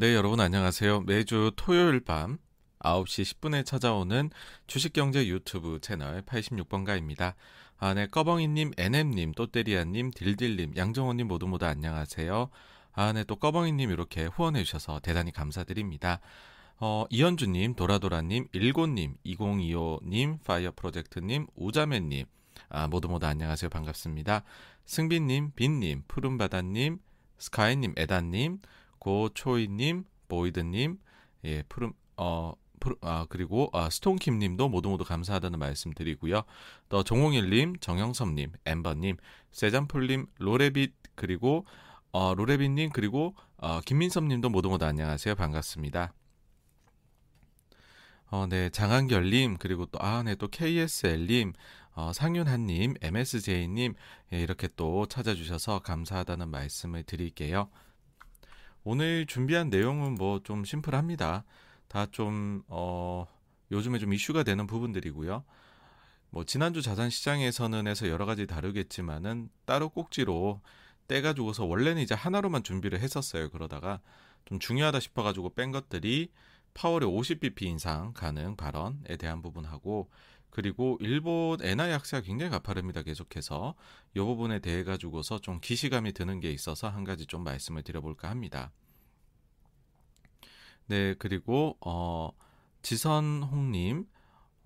네, 여러분 안녕하세요. 매주 토요일 밤 9시 10분에 찾아오는 주식경제 유튜브 채널 86번가입니다. 아, 네, 꺼벙이님, NM님, 또때리아님, 딜딜님, 양정호님 모두 모두 안녕하세요. 아, 네, 또 꺼벙이님 이렇게 후원해주셔서 대단히 감사드립니다. 어, 이현주님, 도라도라님, 일곤님, 2025님, 파이어 프로젝트님, 우자매님, 아, 모두 모두 안녕하세요. 반갑습니다. 승빈님, 빈님, 푸른바다님, 스카이님, 에다님, 고초이님, 보이드님, 예, 푸른 어 푸르, 아 그리고 아, 스톤킴님도 모두 모두 감사하다는 말씀드리고요. 또 정홍일님, 정영섭님, 엠버님, 세잔폴님, 로레빗 그리고 어, 로레빗님 그리고 어, 김민섭님도 모두 모두 안녕하세요. 반갑습니다. 어, 네, 장한결님, 그리고 또, 아, 네, 또 KSL님, 어, 상윤한님, MSJ님, 예, 이렇게 또 찾아주셔서 감사하다는 말씀을 드릴게요. 오늘 준비한 내용은 뭐 좀 심플합니다. 다 좀, 어, 요즘에 좀 이슈가 되는 부분들이고요. 뭐, 지난주 자산 시장에서는 해서 여러 가지 다르겠지만은 따로 꼭지로 떼가지고서 원래는 이제 하나로만 준비를 했었어요. 그러다가 좀 중요하다 싶어가지고 뺀 것들이 파월의 50bp 인상 가능 발언에 대한 부분하고 그리고 일본 엔화 약세가 굉장히 가파릅니다. 계속해서 이 부분에 대해 가지고서 좀 기시감이 드는 게 있어서 한 가지 좀 말씀을 드려볼까 합니다. 네, 그리고 어, 지선홍님,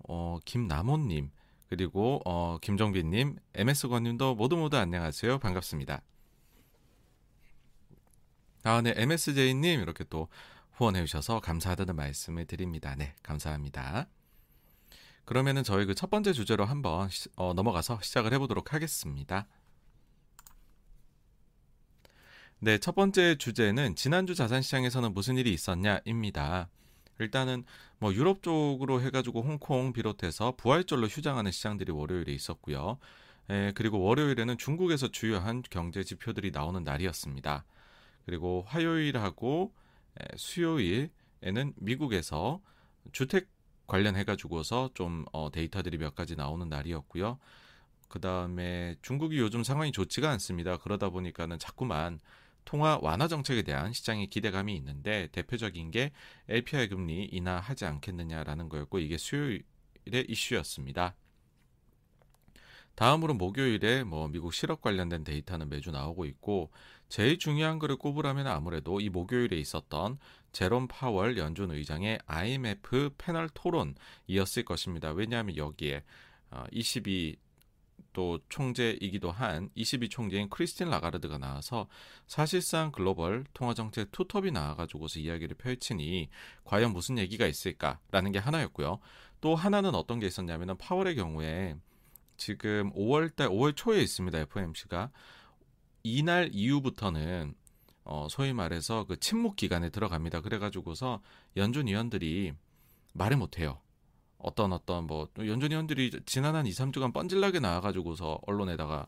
어, 김남호님, 그리고 어, 김정빈님, MS권님도 모두 모두 안녕하세요. 반갑습니다. 아, 네, MSJ님 이렇게 또 후원해 주셔서 감사하다는 말씀을 드립니다. 네, 감사합니다. 그러면은 저희 그 첫 번째 주제로 한번 시, 어, 넘어가서 시작을 해보도록 하겠습니다. 네, 첫 번째 주제는 지난주 자산 시장에서는 무슨 일이 있었냐입니다. 일단은 뭐 유럽 쪽으로 해가지고 홍콩 비롯해서 부활절로 휴장하는 시장들이 월요일에 있었고요. 에, 그리고 월요일에는 중국에서 주요한 경제 지표들이 나오는 날이었습니다. 그리고 화요일하고 에, 수요일에는 미국에서 주택 관련해 가지고서 좀 어, 데이터들이 몇 가지 나오는 날이었고요. 그 다음에 중국이 요즘 상황이 좋지가 않습니다. 그러다 보니까는 자꾸만 통화 완화 정책에 대한 시장의 기대감이 있는데 대표적인 게 LPI 금리 인하하지 않겠느냐라는 거였고 이게 수요일의 이슈였습니다. 다음으로 목요일에 뭐 미국 실업 관련된 데이터는 매주 나오고 있고 제일 중요한 거를 꼽으라면 아무래도 이 목요일에 있었던 제롬 파월 연준 의장의 IMF 패널 토론이었을 것입니다. 왜냐하면 여기에 22 어, 또 총재이기도 한 22 총재인 크리스틴 라가르드가 나와서 사실상 글로벌 통화정책 투톱이 나와가지고서 이야기를 펼치니 과연 무슨 얘기가 있을까라는 게 하나였고요. 또 하나는 어떤 게 있었냐면은 파월의 경우에 지금 5월달 5월 초에 있습니다. FOMC가 이날 이후부터는 어, 소위 말해서 그 침묵 기간에 들어갑니다. 그래가지고서 연준 위원들이 말을 못해요. 어떤 어떤 뭐 연준 위원들이 지난 한 2, 3주간 뻔질나게 나와가지고서 언론에다가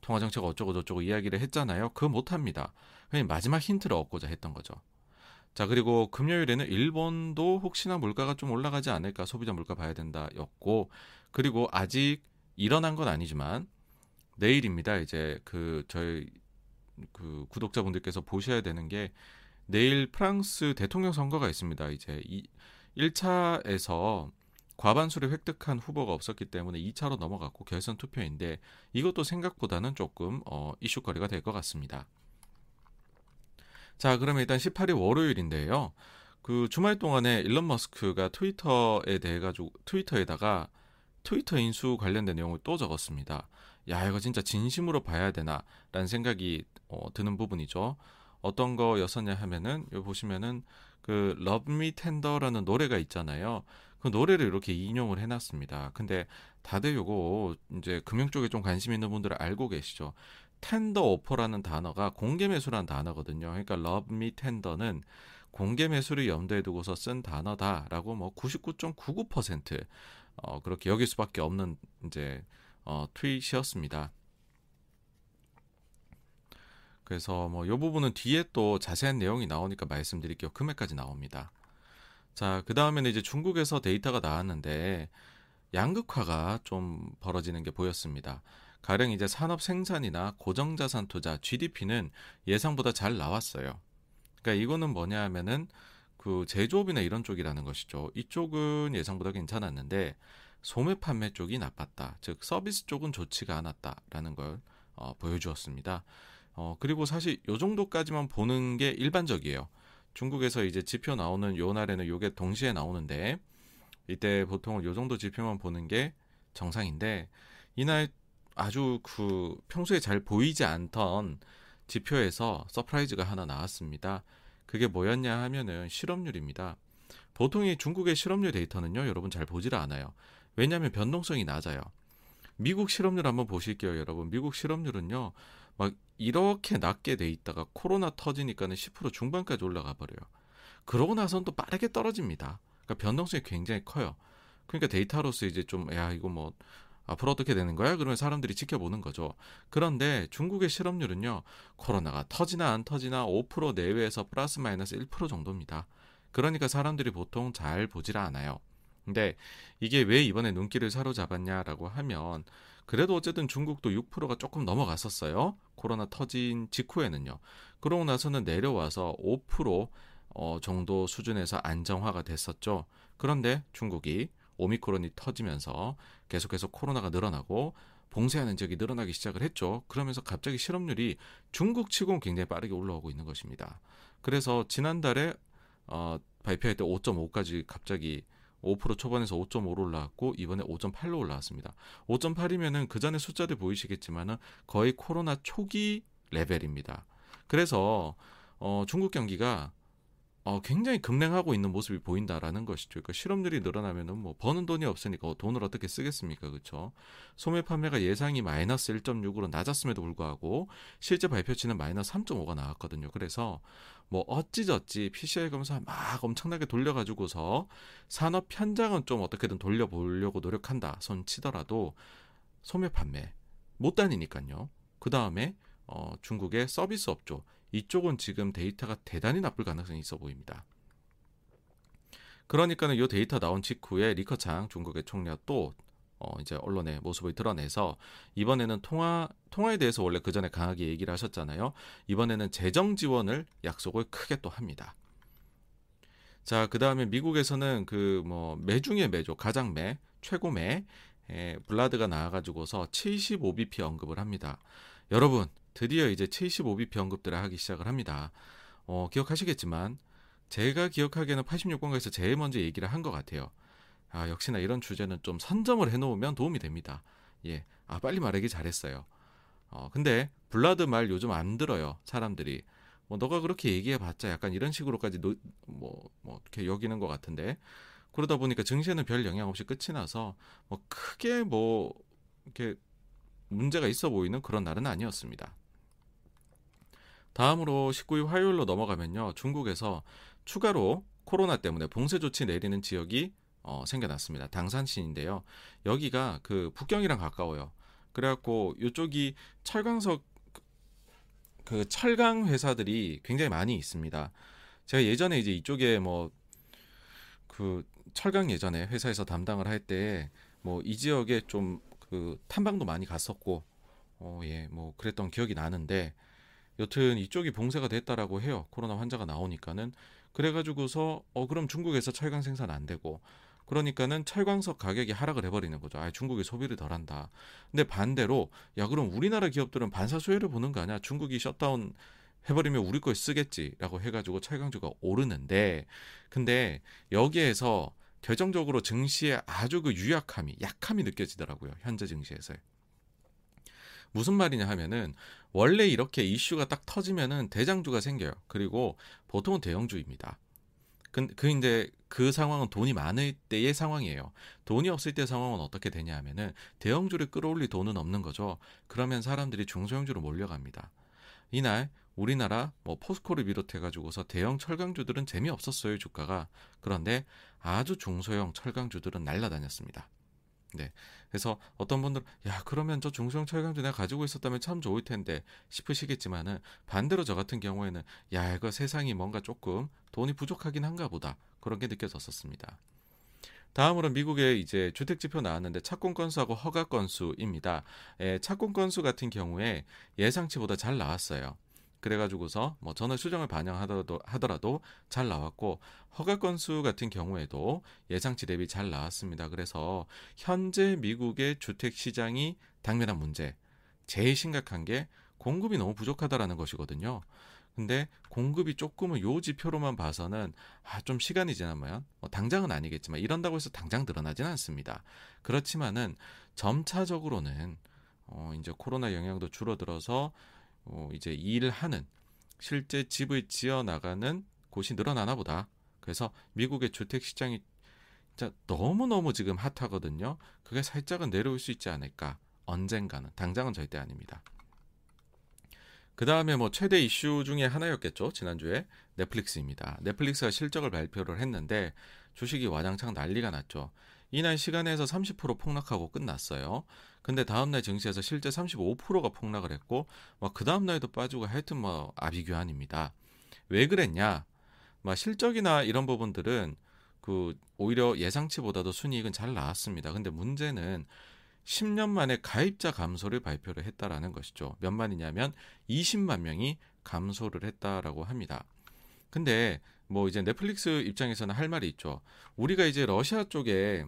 통화정책 어쩌고 저쩌고 이야기를 했잖아요. 그거 못합니다. 그냥 마지막 힌트를 얻고자 했던 거죠. 자 그리고 금요일에는 일본도 혹시나 물가가 좀 올라가지 않을까 소비자 물가 봐야 된다 였고 그리고 아직 일어난 건 아니지만 내일입니다. 이제 그 저희 그 구독자분들께서 보셔야 되는 게 내일 프랑스 대통령 선거가 있습니다. 이제 이 1차에서 과반수를 획득한 후보가 없었기 때문에 2차로 넘어갔고 결선 투표인데 이것도 생각보다는 조금 어, 이슈거리가 될 것 같습니다. 자, 그러면 일단 18일 월요일인데요. 그 주말 동안에 일론 머스크가 트위터에 대해 가지고 트위터에다가 트위터 인수 관련된 내용을 또 적었습니다. 야, 이거 진짜 진심으로 봐야 되나라는 생각이 어, 드는 부분이죠. 어떤 거였었냐 하면은 여기 보시면은 그 Love Me Tender라는 노래가 있잖아요. 그 노래를 이렇게 인용을 해놨습니다. 근데 다들 요거 이제 금융 쪽에 좀 관심 있는 분들은 알고 계시죠. 텐더 오퍼라는 단어가 공개 매수라는 단어거든요. 그러니까 Love Me Tender는 공개 매수를 염두에 두고서 쓴 단어다라고 뭐 99.99% 어, 그렇게 여길 수밖에 없는 이제 어, 트윗이었습니다. 그래서 뭐 이 부분은 뒤에 또 자세한 내용이 나오니까 말씀드릴게요. 금액까지 나옵니다. 자, 그 다음에는 이제 중국에서 데이터가 나왔는데 양극화가 좀 벌어지는 게 보였습니다. 가령 이제 산업 생산이나 고정자산 투자 GDP는 예상보다 잘 나왔어요. 그러니까 이거는 뭐냐 하면은 그 제조업이나 이런 쪽이라는 것이죠. 이쪽은 예상보다 괜찮았는데 소매 판매 쪽이 나빴다. 즉 서비스 쪽은 좋지가 않았다라는 걸 어, 보여주었습니다. 어, 그리고 사실 요 정도까지만 보는 게 일반적이에요. 중국에서 이제 지표 나오는 요 날에는 요게 동시에 나오는데 이때 보통 요 정도 지표만 보는 게 정상인데 이날 아주 그 평소에 잘 보이지 않던 지표에서 surprise가 하나 나왔습니다. 그게 뭐였냐 하면은 실업률입니다. 보통 이 중국의 실업률 데이터는요, 여러분 잘 보질 않아요. 왜냐하면 변동성이 낮아요. 미국 실업률 한번 보실게요, 여러분. 미국 실업률은요, 막 이렇게 낮게 돼 있다가 코로나 터지니까는 10% 중반까지 올라가 버려요. 그러고 나선 또 빠르게 떨어집니다. 그러니까 변동성이 굉장히 커요. 그러니까 데이터로서 이제 좀, 야, 이거 뭐, 앞으로 어떻게 되는 거야? 그러면 사람들이 지켜보는 거죠. 그런데 중국의 실업률은요, 코로나가 터지나 안 터지나 5% 내외에서 플러스 마이너스 1% 정도입니다. 그러니까 사람들이 보통 잘 보질 않아요. 근데 이게 왜 이번에 눈길을 사로잡았냐라고 하면 그래도 어쨌든 중국도 6%가 조금 넘어갔었어요. 코로나 터진 직후에는요. 그러고 나서는 내려와서 5% 어, 정도 수준에서 안정화가 됐었죠. 그런데 중국이 오미크론이 터지면서 계속해서 코로나가 늘어나고 봉쇄하는 지역이 늘어나기 시작을 했죠. 그러면서 갑자기 실업률이 중국 치고는 굉장히 빠르게 올라오고 있는 것입니다. 그래서 지난달에 어, 발표할 때 5.5까지 갑자기 5% 초반에서 5.5로 올라왔고 이번에 5.8로 올라왔습니다. 5.8이면은 그 전에 숫자들 보이시겠지만은 거의 코로나 초기 레벨입니다. 그래서 어, 중국 경기가 어, 굉장히 급냉하고 있는 모습이 보인다라는 것이죠. 그러니까 실업률이 늘어나면은 뭐 버는 돈이 없으니까 돈을 어떻게 쓰겠습니까? 그렇죠? 소매 판매가 예상이 마이너스 1.6으로 낮았음에도 불구하고 실제 발표치는 마이너스 3.5가 나왔거든요. 그래서 뭐 어찌저찌 PCI 검사 막 엄청나게 돌려가지고서 산업 현장은 좀 어떻게든 돌려보려고 노력한다 손 치더라도 소매 판매 못 다니니까요. 그 다음에 어, 중국의 서비스 업종 이쪽은 지금 데이터가 대단히 나쁠 가능성이 있어 보입니다. 그러니까는 이 데이터 나온 직후에 리커창 중국의 총리가 또 어, 이제 언론의 모습을 드러내서 이번에는 통화 통화에 대해서 원래 그 전에 강하게 얘기를 하셨잖아요. 이번에는 재정 지원을 약속을 크게 또 합니다. 자, 그 다음에 미국에서는 그 뭐 매중의 매조 가장 매 최고 매 에, 불라드가 나와 가지고서 75bp 언급을 합니다. 여러분 드디어 이제 75bp 언급들을 하기 시작을 합니다. 어, 기억하시겠지만 제가 기억하기에는 86번가에서 제일 먼저 얘기를 한 것 같아요. 아, 역시나 이런 주제는 좀 선점을 해놓으면 도움이 됩니다. 예, 아 빨리 말하기 잘했어요. 어, 근데 불라드 말 요즘 안 들어요 사람들이. 뭐 너가 그렇게 얘기해봤자 약간 이런 식으로까지 노, 뭐, 뭐 이렇게 여기는 것 같은데 그러다 보니까 증시에는 별 영향 없이 끝이 나서 뭐 크게 뭐 이렇게 문제가 있어 보이는 그런 날은 아니었습니다. 다음으로 19일 화요일로 넘어가면요. 중국에서 추가로 코로나 때문에 봉쇄 조치 내리는 지역이 어, 생겨났습니다. 당산시인데요. 여기가 그 북경이랑 가까워요. 그래갖고 이쪽이 철강석 그 철강 회사들이 굉장히 많이 있습니다. 제가 예전에 이제 이쪽에 뭐 그 철강 예전에 회사에서 담당을 할 때 뭐 이 지역에 좀 그 탐방도 많이 갔었고 어 예 뭐 그랬던 기억이 나는데 여튼 이쪽이 봉쇄가 됐다라고 해요. 코로나 환자가 나오니까는 그래가지고서 어 그럼 중국에서 철강 생산 안 되고 그러니까는 철광석 가격이 하락을 해버리는 거죠. 아, 중국이 소비를 덜한다. 근데 반대로 야 그럼 우리나라 기업들은 반사 수혜를 보는 거 아니야? 중국이 셧다운 해버리면 우리 걸 쓰겠지라고 해가지고 철강주가 오르는데 근데 여기에서 결정적으로 증시에 아주 그 유약함이 약함이 느껴지더라고요. 현재 증시에서. 무슨 말이냐 하면은 원래 이렇게 이슈가 딱 터지면은 대장주가 생겨요. 그리고 보통은 대형주입니다. 그, 그그 상황은 돈이 많을 때의 상황이에요. 돈이 없을 때 상황은 어떻게 되냐 하면은 대형주를 끌어올릴 돈은 없는 거죠. 그러면 사람들이 중소형주로 몰려갑니다. 이날 우리나라 뭐 포스코를 비롯해 가지고서 대형 철강주들은 재미없었어요 주가가 그런데 아주 중소형 철강주들은 날라다녔습니다. 네. 그래서 어떤 분들 야 그러면 저 중소형 철강주 내가 가지고 있었다면 참 좋을 텐데 싶으시겠지만은 반대로 저 같은 경우에는 야 이거 세상이 뭔가 조금 돈이 부족하긴 한가 보다 그런 게 느껴졌었습니다. 다음으로 미국의 이제 주택 지표 나왔는데 착공 건수하고 허가 건수입니다. 에, 착공 건수 같은 경우에 예상치보다 잘 나왔어요. 그래가지고서 뭐 전월 수정을 반영하더라도 하더라도 잘 나왔고 허가 건수 같은 경우에도 예상치 대비 잘 나왔습니다. 그래서 현재 미국의 주택 시장이 당면한 문제 제일 심각한 게 공급이 너무 부족하다라는 것이거든요. 근데 공급이 조금은 요 지표로만 봐서는 아, 좀 시간이 지나면 뭐 당장은 아니겠지만 이런다고 해서 당장 드러나지는 않습니다. 그렇지만은 점차적으로는 어, 이제 코로나 영향도 줄어들어서 어, 이제 일하는 실제 집을 지어 나가는 곳이 늘어나나 보다. 그래서 미국의 주택 시장이 진짜 너무너무 지금 핫하거든요. 그게 살짝은 내려올 수 있지 않을까. 언젠가는. 당장은 절대 아닙니다. 그 다음에 뭐 최대 이슈 중에 하나였겠죠. 지난주에 넷플릭스입니다. 넷플릭스가 실적을 발표를 했는데 주식이 와장창 난리가 났죠. 이날 시간에서 30% 폭락하고 끝났어요. 근데 다음날 증시에서 실제 35%가 폭락을 했고, 뭐그 다음날에도 빠지고 하여튼 뭐 아비규환입니다. 왜 그랬냐? 막 실적이나 이런 부분들은 그 오히려 예상치보다도 순이익은 잘 나왔습니다. 근데 문제는 10년 만에 가입자 감소를 발표를 했다라는 것이죠. 몇 만이냐면 20만 명이 감소를 했다라고 합니다. 근데 뭐 이제 넷플릭스 입장에서는 할 말이 있죠. 우리가 이제 러시아 쪽에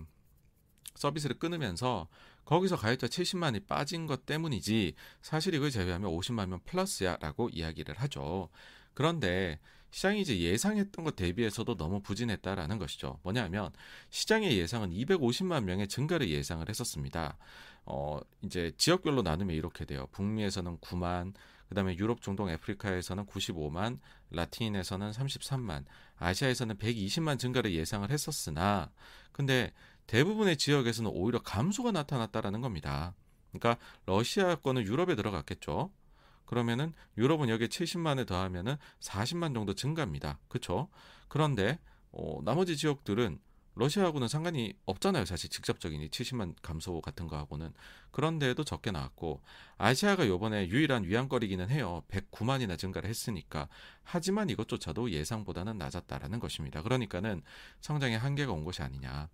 서비스를 끊으면서 거기서 가입자 70만이 빠진 것 때문이지 사실 이걸 제외하면 50만 명 플러스야라고 이야기를 하죠. 그런데 시장이 이제 예상했던 것 대비해서도 너무 부진했다라는 것이죠. 뭐냐면 시장의 예상은 250만 명의 증가를 예상을 했었습니다. 어, 이제 지역별로 나누면 이렇게 돼요. 북미에서는 9만, 그다음에 유럽, 중동, 아프리카에서는 95만, 라틴에서는 33만, 아시아에서는 120만 증가를 예상을 했었으나 근데 대부분의 지역에서는 오히려 감소가 나타났다라는 겁니다. 그러니까 러시아권은 유럽에 들어갔겠죠. 그러면은 유럽은 여기에 70만에 더하면은 40만 정도 증가입니다. 그렇죠? 그런데 어, 나머지 지역들은 러시아하고는 상관이 없잖아요. 사실 직접적인 이 70만 감소 같은 거하고는. 그런데도 적게 나왔고 아시아가 요번에 유일한 위안거리기는 해요. 109만이나 증가를 했으니까. 하지만 이것조차도 예상보다는 낮았다라는 것입니다. 그러니까는 성장의 한계가 온 것이 아니냐.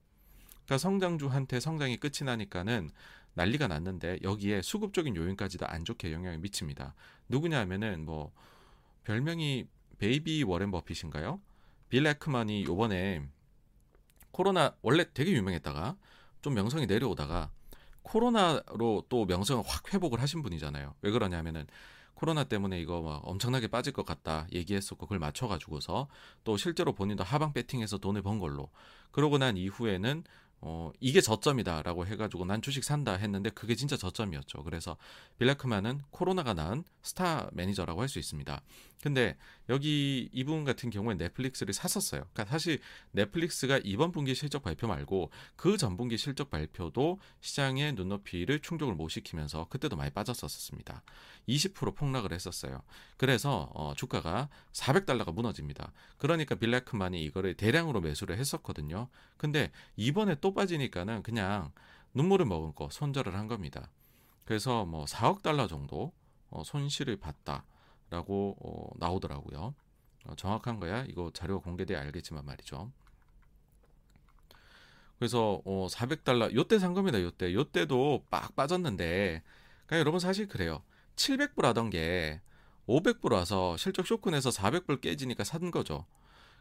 그러니까 성장주한테 성장이 끝이 나니까는 난리가 났는데 여기에 수급적인 요인까지도 안 좋게 영향을 미칩니다. 누구냐 하면은 뭐 별명이 베이비 워렌 버핏인가요? 빌 에크만이 요번에 코로나 원래 되게 유명했다가 좀 명성이 내려오다가 코로나로 또 명성을 확 회복을 하신 분이잖아요. 왜 그러냐면은 코로나 때문에 이거 막 엄청나게 빠질 것 같다 얘기했었고 그걸 맞춰 가지고서 또 실제로 본인도 하방 배팅해서 돈을 번 걸로 그러고 난 이후에는 어, 이게 저점이다라고 해가지고 난 주식 산다 했는데 그게 진짜 저점이었죠. 그래서 빌라크만은 코로나가 낳은 스타 매니저라고 할 수 있습니다. 근데 여기 이분 같은 경우에 넷플릭스를 샀었어요. 그러니까 사실 넷플릭스가 이번 분기 실적 발표 말고 그 전 분기 실적 발표도 시장의 눈높이를 충족을 못 시키면서 그때도 많이 빠졌었습니다. 20% 폭락을 했었어요. 그래서 어, 주가가 400달러가 무너집니다. 그러니까 빌라크만이 이거를 대량으로 매수를 했었거든요. 근데 이번에 또 빠지니까는 그냥 눈물을 거 손절을 한 겁니다. 그래서 뭐 4억 달러 정도 어, 손실을 봤다라고 어, 나오더라고요. 어, 정확한 거야? 이거 자료가 공개돼야 알겠지만 말이죠. 그래서 어, 400달러 요때 산 겁니다. 요때 요때도 빡 빠졌는데 그러니까 여러분 사실 그래요. 700불 하던 게 500불 와서 실적 쇼크 내서 400불 깨지니까 산 거죠.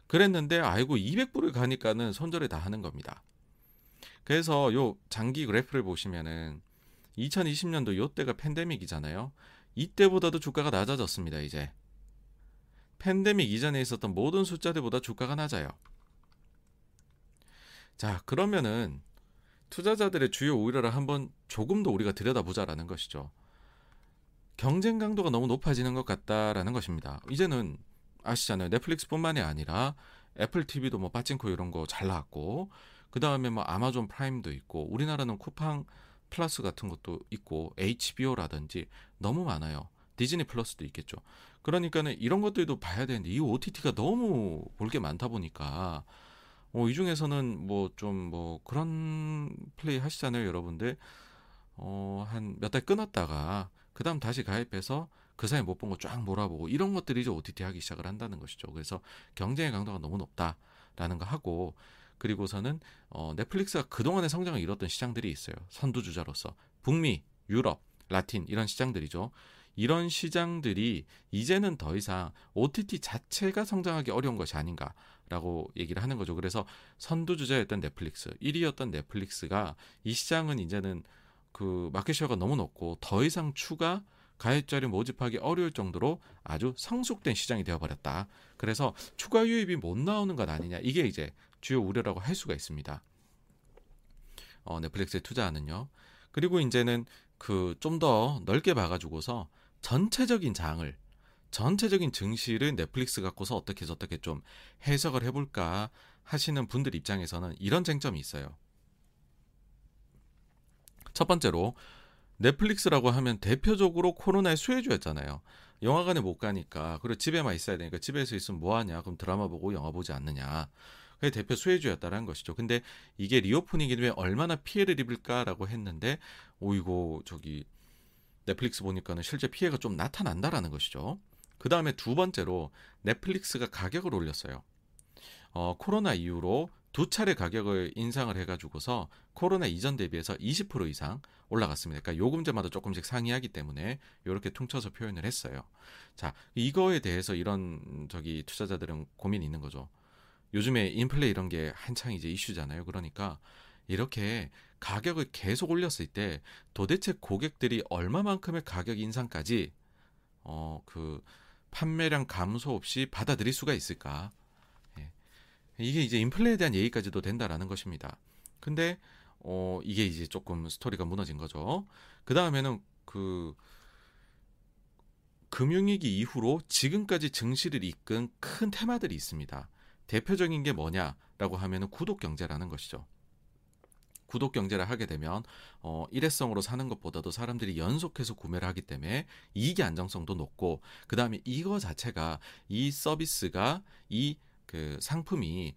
그랬는데 아이고 200불을 가니까는 손절을 다 하는 겁니다. 그래서 요 장기 그래프를 보시면은 2020년도 요때가 팬데믹이잖아요. 이때보다도 주가가 낮아졌습니다, 이제. 팬데믹 이전에 있었던 모든 숫자들보다 주가가 낮아요. 자, 그러면은 투자자들의 주요 우려를 한번 조금 더 우리가 들여다보자라는 것이죠. 경쟁 강도가 너무 높아지는 것 같다라는 것입니다. 이제는 아시잖아요. 넷플릭스뿐만이 아니라 애플 TV도 뭐 빠찡코 이런 거 잘 나왔고 그 다음에 뭐 아마존 프라임도 있고 우리나라는 쿠팡 플러스 같은 것도 있고 HBO라든지 너무 많아요. 디즈니 플러스도 있겠죠. 그러니까는 이런 것들도 봐야 되는데 이 OTT가 너무 볼 게 많다 보니까 어, 이 중에서는 뭐 좀뭐 뭐 그런 플레이 하시잖아요, 여러분들. 어, 한 몇 달 끊었다가 그다음 다시 가입해서 그 사이 못 본 거 쫙 몰아보고 이런 것들이 이제 OTT 하기 시작을 한다는 것이죠. 그래서 경쟁의 강도가 너무 높다라는 거 하고 그리고서는 어, 넷플릭스가 그동안의 성장을 이뤘던 시장들이 있어요. 선두주자로서 북미, 유럽, 라틴 이런 시장들이죠. 이런 시장들이 이제는 더 이상 OTT 자체가 성장하기 어려운 것이 아닌가라고 얘기를 하는 거죠. 그래서 선두주자였던 넷플릭스, 1위였던 넷플릭스가 이 시장은 이제는 그 마켓쉐어가 너무 높고 더 이상 추가 가입자를 모집하기 어려울 정도로 아주 성숙된 시장이 되어버렸다. 그래서 추가 유입이 못 나오는 것 아니냐. 이게 이제 주요 우려라고 할 수가 있습니다. 어, 넷플릭스에 투자하는요. 그리고 이제는 그 좀 더 넓게 봐가지고서 전체적인 장을 전체적인 증시를 넷플릭스 갖고서 어떻게 어떻게 좀 해석을 해볼까 하시는 분들 입장에서는 이런 쟁점이 있어요. 첫 번째로 넷플릭스라고 하면 대표적으로 코로나의 수혜주였잖아요. 영화관에 못 가니까 그리고 집에만 있어야 되니까 집에서 있으면 뭐 하냐? 그럼 드라마 보고 영화 보지 않느냐? 그게 대표 수혜주였다라는 것이죠. 근데 이게 리오프닝이 되면 얼마나 피해를 입을까라고 했는데 오이고 저기 넷플릭스 보니까는 실제 피해가 좀 나타난다라는 것이죠. 그 다음에 두 번째로 넷플릭스가 가격을 올렸어요. 어, 코로나 이후로 두 차례 가격을 인상을 해가지고서 코로나 이전 대비해서 20% 이상 올라갔습니다. 그러니까 요금제마다 조금씩 상이하기 때문에 이렇게 퉁쳐서 표현을 했어요. 자, 이거에 대해서 이런 저기 투자자들은 고민이 있는 거죠. 요즘에 인플레 이런 게 한창 이제 이슈잖아요. 그러니까 이렇게 가격을 계속 올렸을 때 도대체 고객들이 얼마만큼의 가격 인상까지 어 그 판매량 감소 없이 받아들일 수가 있을까? 이게 이제 인플레에 대한 얘기까지도 된다라는 것입니다. 근데 어 이게 이제 조금 스토리가 무너진 거죠. 그 다음에는 그 금융위기 이후로 지금까지 증시를 이끈 큰 테마들이 있습니다. 대표적인 게 뭐냐라고 하면은 구독 경제라는 것이죠. 구독 경제를 하게 되면 어 일회성으로 사는 것보다도 사람들이 연속해서 구매를 하기 때문에 이익의 안정성도 높고 그다음에 이거 자체가 이 서비스가 이 그 상품이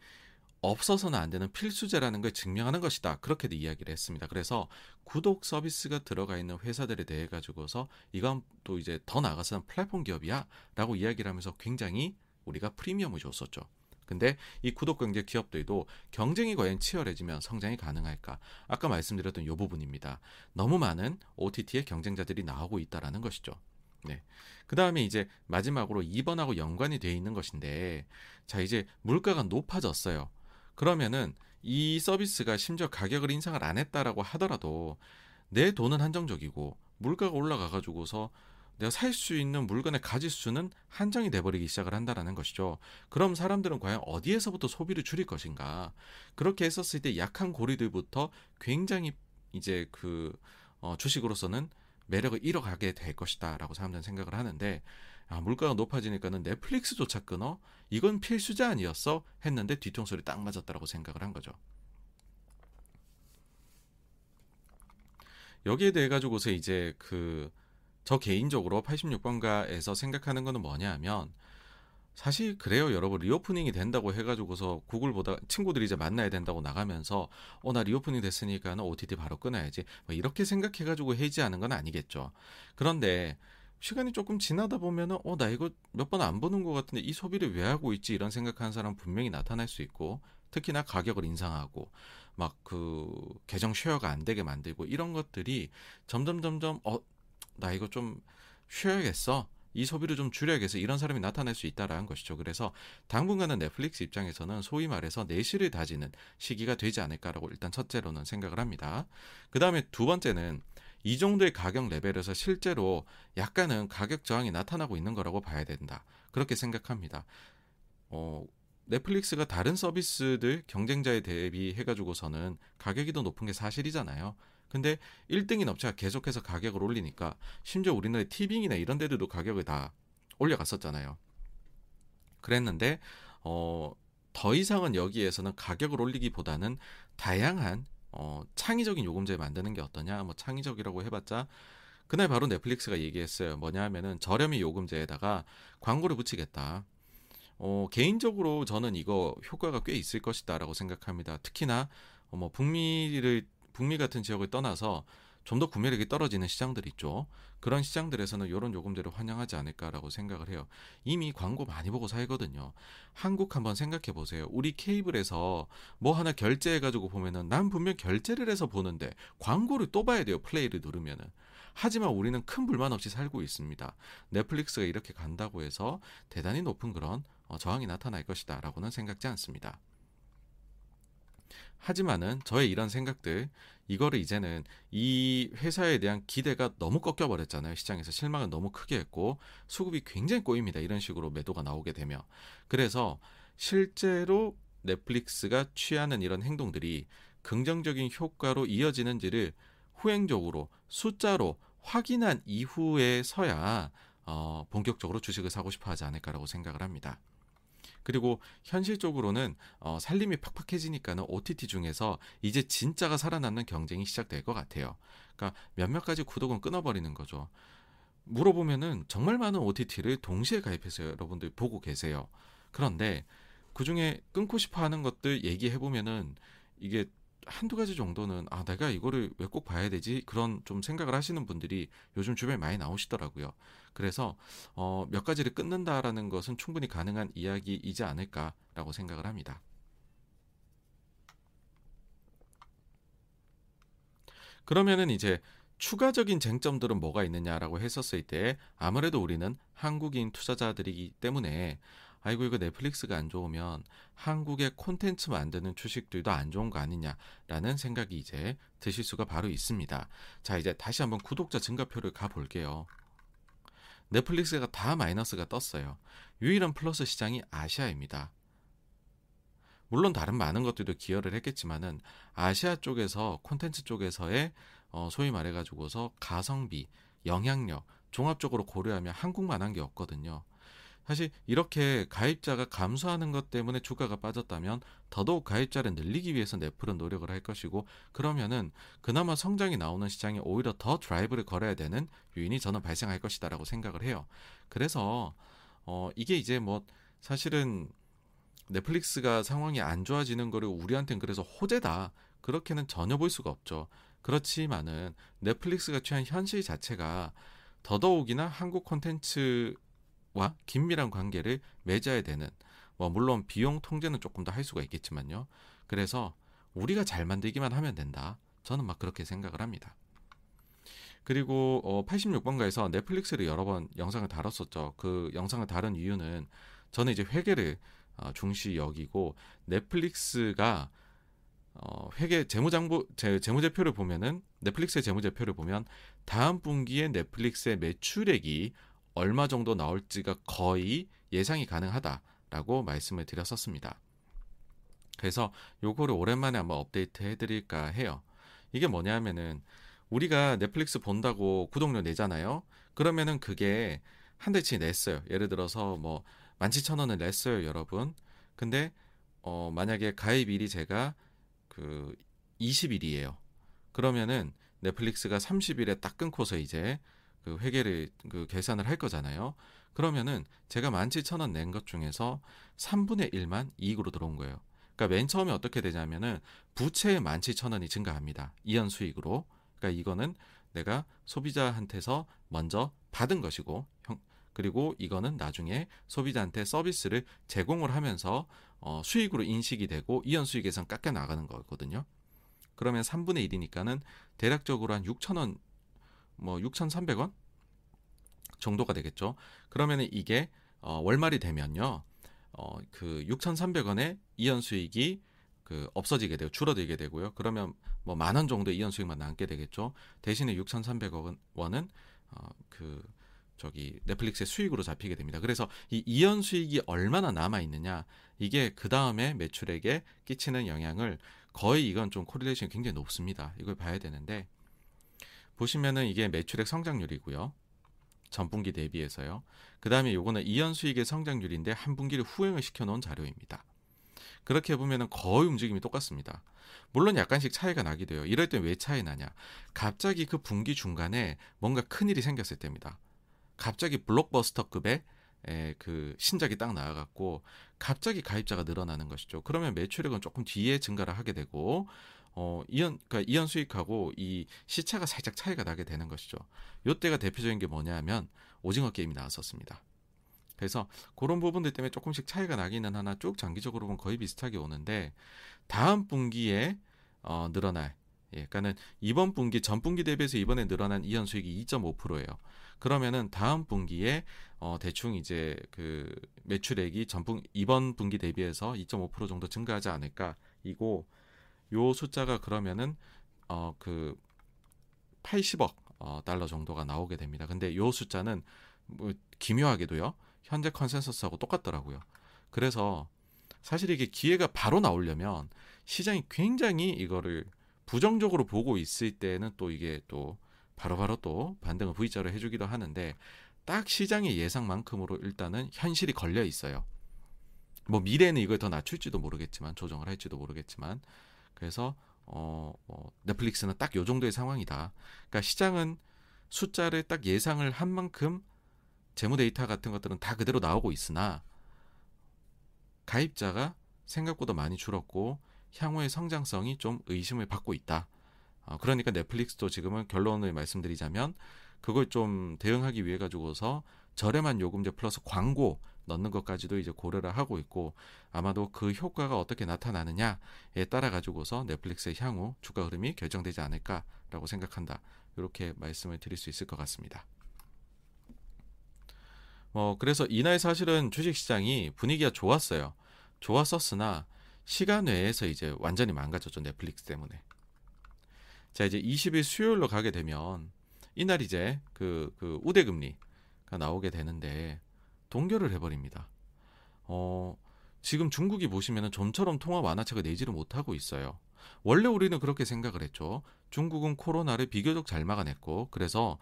없어서는 안 되는 필수제라는 걸 증명하는 것이다. 그렇게도 이야기를 했습니다. 그래서 구독 서비스가 들어가 있는 회사들에 대해 가지고서 이건 또 이제 더 나아가서는 플랫폼 기업이야라고 이야기를 하면서 굉장히 우리가 프리미엄을 줬었죠. 근데 이 구독 경제 기업들도 경쟁이 과연 치열해지면 성장이 가능할까? 아까 말씀드렸던 이 부분입니다. 너무 많은 OTT의 경쟁자들이 나오고 있다라는 것이죠. 네. 그 다음에 이제 마지막으로 2번하고 연관이 되어 있는 것인데, 자, 이제 물가가 높아졌어요. 그러면은 이 서비스가 심지어 가격을 인상을 안 했다라고 하더라도 내 돈은 한정적이고 물가가 올라가가지고서 내가 살 수 있는 물건의 가짓수는 한정이 돼버리기 시작을 한다라는 것이죠. 그럼 사람들은 과연 어디에서부터 소비를 줄일 것인가? 그렇게 했었을 때 약한 고리들부터 굉장히 이제 그 어, 주식으로서는 매력을 잃어가게 될 것이다라고 사람들은 생각을 하는데 아, 물가가 높아지니까는 넷플릭스조차 끊어 이건 필수자 아니었어 했는데 뒤통수를 딱 맞았다라고 생각을 한 거죠. 여기에 대해 가지고서 이제 그 저 개인적으로 86번가에서 생각하는 거는 뭐냐 하면 사실 그래요, 여러분. 리오프닝이 된다고 해가지고서 구글 보다 친구들이 이제 만나야 된다고 나가면서 어, 나 reopening 됐으니까는 OTT 바로 끊어야지. 뭐 이렇게 생각해가지고 해지하는 건 아니겠죠. 그런데 시간이 조금 지나다 보면은 어, 나 이거 몇 번 안 보는 것 같은데 이 소비를 왜 하고 있지? 이런 생각하는 사람 분명히 나타날 수 있고 특히나 가격을 인상하고 막 그 계정 share가 안 되게 만들고 이런 것들이 점점 점점 어, 나 이거 좀 쉬어야겠어. 이 소비를 좀 줄여야겠어 이런 사람이 나타날 수 있다라는 것이죠. 그래서 당분간은 넷플릭스 입장에서는 소위 말해서 내실을 다지는 시기가 되지 않을까라고 일단 첫째로는 생각을 합니다. 그 다음에 두 번째는 이 정도의 가격 레벨에서 실제로 약간은 가격 저항이 나타나고 있는 거라고 봐야 된다. 그렇게 생각합니다. 어, 넷플릭스가 다른 서비스들 경쟁자에 대비해가지고서는 가격이 더 높은 게 사실이잖아요. 근데 1등인 업체가 계속해서 가격을 올리니까 심지어 우리나라의 티빙이나 이런 데들도 가격을 다 올려갔었잖아요. 그랬는데 어, 더 이상은 여기에서는 가격을 올리기보다는 다양한 어, 창의적인 요금제 만드는 게 어떠냐? 뭐 창의적이라고 해봤자 그날 바로 넷플릭스가 얘기했어요. 뭐냐 하면은 저렴이 요금제에다가 광고를 붙이겠다. 어, 개인적으로 저는 이거 효과가 꽤 있을 것이다라고 생각합니다. 특히나 어, 뭐 북미를 북미 같은 지역을 떠나서 좀 더 구매력이 떨어지는 시장들 있죠. 그런 시장들에서는 이런 요금제를 환영하지 않을까라고 생각을 해요. 이미 광고 많이 보고 살거든요. 한국 한번 생각해 보세요. 우리 케이블에서 뭐 하나 결제해 가지고 보면은 난 분명 결제를 해서 보는데 광고를 또 봐야 돼요. 플레이를 누르면은. 하지만 우리는 큰 불만 없이 살고 있습니다. 넷플릭스가 이렇게 간다고 해서 대단히 높은 그런 어, 저항이 나타날 것이다라고는 생각지 않습니다. 하지만은 저의 이런 생각들 이거를 이제는 이 회사에 대한 기대가 너무 꺾여 버렸잖아요. 시장에서 실망을 너무 크게 했고 수급이 굉장히 꼬입니다. 이런 식으로 매도가 나오게 되면 그래서 실제로 넷플릭스가 취하는 이런 행동들이 긍정적인 효과로 이어지는지를 후행적으로 숫자로 확인한 이후에서야 어, 본격적으로 주식을 사고 싶어 하지 않을까라고 생각을 합니다. 그리고 현실적으로는 어, 살림이 팍팍해지니까는 OTT 중에서 이제 진짜가 살아남는 경쟁이 시작될 것 같아요. 그러니까 몇몇 가지 구독은 끊어버리는 거죠. 물어보면은 정말 많은 OTT를 동시에 가입해서 여러분들 보고 계세요. 그런데 그 중에 끊고 싶어 하는 것들 얘기해 보면은 이게 한두 가지 정도는 아 내가 이거를 왜 꼭 봐야 되지 그런 좀 생각을 하시는 분들이 요즘 주변에 많이 나오시더라고요. 그래서 어, 몇 가지를 끊는다라는 것은 충분히 가능한 이야기이지 않을까라고 생각을 합니다. 그러면은 이제 추가적인 쟁점들은 뭐가 있느냐라고 했었을 때 아무래도 우리는 한국인 투자자들이기 때문에 아이고 이거 넷플릭스가 안 좋으면 한국의 콘텐츠 만드는 주식들도 안 좋은 거 아니냐라는 생각이 이제 드실 수가 바로 있습니다. 자 이제 다시 한번 구독자 증가표를 가볼게요. 넷플릭스가 다 마이너스가 떴어요. 유일한 플러스 시장이 아시아입니다. 물론 다른 많은 것들도 기여를 했겠지만은 아시아 쪽에서 콘텐츠 쪽에서의 어, 소위 말해 가지고서 가성비, 영향력 종합적으로 고려하면 한국만 한 게 없거든요. 사실 이렇게 가입자가 감소하는 것 때문에 주가가 빠졌다면 더더욱 가입자를 늘리기 위해서 넷플은 노력을 할 것이고 그러면은 그나마 성장이 나오는 시장에 오히려 더 드라이브를 걸어야 되는 요인이 저는 발생할 것이다라고 생각을 해요. 그래서 어 이게 이제 뭐 사실은 넷플릭스가 상황이 안 좋아지는 거를 우리한테는 그래서 호재다. 그렇게는 전혀 볼 수가 없죠. 그렇지만은 넷플릭스가 취한 현실 자체가 더더욱이나 한국 콘텐츠 와 긴밀한 관계를 맺어야 되는 뭐 물론 비용 통제는 조금 더 할 수가 있겠지만요. 그래서 우리가 잘 만들기만 하면 된다. 저는 막 그렇게 생각을 합니다. 그리고 어 86번가에서 넷플릭스를 여러 번 영상을 다뤘었죠. 그 영상을 다룬 이유는 저는 이제 회계를 어, 중시 여기고 넷플릭스가 어, 회계 재무장부 제, 재무제표를 보면은 넷플릭스의 재무제표를 보면 다음 분기에 넷플릭스의 매출액이 얼마 정도 나올지가 거의 예상이 가능하다라고 말씀을 드렸었습니다. 그래서 요거를 오랜만에 한번 업데이트 해드릴까 해요. 이게 뭐냐면은 우리가 넷플릭스 본다고 구독료 내잖아요. 그러면은 그게 한 달치 냈어요. 예를 들어서 뭐 만칠천 원을 냈어요, 여러분. 근데 어 만약에 가입일이 제가 그 20일이에요. 그러면은 넷플릭스가 30일에 딱 끊고서 이제 그 회계를 그 계산을 할 거잖아요. 그러면은 제가 17,000원 낸 것 중에서 3분의 1만 이익으로 들어온 거예요. 그러니까 맨 처음에 어떻게 되냐면은 부채의 17,000원이 증가합니다. 이연 수익으로. 그러니까 이거는 내가 소비자한테서 먼저 받은 것이고 형, 그리고 이거는 나중에 소비자한테 서비스를 제공을 하면서 어, 수익으로 인식이 되고 이연 수익에선 깎여 나가는 거거든요. 그러면 3분의 1이니까는 대략적으로 한 6,000원 뭐 6,300원 정도가 되겠죠. 그러면 이게 어, 월말이 되면요. 어, 그 6,300원의 이연 수익이 그 없어지게 되고 줄어들게 되고요. 그러면 뭐 만 원 정도의 이연 수익만 남게 되겠죠. 대신에 6,300억 원은 어, 그 저기 넷플릭스의 수익으로 잡히게 됩니다. 그래서 이 이연 수익이 얼마나 남아 있느냐 이게 그 다음에 매출액에 끼치는 영향을 거의 이건 좀 correlation이 굉장히 높습니다. 이걸 봐야 되는데 보시면은 이게 매출액 성장률이고요. 전분기 대비해서요. 그 다음에 요거는 이연 수익의 성장률인데 한 분기를 후행을 시켜놓은 자료입니다. 그렇게 보면은 거의 움직임이 똑같습니다. 물론 약간씩 차이가 나기도 해요. 이럴 때 왜 차이 나냐? 갑자기 그 분기 중간에 뭔가 큰 일이 생겼을 때입니다. 갑자기 블록버스터급의 에, 그 신작이 딱 나와갖고 갑자기 가입자가 늘어나는 것이죠. 그러면 매출액은 조금 뒤에 증가를 하게 되고 어, 이연, 그러니까 이연 수익하고 이 시차가 살짝 차이가 나게 되는 것이죠. 요때가 대표적인 게 뭐냐면 오징어 게임이 나왔었습니다. 그래서 그런 부분들 때문에 조금씩 차이가 나기는 하나 쭉 장기적으로 보면 거의 비슷하게 오는데 다음 분기에 어, 늘어날 예, 그러니까는 이번 분기 전 분기 대비해서 이번에 늘어난 이연 수익이 2.5%예요. 그러면은 다음 분기에 어 대충 이제 그 매출액이 전분 이번 분기 대비해서 2.5% 정도 증가하지 않을까. 이고 요 숫자가 그러면은 어 그 80억 어 달러 정도가 나오게 됩니다. 근데 요 숫자는 뭐 기묘하게도요. 현재 컨센서스하고 똑같더라고요. 그래서 사실 이게 기회가 바로 나오려면 시장이 굉장히 이거를 부정적으로 보고 있을 때는 또 이게 또 바로바로 또 반등을 V자로 해주기도 하는데 딱 시장의 예상만큼으로 일단은 현실이 걸려 있어요. 뭐 미래는 이걸 더 낮출지도 모르겠지만 조정을 할지도 모르겠지만 그래서 어, 어 넷플릭스는 딱 요 정도의 상황이다. 그러니까 시장은 숫자를 딱 예상을 한 만큼 재무 데이터 같은 것들은 다 그대로 나오고 있으나 가입자가 생각보다 많이 줄었고 향후의 성장성이 좀 의심을 받고 있다. 어, 그러니까 넷플릭스도 지금은 결론을 말씀드리자면 그걸 좀 대응하기 위해 가지고서 저렴한 요금제 플러스 광고 넣는 것까지도 이제 고려를 하고 있고 아마도 그 효과가 어떻게 나타나느냐에 따라 가지고서 넷플릭스의 향후 주가 흐름이 결정되지 않을까라고 생각한다. 이렇게 말씀을 드릴 수 있을 것 같습니다. 어, 그래서 이날 사실은 주식시장이 분위기가 좋았어요. 좋았었으나 시간 외에서 이제 완전히 망가졌죠. 넷플릭스 때문에. 자, 이제 20일 수요일로 가게 되면 이날 이제 그, 그 우대금리가 나오게 되는데 동결을 해버립니다. 어, 지금 중국이 보시면은 좀처럼 통화 완화책을 내지를 못하고 있어요. 원래 우리는 그렇게 생각을 했죠. 중국은 코로나를 비교적 잘 막아냈고, 그래서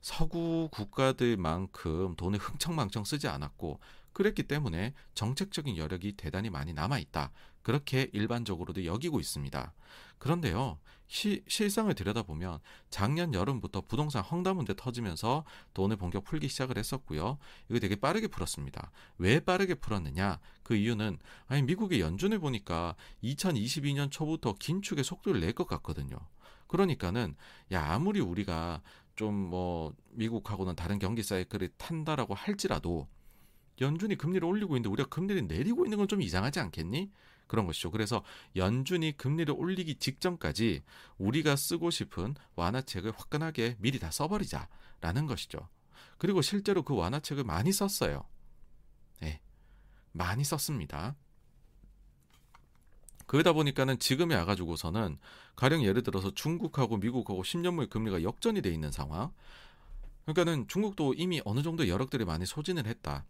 서구 국가들만큼 돈을 흥청망청 쓰지 않았고, 그랬기 때문에 정책적인 여력이 대단히 많이 남아 있다. 그렇게 일반적으로도 여기고 있습니다. 그런데요, 시, 실상을 들여다보면 작년 여름부터 부동산 헝다 문제 터지면서 돈을 본격 풀기 시작을 했었고요. 이거 되게 빠르게 풀었습니다. 왜 빠르게 풀었느냐? 그 이유는 아니 미국의 연준을 보니까 2022년 초부터 긴축의 속도를 낼 것 같거든요. 그러니까는 야 아무리 우리가 좀 뭐 미국하고는 다른 경기 사이클을 탄다라고 할지라도 연준이 금리를 올리고 있는데 우리가 금리를 내리고 있는 건 좀 이상하지 않겠니? 그런 것이죠. 그래서 연준이 금리를 올리기 직전까지 우리가 쓰고 싶은 완화책을 화끈하게 미리 다 써버리자라는 것이죠. 그리고 실제로 그 완화책을 많이 썼어요. 네, 많이 썼습니다. 그러다 보니까는 지금에 와가지고서는 가령 예를 들어서 중국하고 미국하고 10년물 금리가 역전이 돼 있는 상황. 그러니까는 중국도 이미 어느 정도 여력들이 많이 소진을 했다.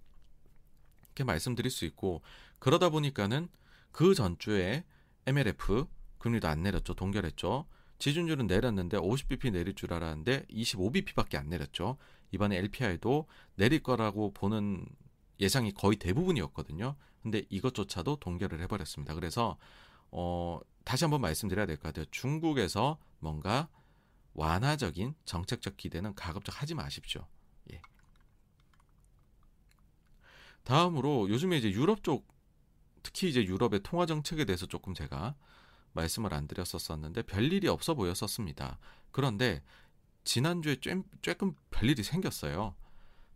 이렇게 말씀드릴 수 있고 그러다 보니까는 그 전주에 MLF 금리도 안 내렸죠. 동결했죠. 지준율은 내렸는데 50bp 내릴 줄 알았는데 25bp밖에 안 내렸죠. 이번에 LPI도 내릴 거라고 보는 예상이 거의 대부분이었거든요. 근데 이것조차도 동결을 해버렸습니다. 그래서 어, 다시 한번 말씀드려야 될 것 같아요. 중국에서 뭔가 완화적인 정책적 기대는 가급적 하지 마십시오. 예. 다음으로 요즘에 이제 유럽 쪽 특히 이제 유럽의 통화 정책에 대해서 조금 제가 말씀을 안 드렸었었는데 별일이 없어 보였었습니다. 그런데 지난주에 쬐, 조금 별일이 생겼어요.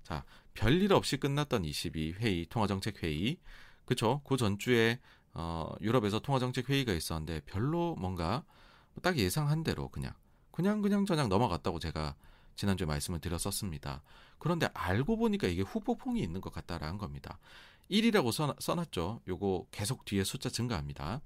자, 별일 없이 끝났던 22회의 통화정책 회의. 그쵸? 그 전주에 어, 유럽에서 통화정책 회의가 있었는데 별로 뭔가 딱 예상한 대로 그냥 그냥 그냥 저냥 넘어갔다고 제가 지난주에 말씀을 드렸었습니다. 그런데 알고 보니까 이게 후폭풍이 있는 것 같다라는 겁니다. 1이라고 써놨죠. 요거 계속 뒤에 숫자 증가합니다.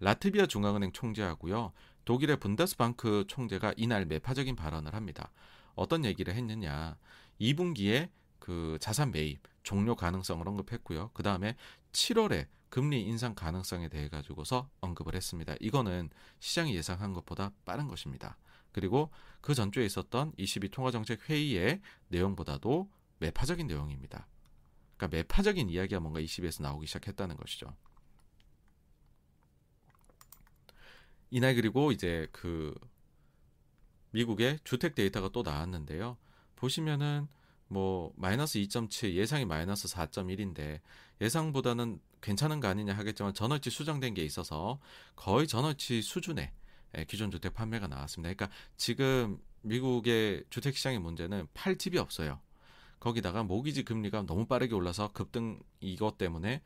라트비아 중앙은행 총재하고요. 독일의 분데스방크 총재가 이날 매파적인 발언을 합니다. 어떤 얘기를 했느냐. 2분기에 그 자산 매입 종료 가능성을 언급했고요. 그 다음에 7월에 금리 인상 가능성에 대해 가지고서 언급을 했습니다. 이거는 시장이 예상한 것보다 빠른 것입니다. 그리고 그 전주에 있었던 22 통화정책 회의의 내용보다도 매파적인 내용입니다. 그러니까 매파적인 이야기가 뭔가 20에서 나오기 시작했다는 것이죠. 이날 그리고 이제 그 미국의 주택 데이터가 또 나왔는데요. 보시면은 뭐 마이너스 2.7 예상이 마이너스 4.1인데 예상보다는 괜찮은 거 아니냐 하겠지만 전월치 수정된 게 있어서 거의 전월치 수준의 예, 기존 주택 판매가 나왔습니다. 그러니까 지금 미국의 주택 시장의 문제는 팔 집이 없어요. 거기다가 모기지 금리가 너무 빠르게 올라서 급등 이것 때문에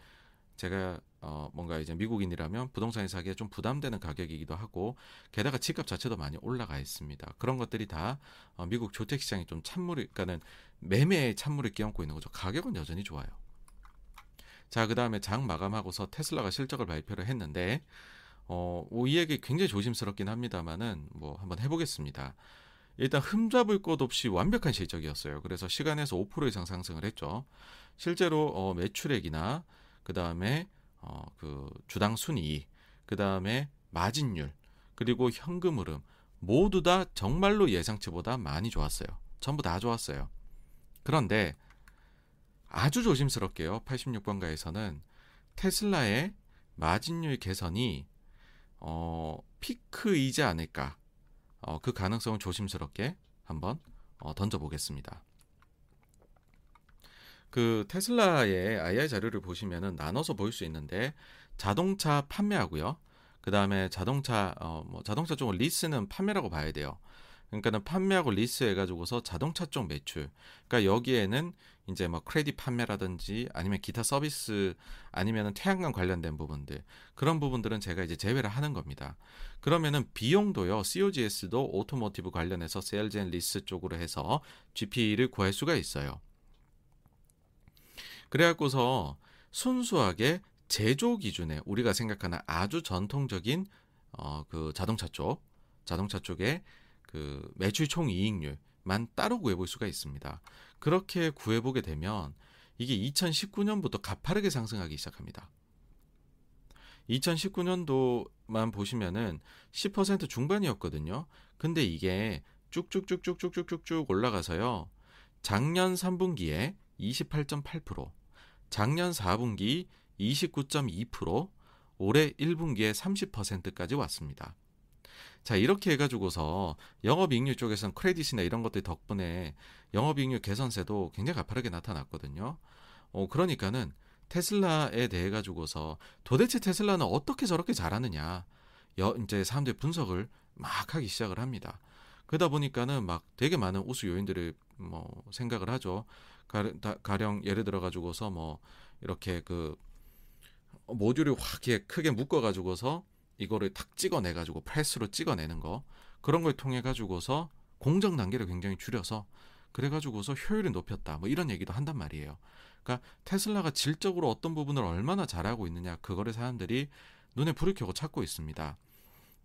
제가 어, 뭔가 이제 미국인이라면 부동산에 사기에 좀 부담되는 가격이기도 하고 게다가 집값 자체도 많이 올라가 있습니다. 그런 것들이 다 어, 미국 주택 시장이 좀 찬물이 그러니까는 매매에 찬물을 끼얹고 있는 거죠. 가격은 여전히 좋아요. 자, 그다음에 장 마감하고서 테슬라가 실적을 발표를 했는데 어, 이 얘기 굉장히 조심스럽긴 합니다만은 뭐 한번 해보겠습니다. 일단 흠잡을 것 없이 완벽한 실적이었어요. 그래서 시간에서 5% 이상 상승을 했죠. 실제로 어, 매출액이나 그 다음에 어, 그 주당 순이익, 그 다음에 마진율, 그리고 현금 흐름 모두 다 정말로 예상치보다 많이 좋았어요. 전부 다 좋았어요. 그런데 아주 조심스럽게요. 86번가에서는 테슬라의 마진율 개선이 어, 피크이지 않을까. 어, 그 가능성을 조심스럽게 한번 어, 던져보겠습니다. 그 테슬라의 IR 자료를 보시면은 나눠서 볼수 있는데 자동차 판매하고요. 그 다음에 자동차 어, 뭐 자동차 쪽은 리스는 판매라고 봐야 돼요. 그러니까는 판매하고 리스 해가지고서 자동차 쪽 매출. 그러니까 여기에는 이제 뭐 크레딧 판매라든지 아니면 기타 서비스 아니면은 태양광 관련된 부분들 그런 부분들은 제가 이제 제외를 하는 겁니다. 그러면은 비용도요 COGS도 automotive 관련해서 sales and lease 쪽으로 해서 GP를 구할 수가 있어요. 그래갖고서 순수하게 제조 기준에 우리가 생각하는 아주 전통적인 어, 그 자동차 쪽, 자동차 쪽에 그 매출 총 이익률만 따로 구해볼 수가 있습니다. 그렇게 구해보게 되면 이게 2019년부터 가파르게 상승하기 시작합니다. 2019년도만 보시면은 10% 중반이었거든요. 근데 이게 쭉쭉쭉쭉쭉쭉쭉 올라가서요. 작년 3분기에 28.8%, 작년 4분기 29.2%, 올해 1분기에 30%까지 왔습니다. 자, 이렇게 해가지고서 영업이익률 쪽에서는 크레딧이나 이런 것들 덕분에 영업이익률 개선세도 굉장히 가파르게 나타났거든요. 어, 그러니까는 테슬라에 대해 가지고서 도대체 테슬라는 어떻게 저렇게 잘하느냐. 여, 이제 사람들이 분석을 막 하기 시작을 합니다. 그러다 보니까는 막 되게 많은 우수 요인들을 뭐 생각을 하죠. 가령 예를 들어 가지고서 뭐 이렇게 그 모듈을 확 크게 묶어 가지고서 이거를 탁 찍어내 가지고 프레스로 찍어내는 거 그런 걸 통해 가지고서 공정 단계를 굉장히 줄여서 그래 가지고서 효율을 높였다. 뭐 이런 얘기도 한단 말이에요. 그러니까 테슬라가 질적으로 어떤 부분을 얼마나 잘하고 있느냐 그거를 사람들이 눈에 불을 켜고 찾고 있습니다.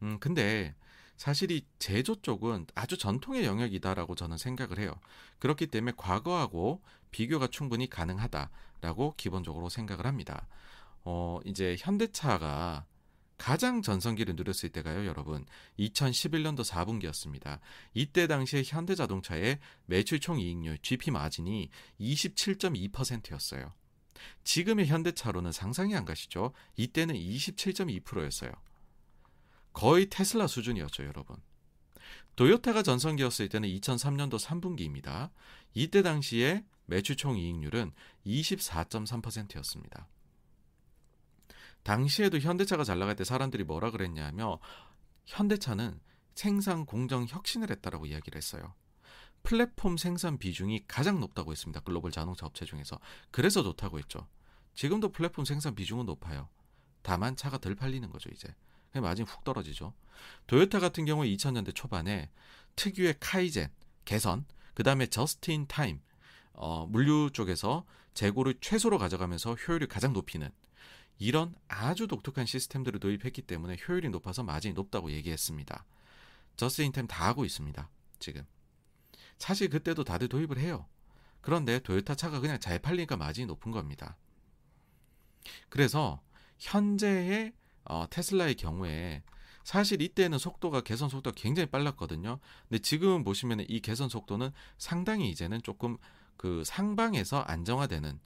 음 근데 사실 이 제조 쪽은 아주 전통의 영역이다라고 저는 생각을 해요. 그렇기 때문에 과거하고 비교가 충분히 가능하다라고 기본적으로 생각을 합니다. 어, 이제 현대차가 가장 전성기를 누렸을 때가요, 여러분. 2011년도 4분기였습니다. 이때 당시에 현대자동차의 매출 총 이익률 GP 마진이 27.2%였어요. 지금의 현대차로는 상상이 안 가시죠? 이때는 27.2%였어요. 거의 테슬라 수준이었죠, 여러분. 도요타가 전성기였을 때는 2003년도 3분기입니다. 이때 당시에 매출 총 이익률은 24.3%였습니다. 당시에도 현대차가 잘 나갈 때 사람들이 뭐라 그랬냐면 현대차는 생산 공정 혁신을 했다라고 이야기를 했어요. 플랫폼 생산 비중이 가장 높다고 했습니다. 글로벌 자동차 업체 중에서. 그래서 좋다고 했죠. 지금도 플랫폼 생산 비중은 높아요. 다만 차가 덜 팔리는 거죠, 이제. 마진 훅 떨어지죠. 도요타 같은 경우 2000년대 초반에 특유의 カイゼン, 개선, 그 다음에 just in time, 어, 물류 쪽에서 재고를 최소로 가져가면서 효율을 가장 높이는 이런 아주 독특한 시스템들을 도입했기 때문에 효율이 높아서 마진이 높다고 얘기했습니다. time 다 하고 있습니다. 지금. 사실 그때도 다들 도입을 해요. 그런데 도요타 차가 그냥 잘 팔리니까 마진이 높은 겁니다. 그래서 현재의 어, 테슬라의 경우에 사실 이때는 속도가 개선 속도가 굉장히 빨랐거든요. 근데 지금 보시면 이 개선 속도는 상당히 이제는 조금 그 상방에서 안정화되는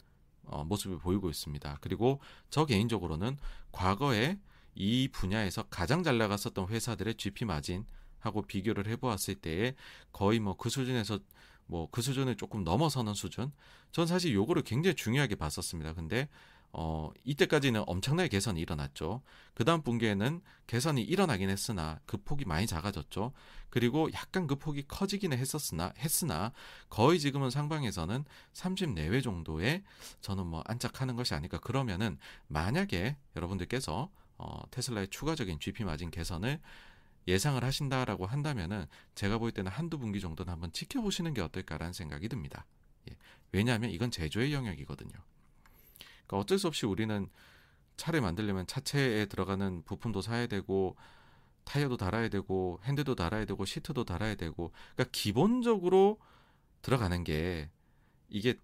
어, 모습을 보이고 있습니다. 그리고 저 개인적으로는 과거에 이 분야에서 가장 잘 나갔었던 회사들의 GP 마진하고 비교를 해보았을 때에 거의 뭐 그 수준에서 뭐 그 수준을 조금 넘어서는 수준. 전 사실 요거를 굉장히 중요하게 봤었습니다. 근데 어, 이때까지는 엄청나게 개선이 일어났죠. 그 다음 분기에는 개선이 일어나긴 했으나 그 폭이 많이 작아졌죠. 그리고 약간 그 폭이 커지기는 했었으나, 했으나 거의 지금은 상방에서는 30 내외 정도의 저는 뭐 안착하는 것이 아닐까. 그러면은 만약에 여러분들께서 어, 테슬라의 추가적인 GP 마진 개선을 예상을 하신다라고 한다면은 제가 볼 때는 한두 분기 정도는 한번 지켜보시는 게 어떨까라는 생각이 듭니다. 예. 왜냐하면 이건 제조의 영역이거든요. 그러니까 어쩔 수 없이 우리는 차를 만들려면 차체에 들어가는 부품도 사야 되고 타이어도 달아야 되고 핸드도 달아야 되고 시트도 달아야 되고 그러니까 기본적으로 들어가는 게 이게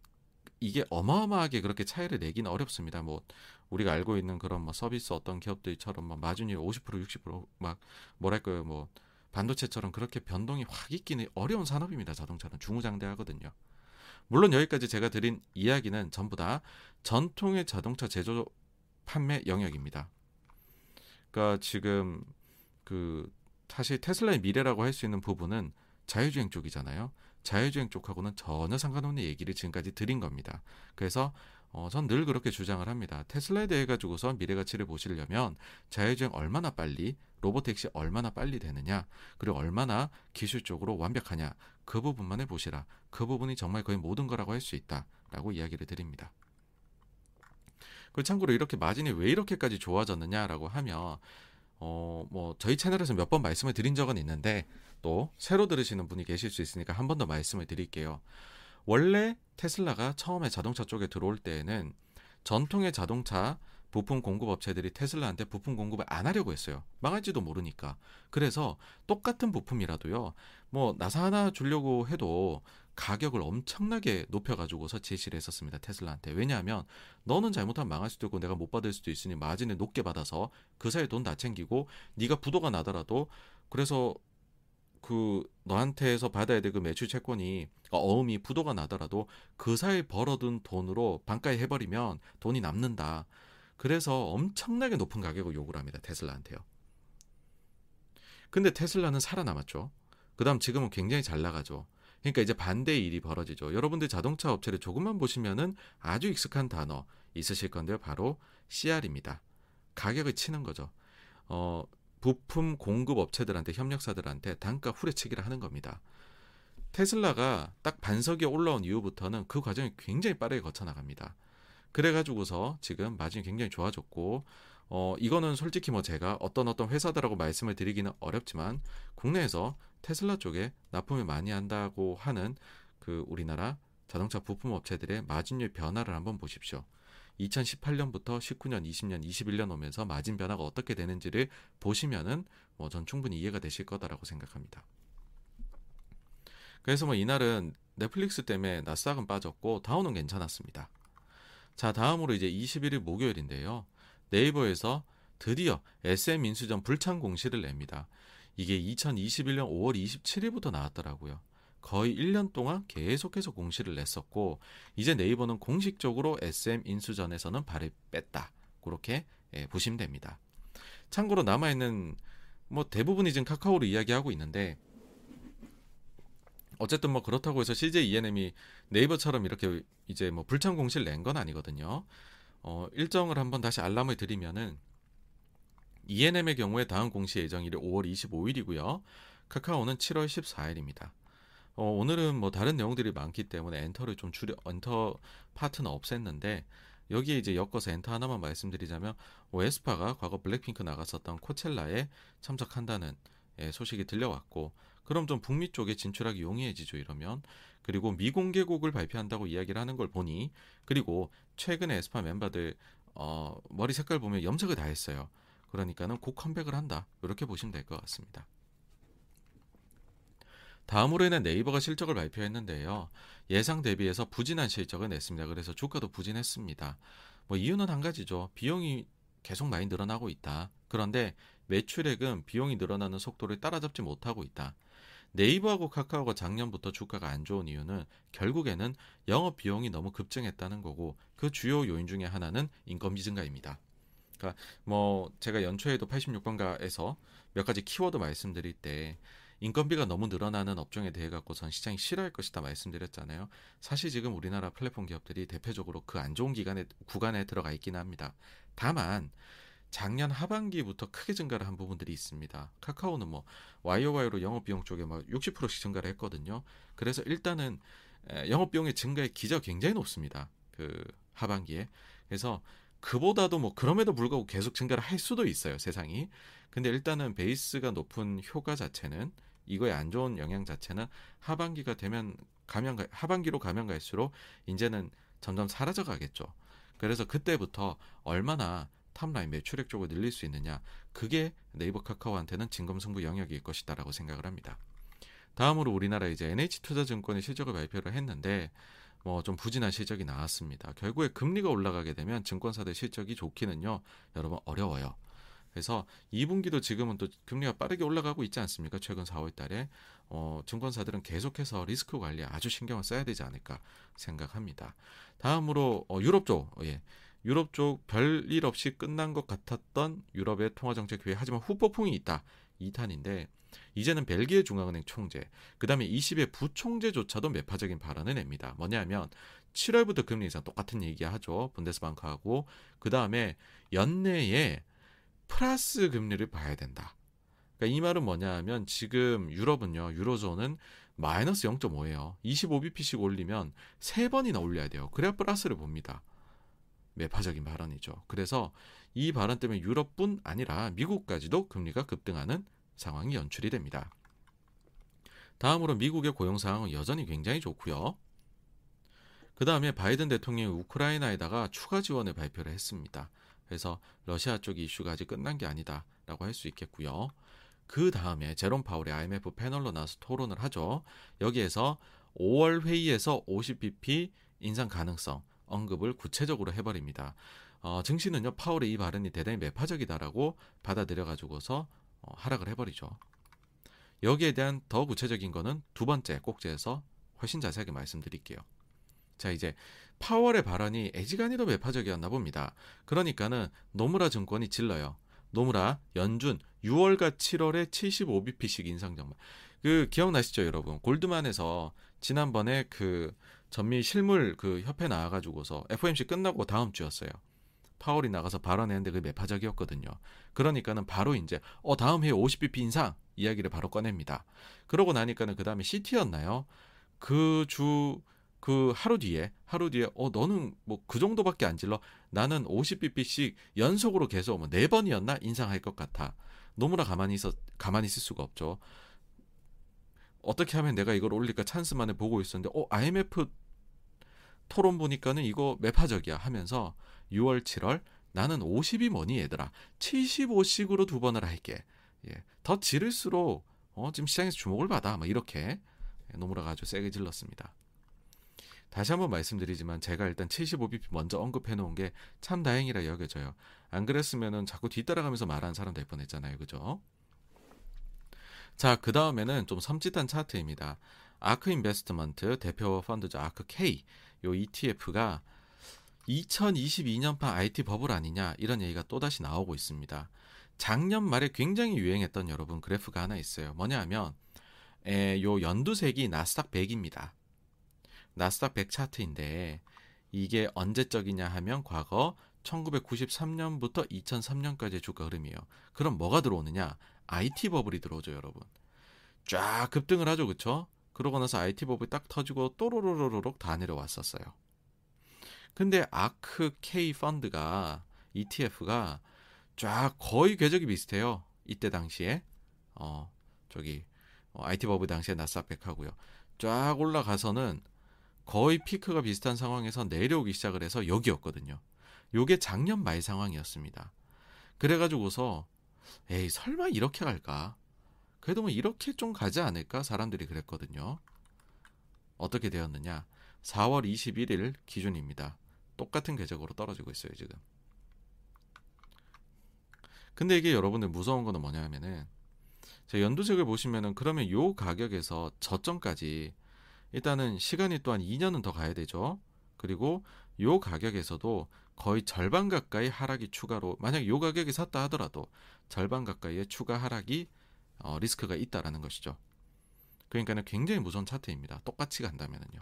이게 어마어마하게 그렇게 차이를 내기는 어렵습니다. 뭐 우리가 알고 있는 그런 뭐 서비스 어떤 기업들처럼 막 마진율 50% 60%막 뭐랄까요 뭐 반도체처럼 그렇게 변동이 확 있기는 어려운 산업입니다. 자동차는 중후장대하거든요. 물론 여기까지 제가 드린 이야기는 전부 다 전통의 자동차 제조 판매 영역입니다. 그러니까 지금 그 사실 테슬라의 미래라고 할 수 있는 부분은 자율주행 쪽이잖아요. 자율주행 쪽하고는 전혀 상관없는 얘기를 지금까지 드린 겁니다. 그래서 어, 전 늘 그렇게 주장을 합니다. 테슬라에 대해 가지고서 미래 가치를 보시려면 자율주행 얼마나 빨리, 로보택시 얼마나 빨리 되느냐, 그리고 얼마나 기술적으로 완벽하냐, 그 부분만을 보시라. 그 부분이 정말 거의 모든 거라고 할 수 있다 라고 이야기를 드립니다. 그 참고로 이렇게 마진이 왜 이렇게까지 좋아졌느냐라고 하면 어, 뭐 저희 채널에서 몇 번 말씀을 드린 적은 있는데 또 새로 들으시는 분이 계실 수 있으니까 한 번 더 말씀을 드릴게요. 원래 테슬라가 처음에 자동차 쪽에 들어올 때에는 전통의 자동차 부품 공급 업체들이 테슬라한테 부품 공급을 안 하려고 했어요. 망할지도 모르니까. 그래서 똑같은 부품이라도요. 뭐 나사 하나 주려고 해도 가격을 엄청나게 높여가지고서 제시를 했었습니다. 테슬라한테. 왜냐하면 너는 잘못하면 망할 수도 있고 내가 못 받을 수도 있으니 마진을 높게 받아서 그 사이에 돈다 챙기고 네가 부도가 나더라도 그래서 그 너한테서 받아야 될 그 매출 채권이 그러니까 어음이 부도가 나더라도 그 사이 벌어둔 돈으로 반가에 해버리면 돈이 남는다. 그래서 엄청나게 높은 가격을 요구를 합니다. 테슬라한테요. 근데 테슬라는 살아남았죠. 그 다음 지금은 굉장히 잘 나가죠. 그러니까 이제 반대의 일이 벌어지죠. 여러분들 자동차 업체를 조금만 보시면은 아주 익숙한 단어 있으실 건데요. 바로 CR입니다. 가격을 치는 거죠. 어, 부품 공급 업체들한테 협력사들한테 단가 후려치기를 하는 겁니다. 테슬라가 딱 반석에 올라온 이후부터는 그 과정이 굉장히 빠르게 거쳐 나갑니다. 그래가지고서 지금 마진이 굉장히 좋아졌고 어 이거는 솔직히 뭐 제가 어떤 어떤 회사들하고 말씀을 드리기는 어렵지만 국내에서 테슬라 쪽에 납품을 많이 한다고 하는 그 우리나라 자동차 부품 업체들의 마진율 변화를 한번 보십시오. 2018년부터 19년, 20년, 21년 오면서 마진 변화가 어떻게 되는지를 보시면은 뭐 전 충분히 이해가 되실 거다라고 생각합니다. 그래서 뭐 이날은 넷플릭스 때문에 나스닥은 빠졌고 다운은 괜찮았습니다. 자, 다음으로 이제 21일 목요일인데요. 네이버에서 드디어 SM 인수전 불참 공시를 냅니다. 이게 2021년 5월 27일부터 나왔더라고요. 거의 1년 동안 계속해서 공시를 냈었고 이제 네이버는 공식적으로 SM 인수전에서는 발을 뺐다. 그렇게 예, 보시면 됩니다. 참고로 남아 있는 뭐 대부분이 지금 카카오로 이야기하고 있는데 어쨌든 뭐 그렇다고 해서 CJ ENM이 네이버처럼 이렇게 이제 뭐 불참 공시를 낸 건 아니거든요. 어, 일정을 한번 다시 알람을 드리면은 ENM의 경우에 다음 공시 예정일이 5월 25일이고요. 카카오는 7월 14일입니다. 어, 오늘은 뭐 다른 내용들이 많기 때문에 엔터를 좀 줄여 엔터 파트는 없앴는데 여기에 이제 엮어서 엔터 하나만 말씀드리자면 어, 에스파가 과거 블랙핑크 나갔었던 코첼라에 참석한다는 예, 소식이 들려왔고 그럼 좀 북미 쪽에 진출하기 용이해지죠 이러면 그리고 미공개곡을 발표한다고 이야기를 하는 걸 보니 그리고 최근에 에스파 멤버들 어, 머리 색깔 보면 염색을 다 했어요. 그러니까는 곧 컴백을 한다 이렇게 보시면 될 것 같습니다. 다음으로는 네이버가 실적을 발표했는데요. 예상 대비해서 부진한 실적을 냈습니다. 그래서 주가도 부진했습니다. 뭐 이유는 한 가지죠. 비용이 계속 많이 늘어나고 있다. 그런데 매출액은 비용이 늘어나는 속도를 따라잡지 못하고 있다. 네이버하고 카카오가 작년부터 주가가 안 좋은 이유는 결국에는 영업 비용이 너무 급증했다는 거고 그 주요 요인 중에 하나는 인건비 증가입니다. 그러니까 뭐 제가 연초에도 86번가에서 몇 가지 키워드 말씀드릴 때 인건비가 너무 늘어나는 업종에 대해 갖고선 시장이 싫어할 것이다 말씀드렸잖아요. 사실 지금 우리나라 플랫폼 기업들이 대표적으로 그 안 좋은 기간에 구간에 들어가 있긴 합니다. 다만 작년 하반기부터 크게 증가를 한 부분들이 있습니다. 카카오는 뭐 YOY로 영업 비용 쪽에 막 60%씩 증가를 했거든요. 그래서 일단은 영업 비용의 증가의 기저가 굉장히 높습니다. 그 하반기에. 그래서 그보다도 뭐 그럼에도 불구하고 계속 증가를 할 수도 있어요, 세상이. 근데 일단은 베이스가 높은 효과 자체는 이거에 안 좋은 영향 자체는 하반기가 되면 가면 하반기로 가면 갈수록 이제는 점점 사라져 가겠죠. 그래서 그때부터 얼마나 탑라인 매출액 쪽을 늘릴 수 있느냐 그게 네이버 카카오한테는 진검승부 영역일 것이다라고 생각을 합니다. 다음으로 우리나라 이제 NH투자증권의 실적을 발표를 했는데 뭐 좀 부진한 실적이 나왔습니다. 결국에 금리가 올라가게 되면 증권사들 실적이 좋기는요 여러분 어려워요. 그래서 2분기도 지금은 또 금리가 빠르게 올라가고 있지 않습니까? 최근 4월 달에 어, 증권사들은 계속해서 리스크 관리에 아주 신경을 써야 되지 않을까 생각합니다. 다음으로 어, 유럽 쪽 예. 유럽 쪽 별일 없이 끝난 것 같았던 유럽의 통화정책 회의 하지만 후폭풍이 있다. 2탄인데 이제는 벨기에 중앙은행 총재, 그다음에 20의 부총재조차도 매파적인 발언을 냅니다. 뭐냐면 7월부터 금리 인상 똑같은 얘기 하죠. 분데스방크하고 그다음에 연내에 플러스 금리를 봐야 된다. 그러니까 이 말은 뭐냐 하면 지금 유럽은요. 유로존은 마이너스 0.5예요. 25bp씩 올리면 3번이나 올려야 돼요. 그래야 플러스를 봅니다. 매파적인 발언이죠. 그래서 이 발언 때문에 유럽뿐 아니라 미국까지도 금리가 급등하는 상황이 연출이 됩니다. 다음으로 미국의 고용 상황은 여전히 굉장히 좋고요. 그 다음에 바이든 대통령이 우크라이나에다가 추가 지원을 발표를 했습니다. 그래서 러시아 쪽 이슈가 아직 끝난 게 아니다라고 할 수 있겠고요. 그 다음에 제롬 파울이 IMF 패널로 나와서 토론을 하죠. 여기에서 5월 회의에서 50bp 인상 가능성 언급을 구체적으로 해버립니다. 어, 증시는요 파울의 이 발언이 대단히 매파적이다라고 받아들여 가지고서 어, 하락을 해버리죠. 여기에 대한 더 구체적인 거는 두 번째 꼭지에서 훨씬 자세하게 말씀드릴게요. 자 이제 파월의 발언이 애지간히도 매파적이었나 봅니다. 그러니까는 노무라 증권이 질러요. 노무라 연준 6월과 7월에 75bp씩 인상 정말. 그 기억나시죠, 여러분? 골드만에서 지난번에 그 전미 실물 그 협회 나와가지고서 FOMC 끝나고 다음 주였어요. 파월이 나가서 발언했는데 그 매파적이었거든요. 그러니까는 바로 이제 어 다음 해에 50bp 인상 이야기를 바로 꺼냅니다. 그러고 나니까는 그 다음에 CT였나요? 그주 그 하루 뒤에 하루 뒤에 어 너는 뭐 그 정도밖에 안 질러 나는 50bp씩 연속으로 계속 뭐네 번이었나 인상할 것 같아. 너무나 가만히 있어 가만히 있을 수가 없죠. 어떻게 하면 내가 이걸 올릴까 찬스만을 보고 있었는데 어 IMF 토론 보니까는 이거 매파적이야 하면서 6월 7월 나는 50이 뭐니 얘들아 75씩으로 두 번을 할게 예. 더 지를수록 어, 지금 시장에서 주목을 받아 막 이렇게 노무라가 아주 세게 질렀습니다. 다시 한번 말씀드리지만 제가 일단 75bp 먼저 언급해 놓은 게 참 다행이라 여겨져요. 안 그랬으면은 자꾸 뒤따라가면서 말하는 사람 될 뻔했잖아요. 그죠? 자, 그 다음에는 좀 섬찟한 차트입니다. 아크 인베스트먼트 대표 펀드죠. 아크 K. 요 ETF가 2022년판 IT 버블 아니냐 이런 얘기가 또다시 나오고 있습니다. 작년 말에 굉장히 유행했던 여러분 그래프가 하나 있어요. 뭐냐 하면 에, 요 연두색이 나스닥 100입니다. 나스닥 100 차트인데 이게 언제적이냐 하면 과거 1993년부터 2003년까지의 주가 흐름이에요. 그럼 뭐가 들어오느냐? IT 버블이 들어오죠, 여러분. 쫙 급등을 하죠, 그쵸? 그러고 나서 IT 버블이 딱 터지고 또로로로록 다 내려왔었어요. 근데 아크 K 펀드가 ETF가 쫙 거의 궤적이 비슷해요. 이때 당시에 어 저기 어, IT 버블 당시에 나스닥 100하고요. 쫙 올라가서는 거의 피크가 비슷한 상황에서 내려오기 시작을 해서 여기였거든요. 요게 작년 말 상황이었습니다. 그래가지고서 에이 설마 이렇게 갈까? 그래도 뭐 이렇게 좀 가지 않을까? 사람들이 그랬거든요. 어떻게 되었느냐? 4월 21일 기준입니다. 똑같은 궤적으로 떨어지고 있어요, 지금. 근데 이게 여러분들 무서운 거는 뭐냐 하면은 자, 연두색을 보시면은 그러면 요 가격에서 저점까지 일단은 시간이 또한 2년은 더 가야 되죠. 그리고 요 가격에서도 거의 절반 가까이 하락이 추가로 만약 요 가격에 샀다 하더라도 절반 가까이의 추가 하락이 어, 리스크가 있다라는 것이죠. 그러니까는 굉장히 무서운 차트입니다. 똑같이 간다면은요.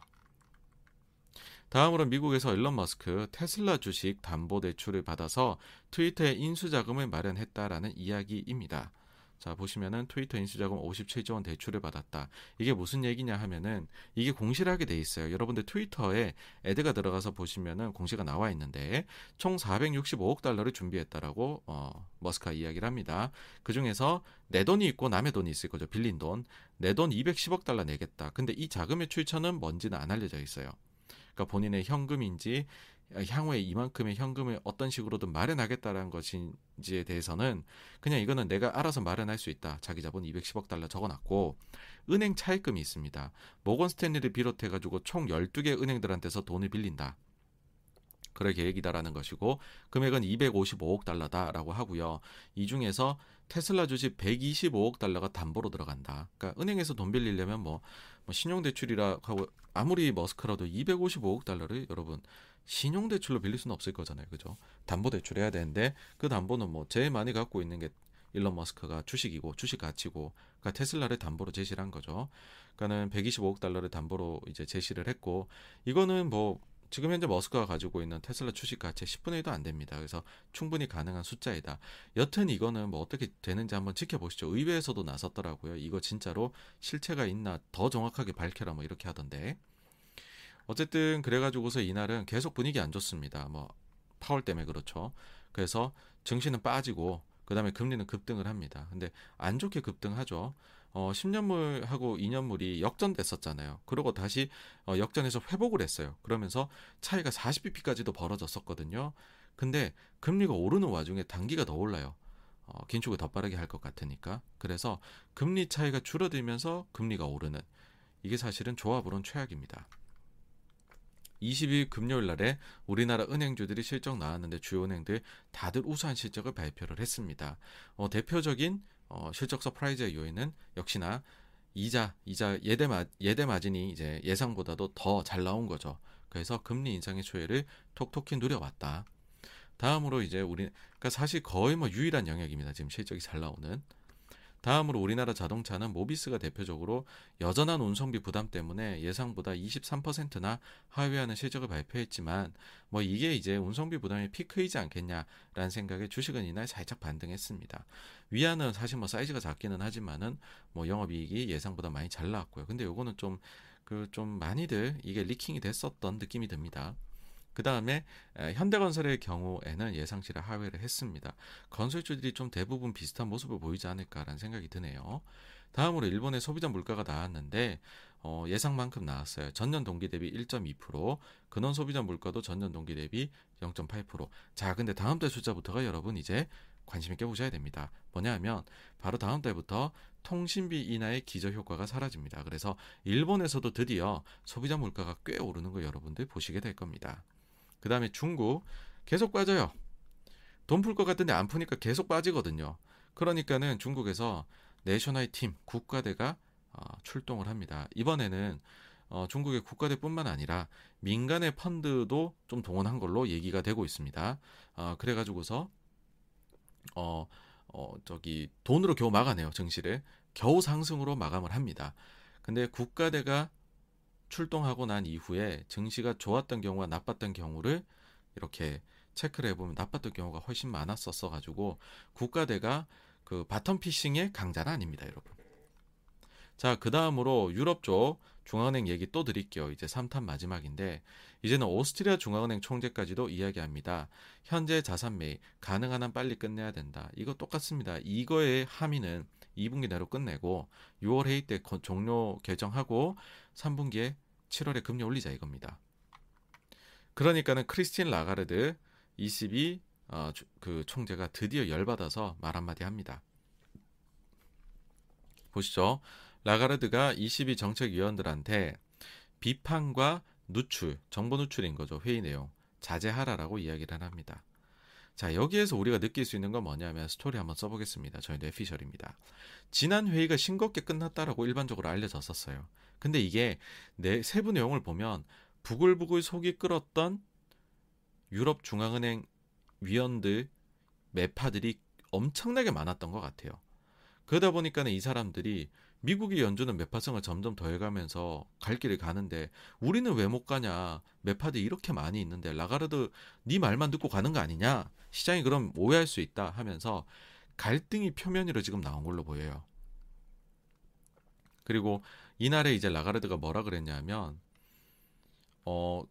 다음으로 미국에서 일론 머스크 테슬라 주식 담보 대출을 받아서 트위터에 인수 자금을 마련했다라는 이야기입니다. 자, 보시면은 트위터 인수자금 57조 원 대출을 받았다. 이게 무슨 얘기냐 하면은 이게 공시를 하게 돼 있어요. 여러분들 트위터에 애드가 들어가서 보시면은 공시가 나와 있는데 총 465억 달러를 준비했다라고 어, 머스크가 이야기를 합니다. 그 중에서 내 돈이 있고 남의 돈이 있을 거죠. 빌린 돈. 내 돈 210억 달러 내겠다. 근데 이 자금의 출처는 뭔지는 안 알려져 있어요. 그러니까 본인의 현금인지 향후에 이만큼의 현금을 어떤 식으로든 마련하겠다라는 것인지에 대해서는 그냥 이거는 내가 알아서 마련할 수 있다. 자기 자본 210억 달러 적어놨고 은행 차입금이 있습니다. 모건 스탠리를 비롯해 가지고 총 12개 은행들한테서 돈을 빌린다. 그럴 계획이다라는 것이고 금액은 255억 달러다라고 하고요. 이 중에서 테슬라 주식 125억 달러가 담보로 들어간다. 그러니까 은행에서 돈 빌리려면 뭐, 뭐 신용대출이라 하고 아무리 머스크라도 255억 달러를 여러분 신용대출로 빌릴 수는 없을 거잖아요. 그죠? 담보대출 해야 되는데 그 담보는 뭐 제일 많이 갖고 있는 게 일론 머스크가 주식이고 주식 가치고 그러니까 테슬라를 담보로 제시를 한 거죠. 그러니까는 125억 달러를 담보로 이제 제시를 했고 이거는 뭐 지금 현재 머스크가 가지고 있는 테슬라 주식 가치의 10분의 1도 안 됩니다. 그래서 충분히 가능한 숫자이다. 여튼 이거는 뭐 어떻게 되는지 한번 지켜보시죠. 의회에서도 나섰더라고요. 이거 진짜로 실체가 있나 더 정확하게 밝혀라 뭐 이렇게 하던데. 어쨌든 그래가지고서 이날은 계속 분위기 안 좋습니다. 뭐 파월 때문에 그렇죠. 그래서 증시는 빠지고 그다음에 금리는 급등을 합니다. 근데 안 좋게 급등하죠. 어, 10년물하고 2년물이 역전됐었잖아요. 그리고 다시 어, 역전해서 회복을 했어요. 그러면서 차이가 40bp까지도 벌어졌었거든요. 근데 금리가 오르는 와중에 단기가 더 올라요. 어, 긴축을 더 빠르게 할 것 같으니까. 그래서 금리 차이가 줄어들면서 금리가 오르는 이게 사실은 조합으론 최악입니다. 20일 금요일 날에 우리나라 은행주들이 실적 나왔는데 주요 은행들 다들 우수한 실적을 발표를 했습니다. 어, 대표적인 어, 실적 surprise의 요인은 역시나 이자, 이자 예대 마, 예대 마진이 이제 예상보다도 더 잘 나온 거죠. 그래서 금리 인상의 수혜를 톡톡히 누려왔다. 다음으로 이제 우리 그러니까 사실 거의 뭐 유일한 영역입니다. 지금 실적이 잘 나오는 다음으로 우리나라 자동차는 모비스가 대표적으로 여전한 운송비 부담 때문에 예상보다 23%나 하회하는 실적을 발표했지만 뭐 이게 이제 운송비 부담이 피크이지 않겠냐라는 생각에 주식은 이날 살짝 반등했습니다. 위안은 사실 뭐 사이즈가 작기는 하지만은 뭐 영업이익이 예상보다 많이 잘 나왔고요. 근데 요거는 좀 그좀 그 많이들 이게 리킹이 됐었던 느낌이 듭니다. 그 다음에 현대건설의 경우에는 예상치를 하회를 했습니다. 건설주들이 좀 대부분 비슷한 모습을 보이지 않을까라는 생각이 드네요. 다음으로 일본의 소비자 물가가 나왔는데 어, 예상만큼 나왔어요. 전년 동기 대비 1.2%, 근원 소비자 물가도 전년 동기 대비 0.8%. 자, 근데 다음 달 숫자부터가 여러분 이제 관심 있게 보셔야 됩니다. 뭐냐 하면 바로 다음 달부터 통신비 인하의 기저 효과가 사라집니다. 그래서 일본에서도 드디어 소비자 물가가 꽤 오르는 거 여러분들 보시게 될 겁니다. 그 다음에 중국 계속 빠져요. 돈 풀 것 같은데 안 푸니까 계속 빠지거든요. 그러니까는 중국에서 내셔널 팀 국가대가 어, 출동을 합니다. 이번에는 어, 중국의 국가대뿐만 아니라 민간의 펀드도 좀 동원한 걸로 얘기가 되고 있습니다. 어, 그래가지고서 어, 어, 저기 돈으로 겨우 막아내요 증시를 겨우 상승으로 마감을 합니다. 근데 국가대가 출동하고 난 이후에 증시가 좋았던 경우와 나빴던 경우를 이렇게 체크를 해보면 나빴던 경우가 훨씬 많았었어 가지고 국가대가 그 bottom fishing의 강자는 아닙니다, 여러분. 자, 그 다음으로 유럽 쪽 중앙은행 얘기 또 드릴게요. 이제 3탄 마지막인데, 이제는 오스트리아 중앙은행 총재까지도 이야기합니다. 현재 자산 매입, 가능한 한 빨리 끝내야 된다. 이거 똑같습니다. 이거의 함의는 2분기 내로 끝내고, 6월 회의 때 종료 결정하고, 3분기에 7월에 금리 올리자 이겁니다. 그러니까는 크리스틴 라가르드 22 어, 그 총재가 드디어 열받아서 말 한마디 합니다. 보시죠. 라가르드가 22 정책위원들한테 비판과 누출, 정보 누출인 거죠. 회의 내용. 자제하라라고 이야기를 합니다. 자, 여기에서 우리가 느낄 수 있는 건 뭐냐면 스토리 한번 써보겠습니다. 저희 뇌피셜입니다. 지난 회의가 싱겁게 끝났다라고 일반적으로 알려졌었어요. 근데 이게 내 세부 내용을 보면 부글부글 속이 끓었던 유럽 중앙은행 위원들 매파들이 엄청나게 많았던 것 같아요. 그러다 보니까는 이 사람들이 미국이 연주는 매파성을 점점 더해가면서 갈 길을 가는데 우리는 왜 못 가냐? 매파들 이렇게 많이 있는데 라가르드 네 말만 듣고 가는 거 아니냐? 시장이 그럼 오해할 수 있다 하면서 갈등이 표면 위로 지금 나온 걸로 보여요. 그리고 이날에 이제 라가르드가 뭐라 그랬냐면 어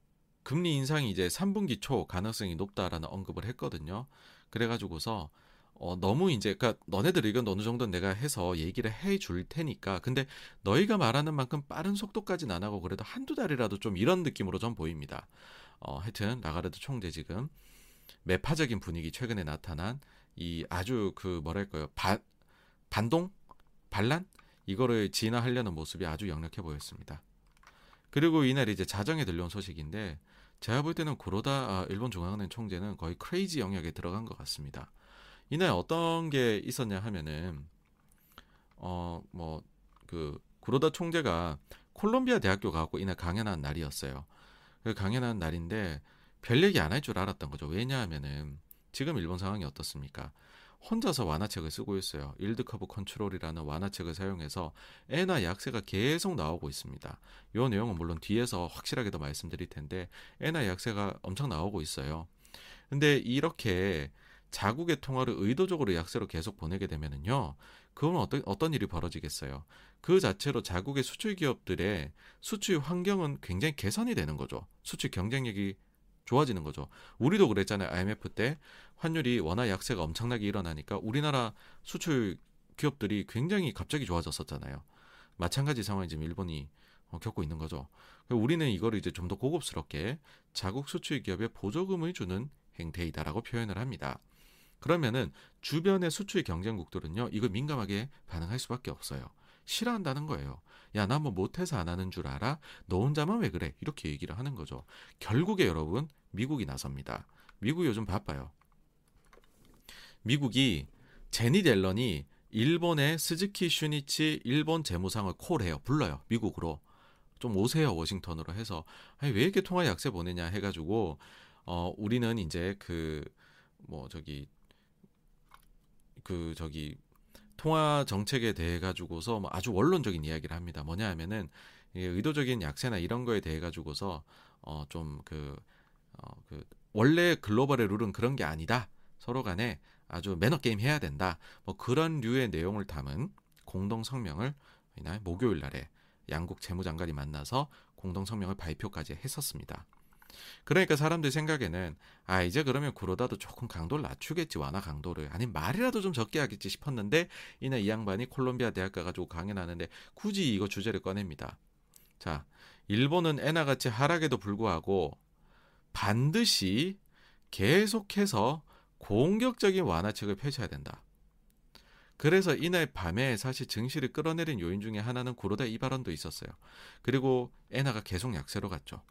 금리 인상이 이제 3분기 초 가능성이 높다라는 언급을 했거든요. 그래가지고서 어, 너무 이제, 그니까, 너네들 의견 어느 정도 내가 해서 얘기를 해 줄 테니까. 근데 너희가 말하는 만큼 빠른 속도까지는 안 하고 그래도 한두 달이라도 좀 이런 느낌으로 좀 보입니다. 어, 하여튼, 라가르드 총재 지금 매파적인 분위기 최근에 나타난 이 아주 그 뭐랄까요. 반, 반동? 반란? 이거를 진화하려는 모습이 아주 역력해 보였습니다. 그리고 이날 이제 자정에 들려온 소식인데, 제가 볼 때는 구로다 아, 일본 중앙은행 총재는 거의 크레이지 영역에 들어간 것 같습니다. 이날 어떤 게 있었냐 하면은 어 뭐 그 구로다 총재가 콜롬비아 대학교 가고 이날 강연한 날이었어요. 그 강연한 날인데 별 얘기 안 할 줄 알았던 거죠. 왜냐하면은 지금 일본 상황이 어떻습니까? 혼자서 완화책을 쓰고 있어요. yield curve control이라는 완화책을 사용해서 엔화 약세가 계속 나오고 있습니다. 이 내용은 물론 뒤에서 확실하게 더 말씀드릴 텐데 엔화 약세가 엄청 나오고 있어요. 근데 이렇게 자국의 통화를 의도적으로 약세로 계속 보내게 되면은요. 그건 어떤 어떤 일이 벌어지겠어요. 그 자체로 자국의 수출 기업들의 수출 환경은 굉장히 개선이 되는 거죠. 수출 경쟁력이 좋아지는 거죠. 우리도 그랬잖아요. IMF 때 환율이 워낙 약세가 엄청나게 일어나니까 우리나라 수출 기업들이 굉장히 갑자기 좋아졌었잖아요. 마찬가지 상황이 지금 일본이 어, 겪고 있는 거죠. 우리는 이거를 이제 좀 더 고급스럽게 자국 수출 기업에 보조금을 주는 행태이다라고 표현을 합니다. 그러면은 주변의 수출 경쟁국들은요, 이걸 민감하게 반응할 수밖에 없어요. 싫어한다는 거예요. 야, 나 뭐 못해서 안 하는 줄 알아? 너 혼자만 왜 그래? 이렇게 얘기를 하는 거죠. 결국에 여러분, 미국이 나섭니다. 미국이 요즘 바빠요. 미국이 제니 델런이 일본의 스즈키 슈니치 일본 재무상을 콜해요. 불러요. 미국으로. 좀 오세요. 워싱턴으로 해서. 아니, 왜 이렇게 통화 약세 보내냐 해가지고, 어, 우리는 이제 그, 뭐, 저기, 그 저기 통화 정책에 대해 가지고서 뭐 아주 원론적인 이야기를 합니다. 뭐냐 하면은 의도적인 약세나 이런 거에 대해 가지고서 어 좀그 어, 그 원래 글로벌의 룰은 그런 게 아니다. 서로 간에 아주 매너 게임 해야 된다. 뭐 그런 류의 내용을 담은 공동 성명을 이날 목요일 날에 양국 재무장관이 만나서 공동 성명을 발표까지 했었습니다. 그러니까 사람들 생각에는 아 이제 그러면 구로다도 조금 강도를 낮추겠지 완화 강도를 아니 말이라도 좀 적게 하겠지 싶었는데 이날 이 양반이 콜롬비아 대학 가가지고 강연 하는데 굳이 이거 주제를 꺼냅니다. 자 일본은 엔화 가치 하락에도 불구하고 반드시 계속해서 공격적인 완화책을 펼쳐야 된다. 그래서 이날 밤에 사실 증시를 끌어내린 요인 중에 하나는 구로다 이 발언도 있었어요. 그리고 엔화가 계속 약세로 갔죠.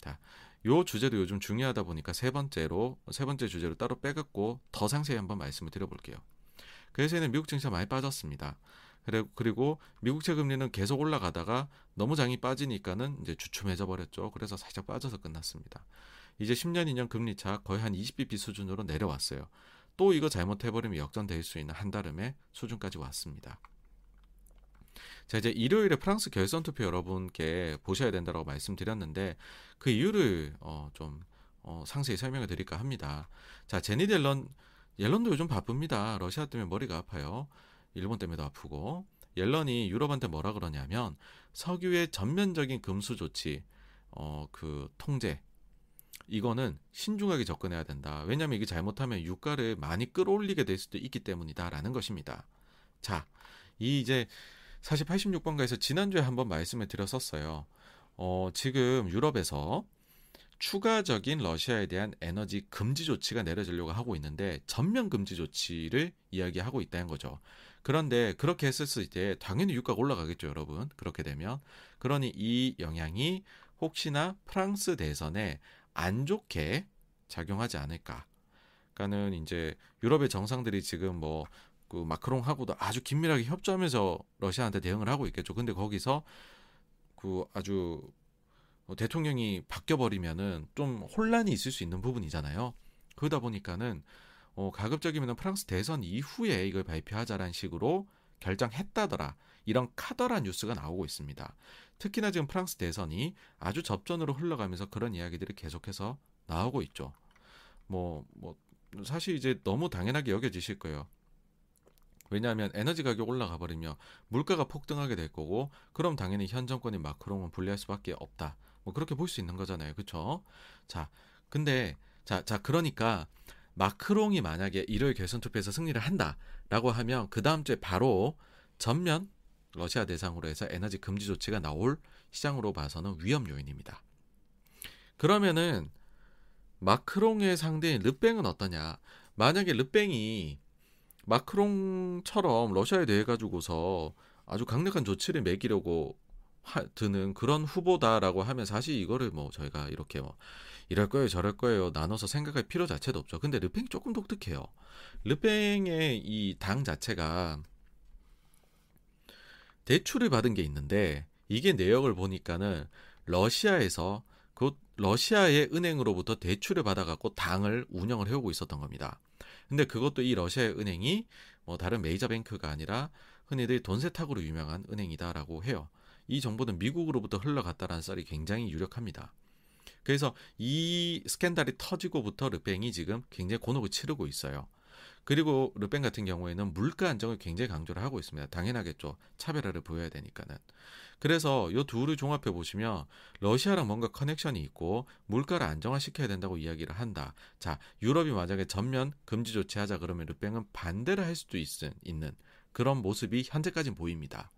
자, 요 주제도 요즘 중요하다 보니까 세 번째로 세 번째 주제로 따로 빼갖고 더 상세히 한번 말씀을 드려볼게요. 그래서는 미국 증시가 많이 빠졌습니다. 그리고 미국채 금리는 계속 올라가다가 너무 장이 빠지니까는 이제 주춤해져 버렸죠. 그래서 살짝 빠져서 끝났습니다. 이제 10년, 2년 금리 차 거의 한 20bp 수준으로 내려왔어요. 또 이거 잘못해버리면 역전될 수 있는 한달음의 수준까지 왔습니다. 자 이제 일요일에 프랑스 결선 투표 여러분께 보셔야 된다고 말씀드렸는데 그 이유를 어, 좀 어, 상세히 설명을 드릴까 합니다. 자 제니 델런 옐런도 요즘 바쁩니다. 러시아 때문에 머리가 아파요. 일본 때문에도 아프고 옐런이 유럽한테 뭐라 그러냐면 석유의 전면적인 금수 조치 어 그 통제 이거는 신중하게 접근해야 된다. 왜냐하면 이게 잘못하면 유가를 많이 끌어올리게 될 수도 있기 때문이다라는 것입니다. 자, 이 이제 사실 86번가에서 지난주에 한번 말씀을 드렸었어요. 어, 지금 유럽에서 추가적인 러시아에 대한 에너지 금지 조치가 내려지려고 하고 있는데 전면 금지 조치를 이야기하고 있다는 거죠. 그런데 그렇게 했을 때 당연히 유가가 올라가겠죠, 여러분. 그렇게 되면 그러니 이 영향이 혹시나 프랑스 대선에 안 좋게 작용하지 않을까. 그러니까는 이제 유럽의 정상들이 지금 뭐 그 마크롱하고도 아주 긴밀하게 협조하면서 러시아한테 대응을 하고 있겠죠. 근데 거기서 그 아주 뭐 대통령이 바뀌어 버리면은 좀 혼란이 있을 수 있는 부분이잖아요. 그러다 보니까는 어 가급적이면 프랑스 대선 이후에 이걸 발표하자라는 식으로 결정했다더라. 이런 카더라 뉴스가 나오고 있습니다. 특히나 지금 프랑스 대선이 아주 접전으로 흘러가면서 그런 이야기들이 계속해서 나오고 있죠. 뭐, 뭐, 사실 이제 너무 당연하게 여겨지실 거예요. 왜냐하면 에너지 가격 올라가 버리며 물가가 폭등하게 될 거고 그럼 당연히 현 정권인 마크롱은 불리할 수밖에 없다. 뭐 그렇게 볼 수 있는 거잖아요. 그렇죠? 자, 근데 자, 자 그러니까 마크롱이 만약에 일요일 결선 투표에서 승리를 한다라고 하면 그 다음 주에 바로 전면 러시아 대상으로 해서 에너지 금지 조치가 나올 시장으로 봐서는 위험 요인입니다. 그러면은 마크롱의 상대인 르뱅은 어떠냐? 만약에 르뱅이 마크롱처럼 러시아에 대해 가지고서 아주 강력한 조치를 매기려고 하, 드는 그런 후보다라고 하면 사실 이거를 뭐 저희가 이렇게 뭐 이럴 거예요 저럴 거예요 나눠서 생각할 필요 자체도 없죠. 근데 르팽이 조금 독특해요. 르팽의 이 당 자체가 대출을 받은 게 있는데 이게 내역을 보니까는 러시아에서 그 러시아의 은행으로부터 대출을 받아갖고 당을 운영을 해오고 있었던 겁니다. 근데 그것도 이 러시아의 은행이 뭐 다른 메이저 뱅크가 아니라 흔히들 돈 세탁으로 유명한 은행이다라고 해요. 이 정보는 미국으로부터 흘러갔다라는 썰이 굉장히 유력합니다. 그래서 이 스캔들이 터지고부터 르팽이 지금 굉장히 곤혹을 치르고 있어요. 그리고 르펜 같은 경우에는 물가 안정을 굉장히 강조를 하고 있습니다. 당연하겠죠. 차별화를 보여야 되니까는. 그래서 이 둘을 종합해 보시면 러시아랑 뭔가 커넥션이 있고 물가를 안정화시켜야 된다고 이야기를 한다. 자, 유럽이 만약에 전면 금지 조치하자 그러면 르팽은 반대를 할 수도 있, 있는 그런 모습이 현재까지 보입니다.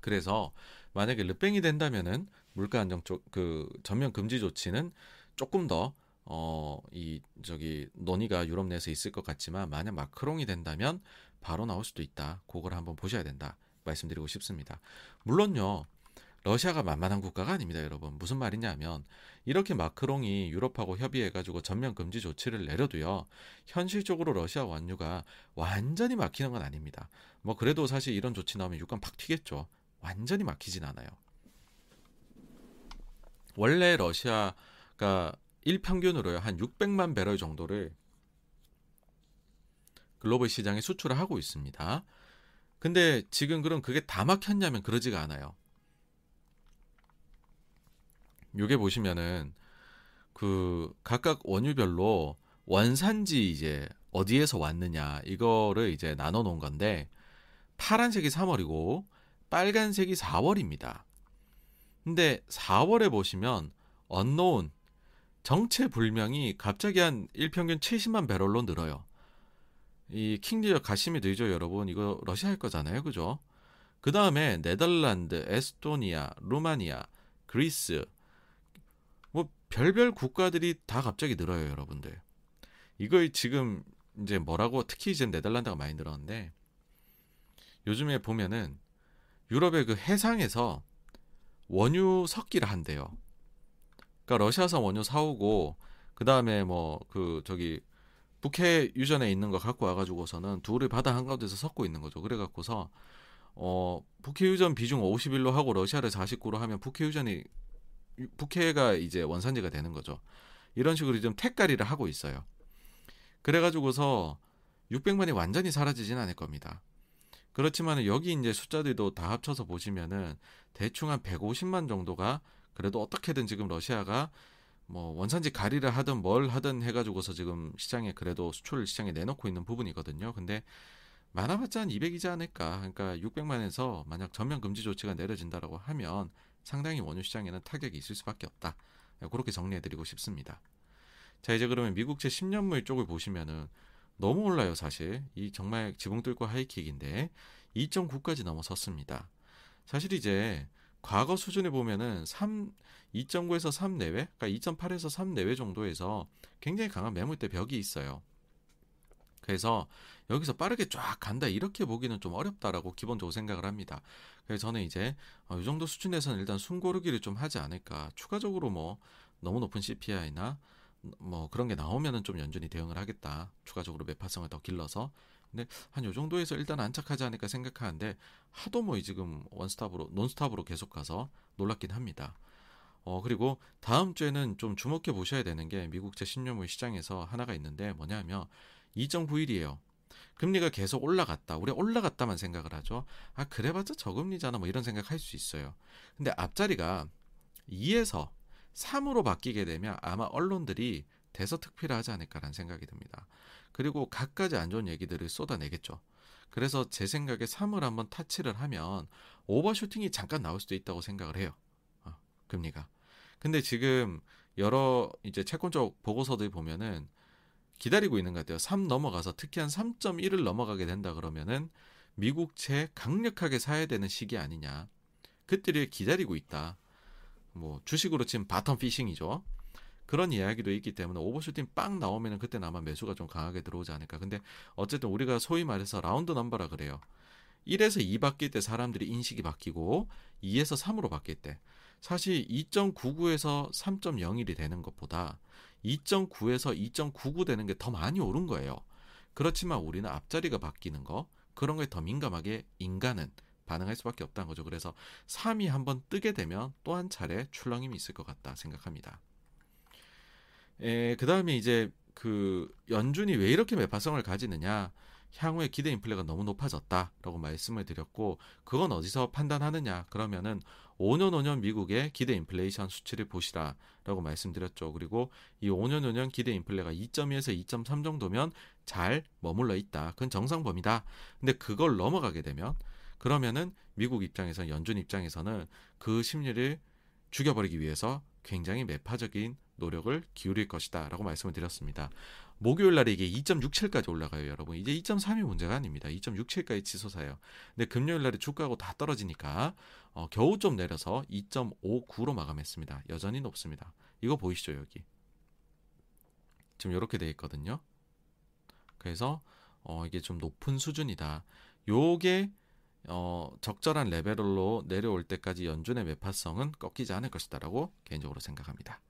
그래서 만약에 르팽이 된다면은 물가 안정 쪽 그 전면 금지 조치는 조금 더 어, 이, 저기, 논의가 유럽 내에서 있을 것 같지만, 만약 마크롱이 된다면 바로 나올 수도 있다. 그걸 한번 보셔야 된다. 말씀드리고 싶습니다. 물론요, 러시아가 만만한 국가가 아닙니다, 여러분. 무슨 말이냐면, 이렇게 마크롱이 유럽하고 협의해가지고 전면 금지 조치를 내려도요, 현실적으로 러시아 완유가 완전히 막히는 건 아닙니다. 뭐, 그래도 사실 이런 조치 나오면 육간 팍 튀겠죠. 완전히 막히진 않아요. 원래 러시아가 일평균으로요 한 600만 배럴 정도를 글로벌 시장에 수출을 하고 있습니다. 근데 지금 그럼 그게 다 막혔냐면 그러지가 않아요. 요게 보시면은 그 각각 원유별로 원산지 이제 어디에서 왔느냐 이거를 이제 나눠 놓은 건데 파란색이 3월이고 빨간색이 4월입니다. 근데 4월에 보시면 언노운 정체불명이 갑자기 한 일평균 70만 배럴로 늘어요. 이 킹리어 가심이 늘죠, 여러분. 이거 러시아 할 거잖아요, 그죠? 그 다음에 네덜란드, 에스토니아, 루마니아, 그리스, 뭐 별별 국가들이 다 갑자기 늘어요, 여러분들. 이거 지금 이제 뭐라고 특히 이제 네덜란드가 많이 늘었는데 요즘에 보면은 유럽의 그 해상에서 원유 석기를 한대요. 그러니까 러시아산 원유 사오고 그 다음에 뭐 그 저기 북해 유전에 있는 거 갖고 와가지고서는 둘을 바다 한가운데서 섞고 있는 거죠. 그래갖고서 어 북해 유전 비중 51로 하고 러시아를 49로 하면 북해 유전이 북해가 이제 원산지가 되는 거죠. 이런 식으로 좀 택가리를 하고 있어요. 그래가지고서 600만이 완전히 사라지진 않을 겁니다. 그렇지만 여기 이제 숫자들도 다 합쳐서 보시면은 대충 한 150만 정도가 그래도 어떻게든 지금 러시아가 뭐 원산지 가리를 하든 뭘 하든 해가지고서 지금 시장에 그래도 수출 시장에 내놓고 있는 부분이거든요. 근데 많아봤자 한 200이지 않을까. 그러니까 600만에서 만약 전면 금지 조치가 내려진다라고 하면 상당히 원유 시장에는 타격이 있을 수밖에 없다. 그렇게 정리해드리고 싶습니다. 자 이제 그러면 미국 제 10년물 쪽을 보시면은 너무 올라요 사실 이 정말 지붕 뚫고 하이킥인데 2.9까지 넘어섰습니다. 사실 이제 과거 수준에 보면은 3 2.9에서 3 내외, 그러니까 2.8에서 3 내외 정도에서 굉장히 강한 매물대 벽이 있어요. 그래서 여기서 빠르게 쫙 간다 이렇게 보기는 좀 어렵다라고 기본적으로 생각을 합니다. 그래서 저는 이제 어, 이 정도 수준에서는 일단 숨고르기를 좀 하지 않을까. 추가적으로 뭐 너무 높은 CPI나 뭐 그런 게 나오면은 좀 연준이 대응을 하겠다. 추가적으로 매파성을 더 길러서 근데 한 요 정도에서 일단 안착하지 않을까 생각하는데 하도 뭐 지금 원스톱으로 논스톱으로 계속 가서 놀랍긴 합니다. 어 그리고 다음 주에는 좀 주목해 보셔야 되는 게 미국 제 신유물 시장에서 하나가 있는데 뭐냐면 2.9일이에요. 금리가 계속 올라갔다. 우리 올라갔다만 생각을 하죠. 아, 그래봤자 저금리잖아. 뭐 이런 생각할 수 있어요. 근데 앞자리가 2에서 3으로 바뀌게 되면 아마 언론들이 대서특필을 하지 않을까라는 생각이 듭니다. 그리고 갖가지 안 좋은 얘기들을 쏟아내겠죠. 그래서 제 생각에 3을 한번 타치를 하면 오버슈팅이 잠깐 나올 수도 있다고 생각을 해요. 어, 금리가. 근데 지금 여러 이제 채권적 보고서들 보면은 기다리고 있는 것 같아요. 3 넘어가서 특히 한 3.1을 넘어가게 된다 그러면은 미국 채 강력하게 사야 되는 시기 아니냐. 그때를 기다리고 있다. 뭐 주식으로 치면 bottom fishing이죠. 그런 이야기도 있기 때문에 overshooting 빵 나오면은 그때는 아마 매수가 좀 강하게 들어오지 않을까. 근데 어쨌든 우리가 소위 말해서 round number라 그래요. 1에서 2 바뀔 때 사람들이 인식이 바뀌고 2에서 3으로 바뀔 때 사실 2.99에서 3.01이 되는 것보다 2.9에서 2.99 되는 게 더 많이 오른 거예요. 그렇지만 우리는 앞자리가 바뀌는 거 그런 거에 더 민감하게 인간은 반응할 수밖에 없다는 거죠. 그래서 3이 한번 뜨게 되면 또 한 차례 출렁임이 있을 것 같다 생각합니다. 그 다음에 이제 그 연준이 왜 이렇게 매파성을 가지느냐 향후에 기대 인플레가 너무 높아졌다라고 말씀을 드렸고 그건 어디서 판단하느냐 그러면은 5년 5년 미국의 기대 인플레이션 수치를 보시라라고 말씀드렸죠. 그리고 이 5년 5년 기대 인플레가 2.2에서 2.3 정도면 잘 머물러 있다. 그건 정상 범위다. 근데 그걸 넘어가게 되면 그러면은 미국 입장에서 연준 입장에서는 그 심리를 죽여버리기 위해서 굉장히 매파적인 노력을 기울일 것이다 라고 말씀을 드렸습니다. 목요일 날에 이게 2.67까지 올라가요, 여러분. 이제 2.3이 문제가 아닙니다. 2.67까지 치솟아요. 근데 금요일 날에 주가하고 다 떨어지니까 어, 겨우 좀 내려서 2.59로 마감했습니다. 여전히 높습니다. 이거 보이시죠, 여기. 지금 이렇게 돼 있거든요. 그래서 어, 이게 좀 높은 수준이다. 요게 어, 적절한 레벨로 내려올 때까지 연준의 매파성은 꺾이지 않을 것이다라고 개인적으로 생각합니다.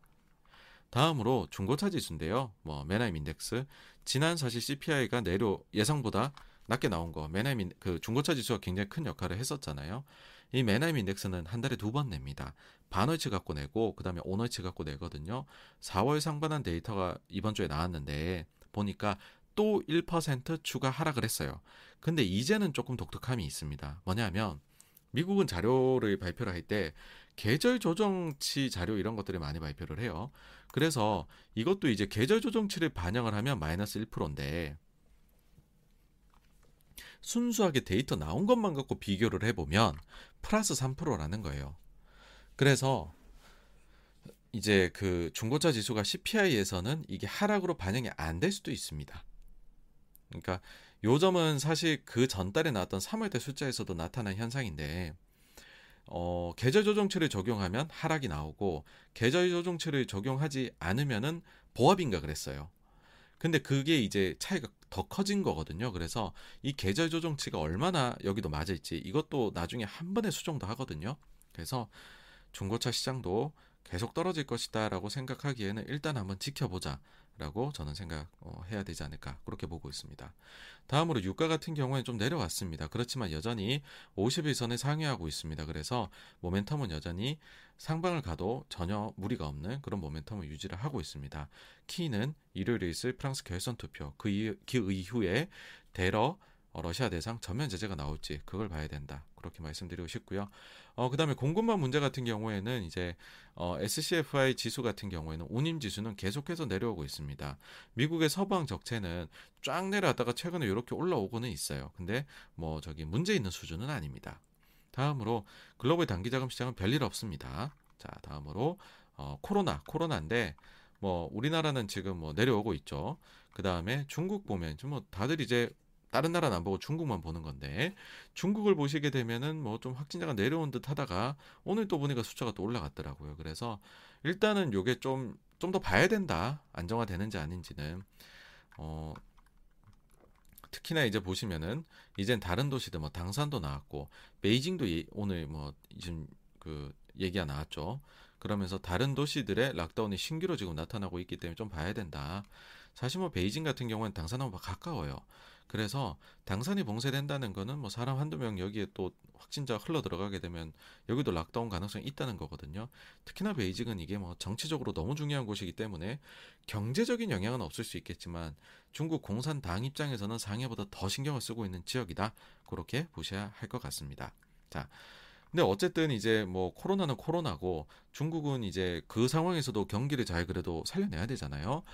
다음으로 중고차 지수인데요. 뭐 메나임 인덱스 지난 사실 CPI가 내려 예상보다 낮게 나온 거 메나임 그 중고차 지수가 굉장히 큰 역할을 했었잖아요. 이 메나임 인덱스는 한 달에 두 번 냅니다. 반월치 갖고 내고 그다음에 온월치 갖고 내거든요. 4월 상반한 데이터가 이번 주에 나왔는데 보니까 또 1% 추가 하락을 했어요. 근데 이제는 조금 독특함이 있습니다. 뭐냐면 미국은 자료를 발표를 할 때 계절 조정치 자료 이런 것들을 많이 발표를 해요. 그래서 이것도 이제 계절 조정치를 반영을 하면 마이너스 1%인데 순수하게 데이터 나온 것만 갖고 비교를 해보면 플러스 3%라는 거예요. 그래서 이제 그 중고차 지수가 CPI에서는 이게 하락으로 반영이 안 될 수도 있습니다. 그러니까 요 점은 사실 그 전달에 나왔던 3월달 숫자에서도 나타난 현상인데 어, 계절 조정치를 적용하면 하락이 나오고 계절 조정치를 적용하지 않으면은 보합인가 그랬어요. 근데 그게 이제 차이가 더 커진 거거든요. 그래서 이 계절 조정치가 얼마나 여기도 맞을지 이것도 나중에 한 번에 수정도 하거든요. 그래서 중고차 시장도 계속 떨어질 것이다라고 생각하기에는 일단 한번 지켜보자. 라고 저는 생각해야 어, 되지 않을까 그렇게 보고 있습니다. 다음으로 유가 같은 경우에는 좀 내려왔습니다. 그렇지만 여전히 50일선에 상회하고 있습니다. 그래서 모멘텀은 여전히 상방을 가도 전혀 무리가 없는 그런 모멘텀을 유지를 하고 있습니다. 키는 일요일에 있을 프랑스 결선 투표 그, 이후, 그 이후에 대러 어, 러시아 대상 전면 제재가 나올지 그걸 봐야 된다. 그렇게 말씀드리고 싶고요. 어, 그다음에 공급망 문제 같은 경우에는 이제 어, SCFI 지수 같은 경우에는 운임 지수는 계속해서 내려오고 있습니다. 미국의 서방 적체는 쫙 내려왔다가 최근에 이렇게 올라오고는 있어요. 근데 뭐 저기 문제 있는 수준은 아닙니다. 다음으로 글로벌 단기 자금 시장은 별일 없습니다. 자, 다음으로 어, 코로나, 코로나인데 뭐 우리나라는 지금 뭐 내려오고 있죠. 그 다음에 중국 보면 뭐 다들 이제 다른 나라는 안 보고 중국만 보는 건데 중국을 보시게 되면은 뭐 좀 확진자가 내려온 듯 하다가 오늘 또 보니까 숫자가 또 올라갔더라고요. 그래서 일단은 요게 좀 좀 더 봐야 된다. 안정화되는지 아닌지는 어 특히나 이제 보시면은 이젠 다른 도시들 뭐 당산도 나왔고 베이징도 예, 오늘 뭐 지금 그 얘기가 나왔죠. 그러면서 다른 도시들의 lockdown이 신규로 지금 나타나고 있기 때문에 좀 봐야 된다. 사실 뭐 베이징 같은 경우는 당산하고 가까워요. 그래서 당산이 봉쇄된다는 거는 뭐 사람 한두 명 여기에 또 확진자가 흘러 들어가게 되면 여기도 lockdown 가능성이 있다는 거거든요. 특히나 베이징은 이게 뭐 정치적으로 너무 중요한 곳이기 때문에 경제적인 영향은 없을 수 있겠지만 중국 공산당 입장에서는 상해보다 더 신경을 쓰고 있는 지역이다. 그렇게 보셔야 할 것 같습니다. 자. 근데 어쨌든 이제 뭐 코로나는 코로나고 중국은 이제 그 상황에서도 경기를 잘 그래도 살려내야 되잖아요.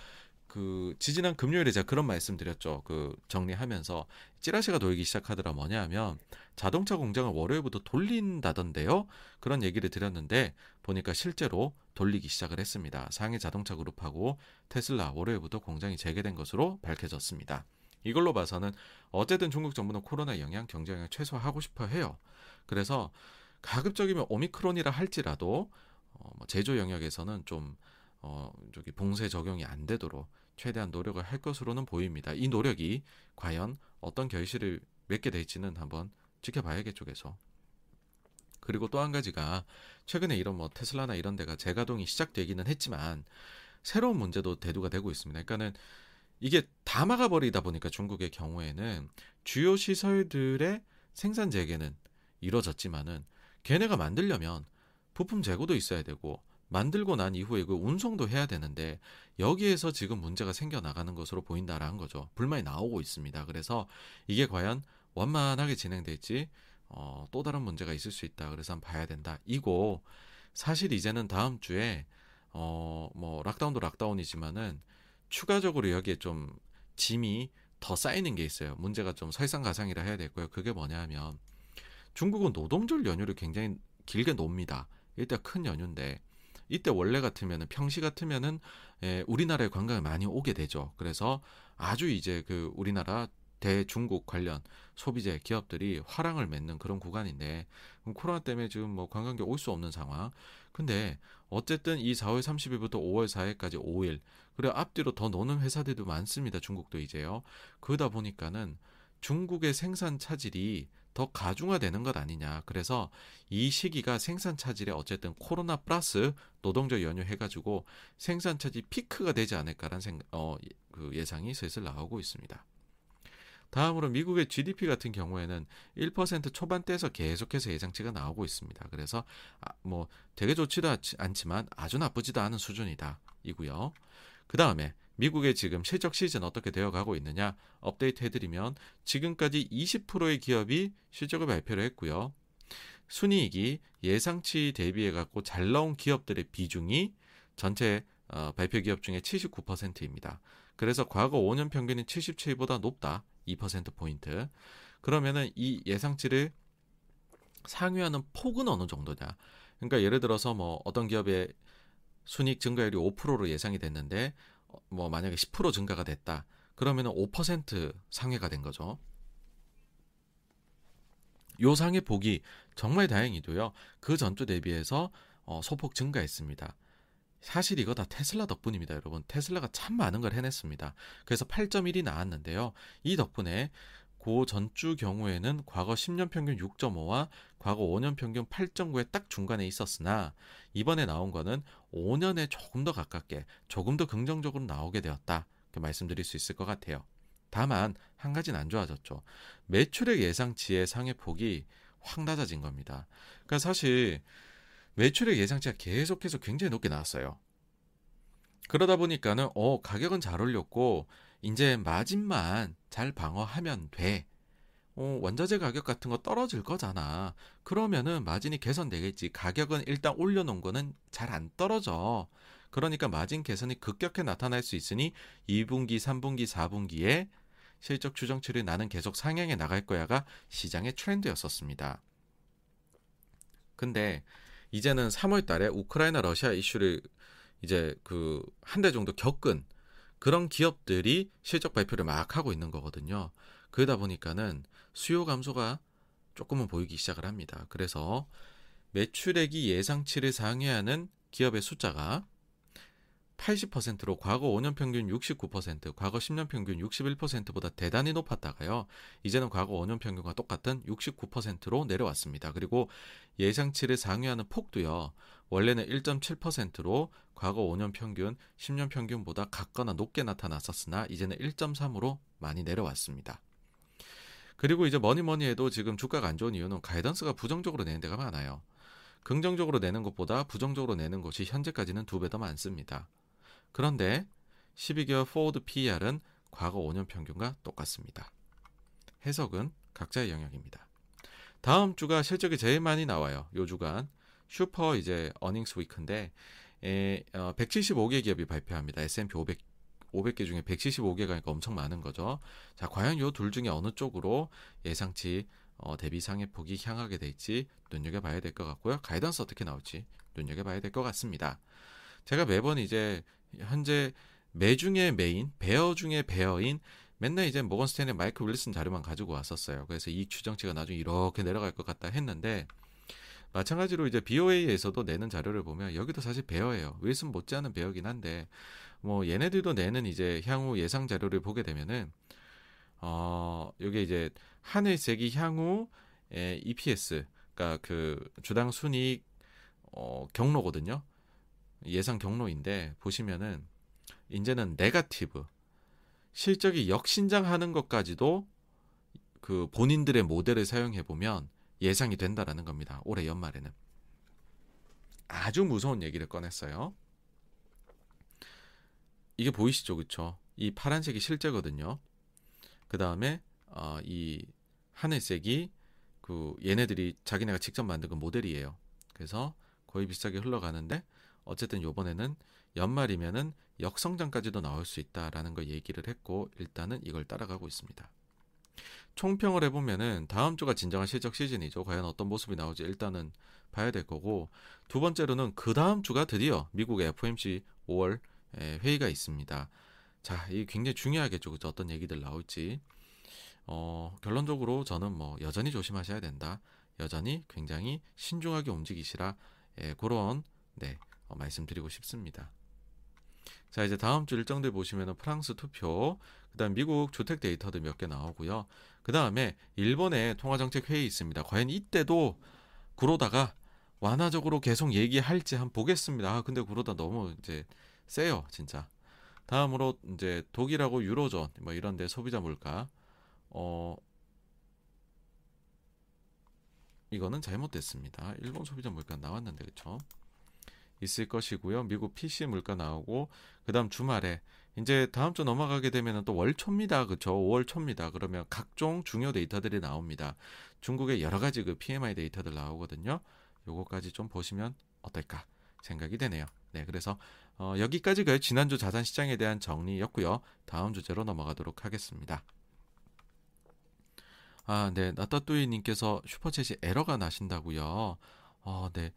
그 지지난 금요일에 제가 그런 말씀드렸죠. 그 정리하면서 찌라시가 돌기 시작하더라 뭐냐면 자동차 공장을 월요일부터 돌린다던데요. 그런 얘기를 드렸는데 보니까 실제로 돌리기 시작을 했습니다. 상해 자동차 그룹하고 테슬라 월요일부터 공장이 재개된 것으로 밝혀졌습니다. 이걸로 봐서는 어쨌든 중국 정부는 코로나 영향 경제 영향 최소화하고 싶어 해요. 그래서 가급적이면 오미크론이라 할지라도 어, 뭐 제조 영역에서는 좀 어, 저기 봉쇄 적용이 안 되도록 최대한 노력을 할 것으로는 보입니다. 이 노력이 과연 어떤 결실을 맺게 될지는 한번 지켜봐야겠죠, 계속. 그리고 또 한 가지가 최근에 이런 뭐 테슬라나 이런 데가 재가동이 시작되기는 했지만 새로운 문제도 대두가 되고 있습니다. 그러니까는 이게 다 막아버리다 보니까 중국의 경우에는 주요 시설들의 생산 재개는 이루어졌지만은 걔네가 만들려면 부품 재고도 있어야 되고 만들고 난 이후에 그 운송도 해야 되는데 여기에서 지금 문제가 생겨 나가는 것으로 보인다라는 거죠. 불만이 나오고 있습니다. 그래서 이게 과연 원만하게 진행될지 어, 또 다른 문제가 있을 수 있다. 그래서 한번 봐야 된다. 이고 사실 이제는 다음 주에 어, 뭐 락다운도 락다운이지만은 추가적으로 여기에 좀 짐이 더 쌓이는 게 있어요. 문제가 좀 설상가상이라 해야 되고요. 그게 뭐냐면 중국은 노동절 연휴를 굉장히 길게 놉니다. 일단 큰 연휴인데 이때 원래 같으면은 평시 같으면은 예, 우리나라에 관광을 많이 오게 되죠. 그래서 아주 이제 그 우리나라 대중국 관련 소비재 기업들이 화랑을 맺는 그런 구간인데 코로나 때문에 지금 뭐 관광객 올 수 없는 상황. 근데 어쨌든 이 4월 30일부터 5월 4일까지 5일 그리고 앞뒤로 더 노는 회사들도 많습니다. 중국도 이제요. 그러다 보니까는 중국의 생산 차질이 더 가중화되는 것 아니냐. 그래서 이 시기가 생산 차질에 어쨌든 코로나 플러스 노동절 연휴 해가지고 생산 차질 피크가 되지 않을까라는 생각, 어, 그 예상이 슬슬 나오고 있습니다. 다음으로 미국의 GDP 같은 경우에는 1% 초반대에서 계속해서 예상치가 나오고 있습니다. 그래서 아, 뭐 되게 좋지도 않지만 아주 나쁘지도 않은 수준이다. 이고요. 그 다음에 미국의 지금 실적 시즌 어떻게 되어 가고 있느냐 업데이트 해드리면 지금까지 20%의 기업이 실적을 발표를 했고요. 순이익이 예상치 대비해 갖고 잘 나온 기업들의 비중이 전체 어, 발표 기업 중에 79%입니다. 그래서 과거 5년 평균인 77보다 높다. 2% 포인트. 그러면은 이 예상치를 상회하는 폭은 어느 정도냐? 그러니까 예를 들어서 뭐 어떤 기업의 순익 증가율이 5%로 예상이 됐는데 뭐 만약에 10% 증가가 됐다. 그러면 5% 상회가 된 거죠. 요 상해 폭이 정말 다행히도요. 그 전주 대비해서 어, 소폭 증가했습니다. 사실 이거 다 테슬라 덕분입니다, 여러분. 테슬라가 참 많은 걸 해냈습니다. 그래서 8.1이 나왔는데요. 이 덕분에 고 전주 경우에는 과거 10년 평균 6.5와 과거 5년 평균 8.9의 딱 중간에 있었으나 이번에 나온 거는 5년에 조금 더 가깝게 조금 더 긍정적으로 나오게 되었다. 그 말씀드릴 수 있을 것 같아요. 다만 한 가지는 안 좋아졌죠. 매출액 예상치의 상회폭이 확 낮아진 겁니다. 그러니까 사실 매출액 예상치가 계속해서 굉장히 높게 나왔어요. 그러다 보니까는 어 가격은 잘 올렸고 이제 마진만 잘 방어하면 돼. 어, 원자재 가격 같은 거 떨어질 거잖아. 그러면은 마진이 개선되겠지. 가격은 일단 올려놓은 거는 잘 안 떨어져. 그러니까 마진 개선이 급격히 나타날 수 있으니 2분기, 3분기, 4분기에 실적 추정치를 나는 계속 상향해 나갈 거야가 시장의 트렌드였었습니다. 근데 이제는 3월 달에 우크라이나 러시아 이슈를 이제 그 한 달 정도 겪은 그런 기업들이 실적 발표를 막 하고 있는 거거든요. 그러다 보니까는 수요 감소가 조금은 보이기 시작을 합니다. 그래서 매출액이 예상치를 상회하는 기업의 숫자가 80%로 과거 5년 평균 69%, 과거 10년 평균 61%보다 대단히 높았다가요. 이제는 과거 5년 평균과 똑같은 69%로 내려왔습니다. 그리고 예상치를 상회하는 폭도요. 원래는 1.7%로 과거 5년 평균, 10년 평균보다 같거나 높게 나타났었으나 이제는 1.3으로 많이 내려왔습니다. 그리고 이제 뭐니 뭐니 해도 지금 주가가 안 좋은 이유는 가이던스가 부정적으로 내는 데가 많아요. 긍정적으로 내는 것보다 부정적으로 내는 것이 현재까지는 두 배 더 많습니다. 그런데 12개월 forward PER은 과거 5년 평균과 똑같습니다. 해석은 각자의 영역입니다. 다음 주가 실적이 제일 많이 나와요. 요 주간 슈퍼 이제 earnings week인데 에, 어, 175개 기업이 발표합니다. S&P 500 500개 중에 175개가 엄청 많은 거죠. 자, 과연 요 둘 중에 어느 쪽으로 예상치 어, 대비 상회 혹은 하회하게 될지 눈여겨봐야 될 것 같고요. guidance 어떻게 나올지 눈여겨봐야 될 것 같습니다. 제가 매번 이제 현재 매 중에 매인, bear 중에 bear인 맨날 이제 모건 스탠리의 마이크 윌슨 자료만 가지고 왔었어요. 그래서 이 추정치가 나중에 이렇게 내려갈 것 같다 했는데 마찬가지로 이제 BOA에서도 내는 자료를 보면 여기도 사실 bear예요. 윌슨 못지않은 bear긴 한데 뭐 얘네들도 내는 이제 향후 예상 자료를 보게 되면은 어 요게 이제 하늘색이 향후 에, EPS 그러니까 그 주당 순이익 어 경로거든요. 예상 경로인데 보시면은 이제는 네가티브 실적이 역신장하는 것까지도 그 본인들의 모델을 사용해 보면 예상이 된다라는 겁니다. 올해 연말에는 아주 무서운 얘기를 꺼냈어요. 이게 보이시죠, 그렇죠? 이 파란색이 실제거든요. 그 다음에 어, 이 하늘색이 그 얘네들이 자기네가 직접 만든 그 모델이에요. 그래서 거의 비슷하게 흘러가는데 어쨌든 요번에는 연말이면은 역성장까지도 나올 수 있다라는 걸 얘기를 했고 일단은 이걸 따라가고 있습니다. 총평을 해보면은 다음 주가 진정한 실적 시즌이죠. 과연 어떤 모습이 나올지 일단은 봐야 될 거고 두 번째로는 그 다음 주가 드디어 미국의 FOMC 5월 회의가 있습니다. 자, 이 굉장히 중요하겠죠. 그죠? 어떤 얘기들 나올지. 어, 결론적으로 저는 뭐 여전히 조심하셔야 된다. 여전히 굉장히 신중하게 움직이시라 예, 그런 네, 어, 말씀드리고 싶습니다. 자, 이제 다음 주 일정들 보시면은 프랑스 투표, 그다음 미국 주택 데이터들 몇개 나오고요. 그다음에 일본의 통화 정책 회의 있습니다. 과연 이때도 구로다가 완화적으로 계속 얘기할지 한번 보겠습니다. 아, 근데 구로다 너무 이제 세요, 진짜. 다음으로 이제 독일하고 유로존 뭐 이런 데 소비자 물가 어 이거는 잘못됐습니다. 일본 소비자 물가 나왔는데 그쵸? 있을 것이고요. 미국 PC 물가 나오고 그다음 주말에 이제 다음 주 넘어가게 되면 또 월초입니다. 그쵸? 5월 초입니다. 그러면 각종 중요 데이터들이 나옵니다. 중국의 여러 가지 그 PMI 데이터들 나오거든요. 요거까지 좀 보시면 어떨까 생각이 되네요. 네, 그래서 어, 여기까지가 지난주 자산 시장에 대한 정리였고요. 다음 주제로 넘어가도록 하겠습니다. 아, 네, 나따뚜이 님께서 슈퍼챗이 에러가 나신다고요. 어, 네.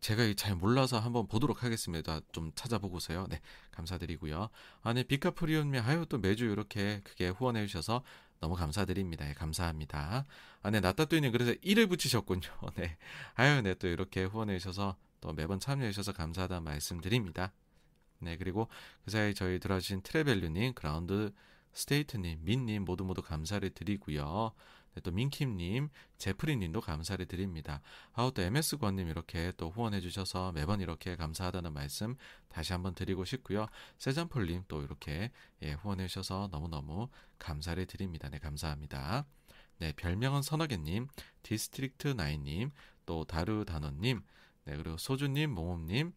제가 잘 몰라서 한번 보도록 하겠습니다. 좀 찾아보고서요. 네, 감사드리고요. 아, 네, 비카프리온미 하여 또 매주 이렇게 크게 후원해 주셔서 너무 감사드립니다. 네, 감사합니다. 아, 네, 나따뚜이님 그래서 1을 붙이셨군요. 네, 아유, 네, 또 이렇게 후원해 주셔서 또 매번 참여해 주셔서 감사하다는 말씀드립니다. 네, 그리고 그 사이 저희 들어주신 트레벨류님, 그라운드 스테이트님, 민님 모두 모두 감사를 드리고요. 네, 또 민킴님, 제프리님도 감사를 드립니다. 아우 또 MS권님 이렇게 또 후원해 주셔서 매번 이렇게 감사하다는 말씀 다시 한번 드리고 싶고요. 세잔폴님 또 이렇게 예, 후원해 주셔서 너무 너무 감사를 드립니다. 네, 감사합니다. 네, 별명은 선하게님, 디스트릭트 나인님, 또 다르다노님, 네, 그리고 소주님, 몽홈님,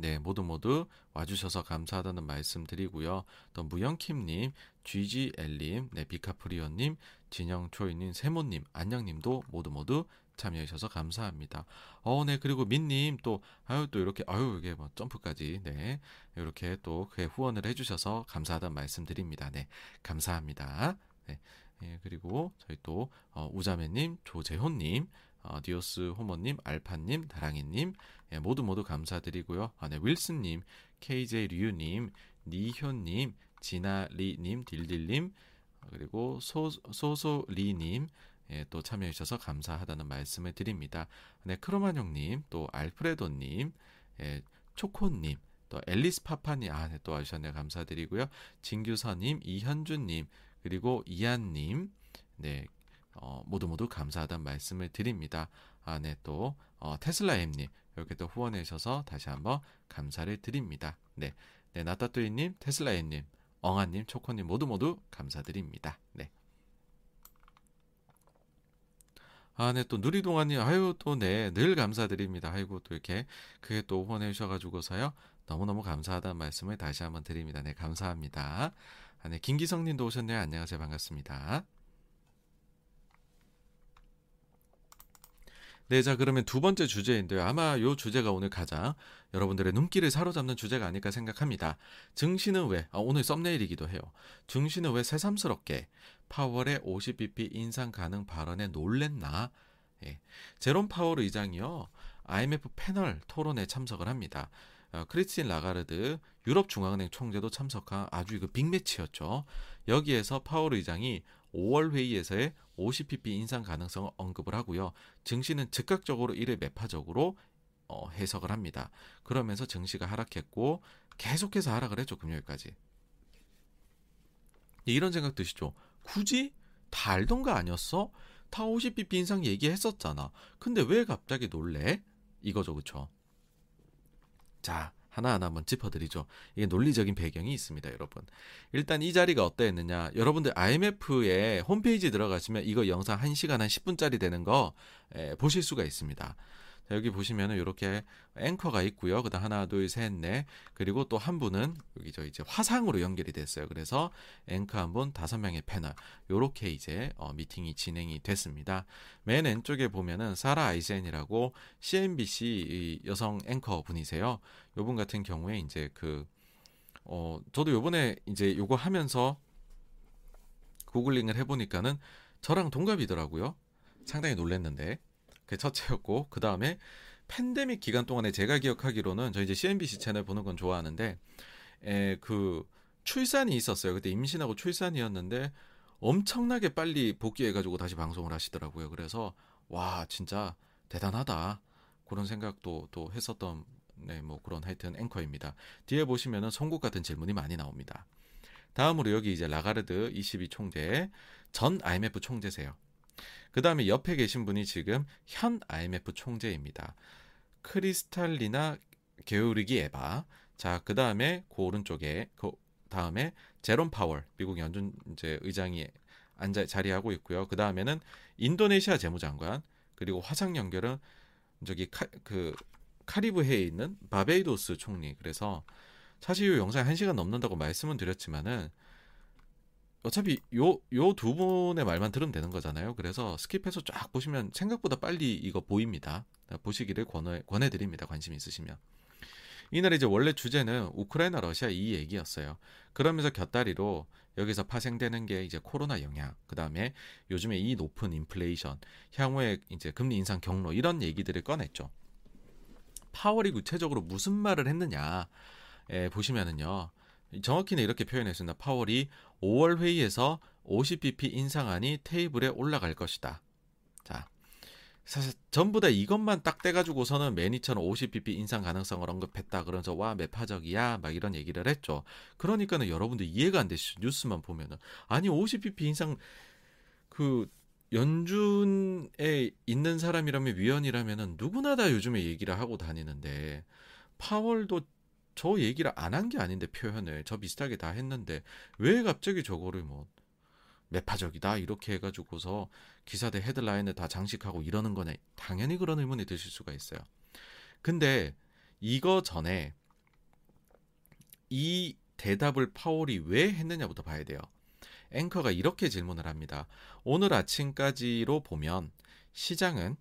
네, 모두 모두 와주셔서 감사하다는 말씀 드리고요. 또 무영킴님, GGL님, 네, 비카프리오님, 진영초이님, 세모님, 안녕님도 모두 모두 참여해주셔서 감사합니다. 어, 네, 그리고 민님 또, 아유, 또 이렇게, 아유, 이게 뭐 점프까지, 네, 이렇게 또 그의 후원을 해주셔서 감사하다는 말씀 드립니다. 네, 감사합니다. 네, 예, 그리고 저희 또, 어, 우자매님, 조재훈님, 어, 디오스 호모님, 알파님, 다랑이님, 예, 모두 모두 감사드리고요. 아, 네, 윌슨님, KJ 류님, 니현님, 진아리님, 딜딜님, 그리고 소, 소소리님, 예, 또 참여해 주셔서 감사하다는 말씀을 드립니다. 네, 크로마뇽님, 또 알프레도님, 예, 초코님, 또 앨리스 파파님, 아, 네, 또 와주셨네요. 감사드리고요. 진규서님, 이현주님, 그리고 이한님, 네, 어, 모두 모두 감사하다는 말씀을 드립니다. 아, 네, 또 어, 테슬라 엠님 이렇게 또 후원해 주셔서 다시 한번 감사를 드립니다. 네, 네 나따뚜이님, 테슬라 엠님, 엉아님, 초코님 모두 모두 감사드립니다. 네. 아, 네, 또 누리동아님, 아유, 또 네, 늘 감사드립니다. 아이고, 또 이렇게 그게 또 후원해 주셔가지고서요. 너무너무 감사하다는 말씀을 다시 한번 드립니다. 네, 감사합니다. 아, 네, 김기성 님도 오셨네요. 안녕하세요. 반갑습니다. 네, 자, 그러면 두 번째 주제인데요. 아마 요 주제가 오늘 가장 여러분들의 눈길을 사로잡는 주제가 아닐까 생각합니다. 증시는 왜, 아, 오늘 썸네일이기도 해요. 증시는 왜 새삼스럽게 파월의 50bp 인상 가능 발언에 놀랬나? 예. 제롬 파월 의장이요. IMF 패널 토론에 참석을 합니다. 어, 크리스틴 라가르드 유럽 중앙은행 총재도 참석한 아주 그 빅매치였죠. 여기에서 파월 의장이 5월 회의에서의 50pp 인상 가능성을 언급을 하고요. 증시는 즉각적으로 이를 매파적으로 어, 해석을 합니다. 그러면서 증시가 하락했고 계속해서 하락을 했죠. 금요일까지. 이런 생각 드시죠? 굳이 다 알던 거 아니었어? 다 50bp 인상 얘기했었잖아. 근데 왜 갑자기 놀래? 이거죠, 그쵸? 자, 하나하나 한번 짚어드리죠. 이게 논리적인 배경이 있습니다, 여러분. 일단 이 자리가 어떠했느냐. 여러분들 IMF의 홈페이지 들어가시면 이거 영상 1시간 한 10분짜리 되는 거 에, 보실 수가 있습니다. 여기 보시면은 이렇게 앵커가 있고요. 그다음 하나, 둘, 셋, 넷. 그리고 또 한 분은 여기 저 이제 화상으로 연결이 됐어요. 그래서 앵커 한 분, 다섯 명의 패널. 요렇게 이제 어, 미팅이 진행이 됐습니다. 맨 왼쪽에 보면은 사라 아이센이라고 CNBC 여성 앵커 분이세요. 요분 같은 경우에 이제 그 어, 저도 요번에 이제 요거 하면서 구글링을 해보니까는 저랑 동갑이더라고요. 상당히 놀랬는데. 그게 첫째였고 그 다음에 팬데믹 기간 동안에 제가 기억하기로는 저 이제 CNBC 채널 보는 건 좋아하는데 에, 그 출산이 있었어요. 그때 임신하고 출산이었는데 엄청나게 빨리 복귀해가지고 다시 방송을 하시더라고요. 그래서 와 진짜 대단하다 그런 생각도 또 했었던 네 뭐 그런 하여튼 앵커입니다. 뒤에 보시면은 송곳 같은 질문이 많이 나옵니다. 다음으로 여기 이제 라가르드 22 총재 전 IMF 총재세요. 그 다음에 옆에 계신 분이 지금 현 IMF 총재입니다. 크리스탈리나 게오르기 에바. 자, 그 다음에 그 오른쪽에 그 다음에 제롬 파월 미국 연준 이제 의장이 앉아 자리하고 있고요. 그 다음에는 인도네시아 재무장관 그리고 화상 연결은 저기 카, 그 카리브해에 있는 바베이도스 총리. 그래서 사실 이 영상 1시간 넘는다고 말씀은 드렸지만은 어차피 요 요 두 분의 말만 들으면 되는 거잖아요. 그래서 스킵해서 쫙 보시면 생각보다 빨리 이거 보입니다. 보시기를 권해 권해드립니다. 관심 있으시면. 이날 이제 원래 주제는 우크라이나 러시아 이 얘기였어요. 그러면서 곁다리로 여기서 파생되는 게 이제 코로나 영향, 그 다음에 요즘에 이 높은 인플레이션, 향후에 이제 금리 인상 경로 이런 얘기들을 꺼냈죠. 파월이 구체적으로 무슨 말을 했느냐 에, 보시면은요. 정확히는 이렇게 표현했습니다. 파월이 5월 회의에서 50bp 인상안이 테이블에 올라갈 것이다. 자, 사실 전부 다 이것만 딱 떼가지고서는 매니처럼 50bp 인상 가능성을 언급했다. 그러면서 와 매파적이야 막 이런 얘기를 했죠. 그러니까는 여러분들 이해가 안 되시죠. 뉴스만 보면은 아니 50bp 인상 그 연준에 있는 사람이라면 위원이라면은 누구나 다 요즘에 얘기를 하고 다니는데 파월도 저 얘기를 안 한 게 아닌데 표현을 저 비슷하게 다 했는데 왜 갑자기 저거를 뭐 매파적이다 이렇게 해가지고서 기사들 헤드라인을 다 장식하고 이러는 거네 당연히 그런 의문이 드실 수가 있어요. 근데 이거 전에 이 대답을 파월이 왜 했느냐부터 봐야 돼요. 앵커가 이렇게 질문을 합니다. 오늘 아침까지로 보면 시장은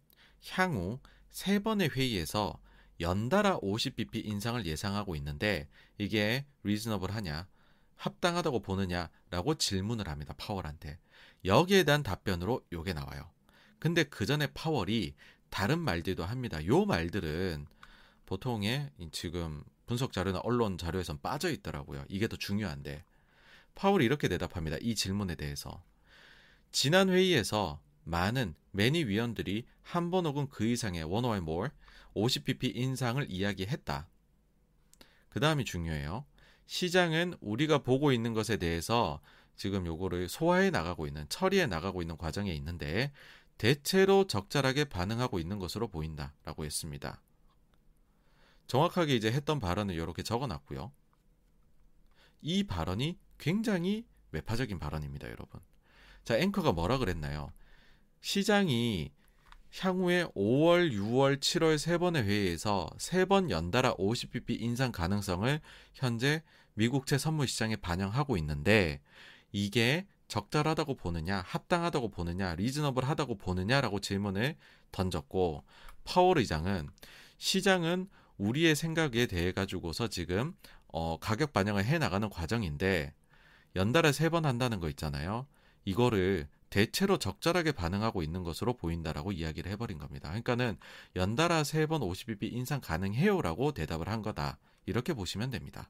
향후 세 번의 회의에서 연달아 50bp 인상을 예상하고 있는데 이게 리즈너블 하냐? 합당하다고 보느냐라고 질문을 합니다. 파월한테. 여기에 대한 답변으로 요게 나와요. 근데 그 전에 파월이 다른 말들도 합니다. 요 말들은 보통의 지금 분석 자료나 언론 자료에선 빠져 있더라고요. 이게 더 중요한데. 파월이 이렇게 대답합니다. 이 질문에 대해서. 지난 회의에서 많은 매니 위원들이 한 번 혹은 그 이상의 one or more 50pp 인상을 이야기했다. 그 다음이 중요해요. 시장은 우리가 보고 있는 것에 대해서 지금 요거를 소화해 나가고 있는, 처리해 나가고 있는 과정에 있는데 대체로 적절하게 반응하고 있는 것으로 보인다. 라고 했습니다. 정확하게 이제 했던 발언을 이렇게 적어 놨고요. 이 발언이 굉장히 외파적인 발언입니다, 여러분. 자, 앵커가 뭐라 그랬나요? 시장이 향후에 5월, 6월, 7월 세 번의 회의에서 세 번 연달아 50bp 인상 가능성을 현재 미국채 선물 시장에 반영하고 있는데 이게 적절하다고 보느냐, 합당하다고 보느냐, 리즈너블하다고 보느냐라고 질문을 던졌고 파월 의장은 시장은 우리의 생각에 대해 가지고서 지금 어, 가격 반영을 해 나가는 과정인데 연달아 세 번 한다는 거 있잖아요. 이거를 대체로 적절하게 반응하고 있는 것으로 보인다라고 이야기를 해버린 겁니다. 그러니까는 연달아 세 번 50bp 인상 가능해요라고 대답을 한 거다. 이렇게 보시면 됩니다.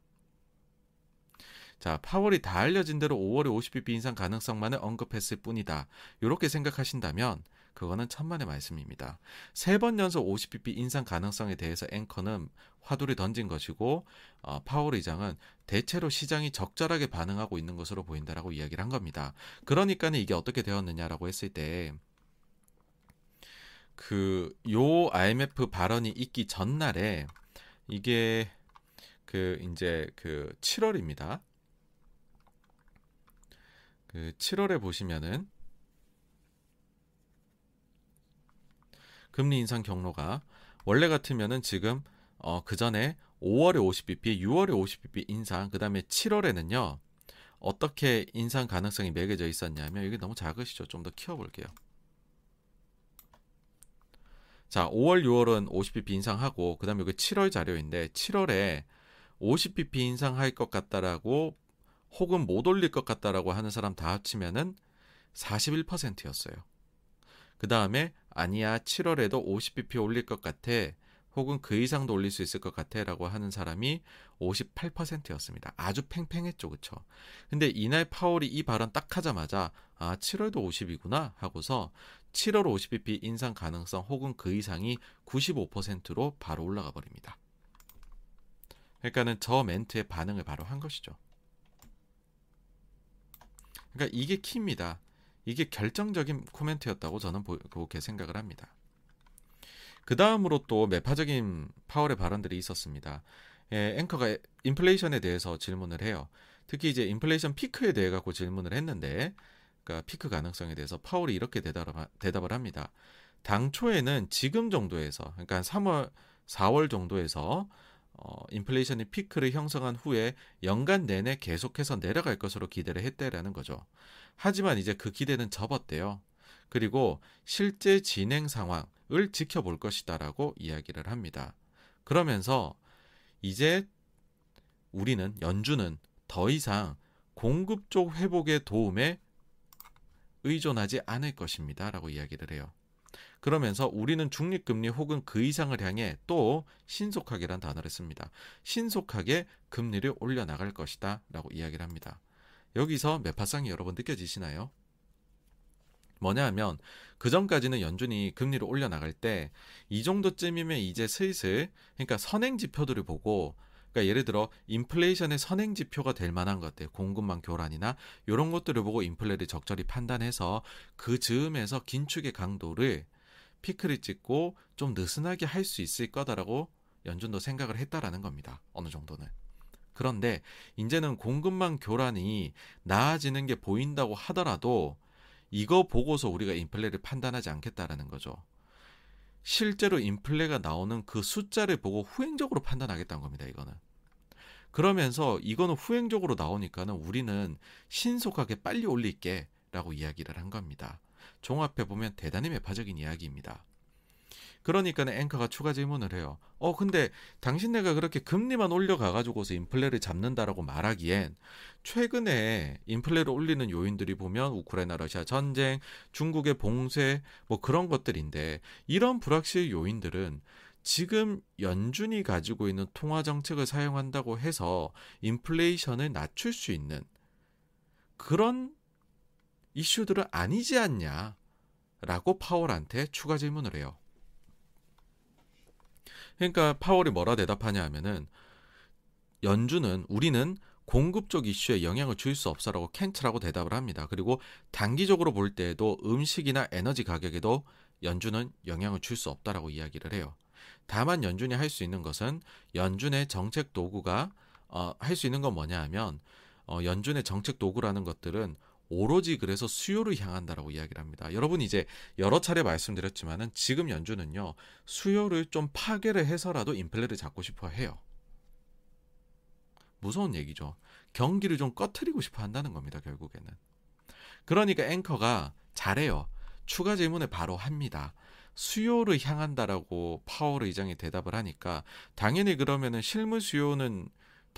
자, 파월이 다 알려진 대로 5월에 50bp 인상 가능성만을 언급했을 뿐이다. 이렇게 생각하신다면 그거는 천만의 말씀입니다. 세 번 연속 50bp 인상 가능성에 대해서 앵커는 화두를 던진 것이고 어, 파월 의장은 대체로 시장이 적절하게 반응하고 있는 것으로 보인다라고 이야기를 한 겁니다. 그러니까는 이게 어떻게 되었느냐라고 했을 때 그 요 IMF 발언이 있기 전날에 이게 그 이제 그 7월입니다. 그 7월에 보시면은 금리 인상 경로가 원래 같으면은 지금 어, 그 전에 5월에 50bp, 6월에 50bp 인상, 그 다음에 7월에는요, 어떻게 인상 가능성이 매겨져 있었냐면, 이게 너무 작으시죠? 좀 더 키워볼게요. 자, 5월, 6월은 50bp 인상하고, 그 다음에 이게 7월 자료인데, 7월에 50bp 인상할 것 같다라고, 혹은 못 올릴 것 같다라고 하는 사람 다 합치면은 41%였어요. 그 다음에 아니야 7월에도 50bp 올릴 것 같아 혹은 그 이상도 올릴 수 있을 것 같아라고 하는 사람이 58%였습니다. 아주 팽팽했죠, 그렇죠? 근데 이날 파월이 이 발언 딱 하자마자 아 7월도 50이구나 하고서 7월 50bp 인상 가능성 혹은 그 이상이 95%로 바로 올라가 버립니다. 그러니까는 저 멘트의 반응을 바로 한 것이죠. 그러니까 이게 키입니다. 이게 결정적인 코멘트였다고 저는 그렇게 생각을 합니다. 그 다음으로 또 매파적인 파월의 발언들이 있었습니다. 예, 앵커가 인플레이션에 대해서 질문을 해요. 특히 이제 인플레이션 피크에 대해 갖고 질문을 했는데, 그러니까 피크 가능성에 대해서 파월이 이렇게 대답을, 합니다. 당초에는 지금 정도에서, 그러니까 3월, 4월 정도에서 어, 인플레이션이 피크를 형성한 후에 연간 내내 계속해서 내려갈 것으로 기대를 했대라는 거죠. 하지만 이제 그 기대는 접었대요. 그리고 실제 진행 상황 을 지켜볼 것이다라고 이야기를 합니다. 그러면서 이제 우리는 연준은 더 이상 공급 쪽 회복의 도움에 의존하지 않을 것입니다. 라고 이야기를 해요. 그러면서 우리는 중립금리 혹은 그 이상을 향해 또 신속하게란 단어를 씁니다. 신속하게 금리를 올려나갈 것이다. 라고 이야기를 합니다. 여기서 매파상이 여러분 느껴지시나요? 뭐냐 하면 그 전까지는 연준이 금리를 올려나갈 때 이 정도쯤이면 이제 슬슬 그러니까 선행 지표들을 보고 그러니까 예를 들어 인플레이션의 선행 지표가 될 만한 것들 공급망 교란이나 이런 것들을 보고 인플레를 적절히 판단해서 그 즈음에서 긴축의 강도를 피크를 찍고 좀 느슨하게 할 수 있을 거다라고 연준도 생각을 했다라는 겁니다. 어느 정도는. 그런데 이제는 공급망 교란이 나아지는 게 보인다고 하더라도 이거 보고서 우리가 인플레를 판단하지 않겠다라는 거죠. 실제로 인플레가 나오는 그 숫자를 보고 후행적으로 판단하겠다는 겁니다. 이거는. 그러면서 이거는 후행적으로 나오니까는 우리는 신속하게 빨리 올릴게라고 이야기를 한 겁니다. 종합해 보면 대단히 매파적인 이야기입니다. 그러니까는 앵커가 추가 질문을 해요. 어, 근데 당신네가 그렇게 금리만 올려가 가지고서 인플레를 잡는다라고 말하기엔 최근에 인플레를 올리는 요인들이 보면 우크라이나 러시아 전쟁, 중국의 봉쇄, 뭐 그런 것들인데 이런 불확실 요인들은 지금 연준이 가지고 있는 통화 정책을 사용한다고 해서 인플레이션을 낮출 수 있는 그런 이슈들은 아니지 않냐? 라고 파월한테 추가 질문을 해요. 그러니까 파월이 뭐라 대답하냐 하면은 연준은 우리는 공급 적 이슈에 영향을 줄 수 없어라고 켄트라고 대답을 합니다. 그리고 단기적으로 볼 때에도 음식이나 에너지 가격에도 연준은 영향을 줄 수 없다라고 이야기를 해요. 다만 연준이 할 수 있는 것은 연준의 정책 도구가 어, 할 수 있는 건 뭐냐 하면 어, 연준의 정책 도구라는 것들은 오로지 그래서 수요를 향한다라고 이야기를 합니다. 여러분 이제 여러 차례 말씀드렸지만은 지금 연준은요 수요를 좀 파괴를 해서라도 인플레를 잡고 싶어 해요. 무서운 얘기죠. 경기를 좀 꺼트리고 싶어 한다는 겁니다. 결국에는. 그러니까 앵커가 잘해요. 추가 질문을 바로 합니다. 수요를 향한다라고 파월 의장이 대답을 하니까 당연히 그러면은 실물 수요는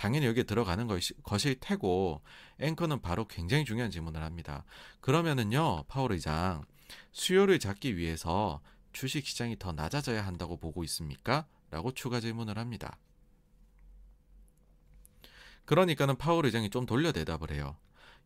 당연히 여기에 들어가는 것이, 것일 테고 앵커는 바로 굉장히 중요한 질문을 합니다. 그러면은요 파월 의장 수요를 잡기 위해서 주식 시장이 더 낮아져야 한다고 보고 있습니까? 라고 추가 질문을 합니다. 그러니까는 파월 의장이 좀 돌려 대답을 해요.